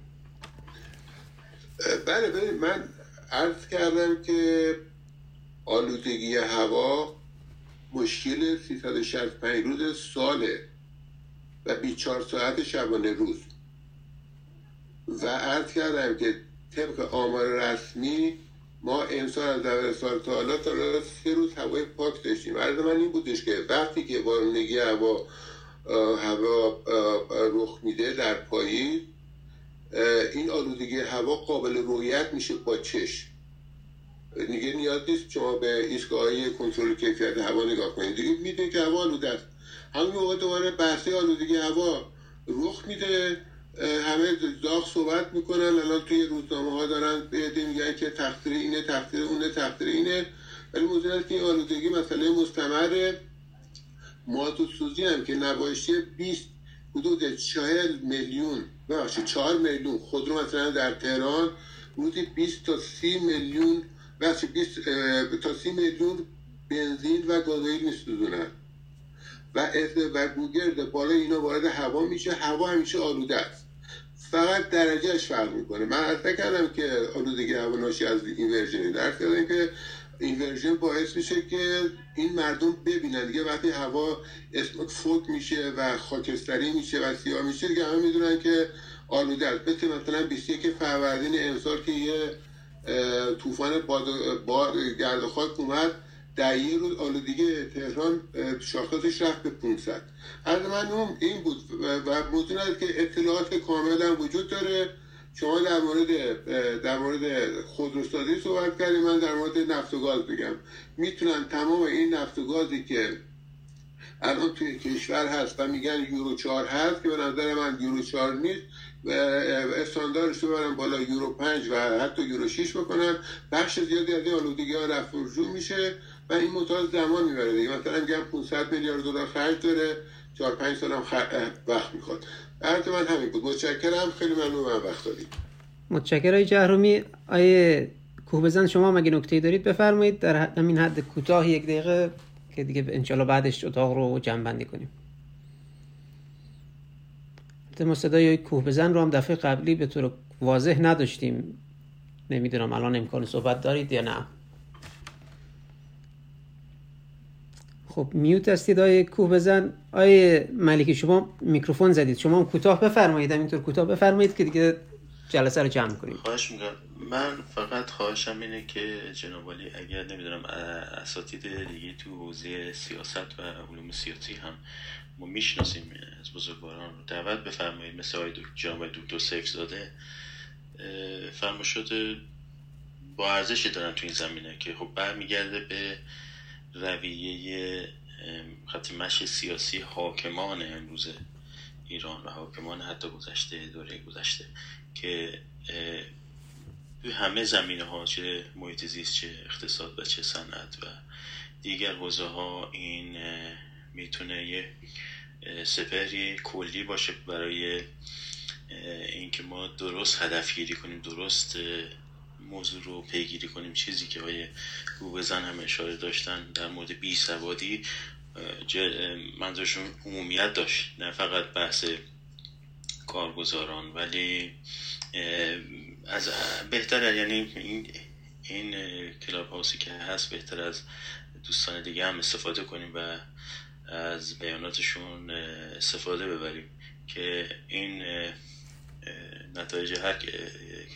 بله بله من عرض کردم که آلودگی هوا مشکل 365 روز ساله و 24 ساعت شبانه روز. و عرض کردم که طبق آمار رسمی ما امسال از دبستان تا حالا تا سه روز هوای پاک داشتیم. عرض من این بودش که وقتی که بارونگی هوا هوا رخ میده در پایین این آلودگی هوا قابل رویت میشه با چشم. دیگه نیاز نیست. شما به ایستگاه کنترل کیفیت هوا نگاه کنید. دیگه می‌دونید که هوا آلوده است. همین موقع دوباره بحثی آلودگی هوا رخ میده. همه داغ صحبت می‌کنن. الان توی روزنامه ها دارن بهده میگن که تقصیر اینه تقصیر اونه تقصیر اینه. ولی موضوع است که این آلودگی مسئله مستمر مازوت سوزی هم که نباشی 20 حدود 40 میلیون ببخشید 4 میلیون خودرو مثلا در تهران روزی 20 تا 30 میلیون بخش 20 تا 30 میلیون بنزین و گازوئیل میسوزونن. و و گوگرد بالا اینا وارد هوا میشه. هوا همیشه آلوده است. فقط درجهش فرق می‌کنه. من عرض کردم که آلودگی هوا ناشی از این ورژنی در کردم که این ورژن باعث میشه که این مردم ببینن دیگه. وقتی هوا فوت میشه و خاکستری میشه و سیاه میشه دیگه همه می‌دونن که آلوده است. مثل مثلا 21 فروردین امسال که یه طوفان باد, باد گرد خاک اومد. در یه روز آلودگی تهران شاخصش رفت به 500 از من این بود و موضوع که اطلاعات کاملا وجود داره. شما در مورد در مورد خودروسازی صحبت کردیم من در مورد نفت و گاز بگم. می‌تونن تمام این نفت و گازی که الان توی کشور هست و میگن یورو 4 هست که به نظر من یورو 4 نیست. و استاندارش رو برن بالا یورو 5 و حتی یورو 6 بکنن. بخش زیادی از این آلودگی ها رفت میشه و این متاز زمان می‌بره دیگه. مثلا میگم 500 میلیارد دلار خرج داره. 4 5 سال هم وقت می‌خواد. عرض من همین بود. متشکرم. خیلی ممنون من وقت دادید. متشکرم. جهرومی آیه کوه بزن شما مگه نکته دارید؟ بفرمایید. در همین حد کوتاه یک دقیقه که دیگه انشالله بعدش اتاق رو جمع بندی کنیم. ما صدای کوه بزن رو هم دفعه قبلی به طور واضح نداشتیم. نمی‌دونم الان امکان صحبت دارید یا نه. خب میوت هستید. آیه کوه بزن. آیه ملکی شما میکروفون زدید. شما کوتاه بفرمایید. اینطور کوتاه بفرمایید که دیگه جلسه رو جمع کنیم. خواهش می‌کنم. من فقط خواهشم اینه که جناب اگر نمی‌دونم اساتید دیگه تو حوزه سیاست و علوم سیاسی هم ما می‌شناسیم از بزرگواران رو دعوت بفرمایید. مثل آقای جناب دکتر سیف زاده فرماشد با ارزشی دارن تو این زمینه که خب برمیگرده به رویه خط مشی سیاسی حاکمان امروز ایران و حاکمان حتی گذشته دوره گذشته که توی همه زمینه ها چه محیط زیست چه اقتصاد و چه صنعت و دیگر حوزه ها این می‌تونه یه سپری کلی باشه برای اینکه ما درست هدف گیری کنیم درست موضوع رو پیگیری کنیم. چیزی که های بزن هم اشاره داشتن در مورد بی سوادی منظورشون عمومیت داشت. نه فقط بحث کارگزاران ولی از بهتر یعنی این این کلاب هاوسی که هست بهتر از دوستان دیگه هم استفاده کنیم و از بیاناتشون استفاده ببریم که این نتایج هر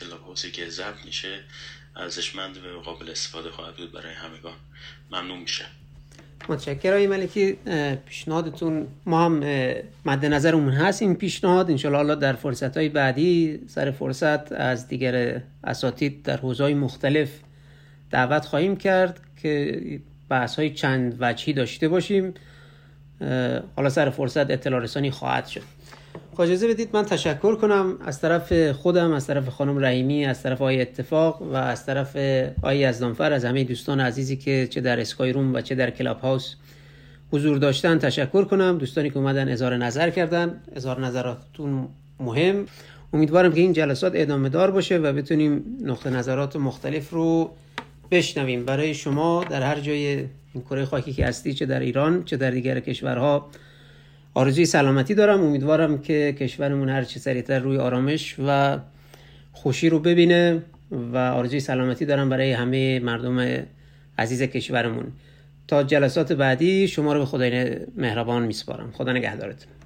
کلاب هاوسی که ضبط میشه ارزشمند و قابل استفاده خواهد بود برای همگان. ممنون میشه. متشکرم. آقای ملکی پیشنهادتون ما هم مد نظرمون هست این پیشنهاد. انشالله در فرصت های بعدی سر فرصت از دیگر اساتید در حوزه مختلف دعوت خواهیم کرد که بحث های چند وجهی داشته باشیم. حالا سر فرصت اطلاع رسانی خواهد شد. خب اجازه بدید من تشکر کنم از طرف خودم از طرف خانم رحیمی از طرف آقای اتفاق و از طرف آقای یزدانفر از همه دوستان عزیزی که چه در اسکای روم و چه در کلاب هاوس حضور داشتن. تشکر کنم. دوستانی که اومدن اظهار نظر کردن. اظهار نظراتتون مهم. امیدوارم که این جلسات ادامه دار باشه و بتونیم نقطه نظرات مختلف رو بشنویم. برای شما در هر جای این کره خاکی که هستی چه در ایران چه در دیگر کشورها. آرزوی سلامتی دارم. امیدوارم که کشورمون هر چه سریعتر روی آرامش و خوشی رو ببینه و آرزوی سلامتی دارم برای همه مردم عزیز کشورمون. تا جلسات بعدی شما رو به خدای مهربان میسپارم. خدا نگهدارتون.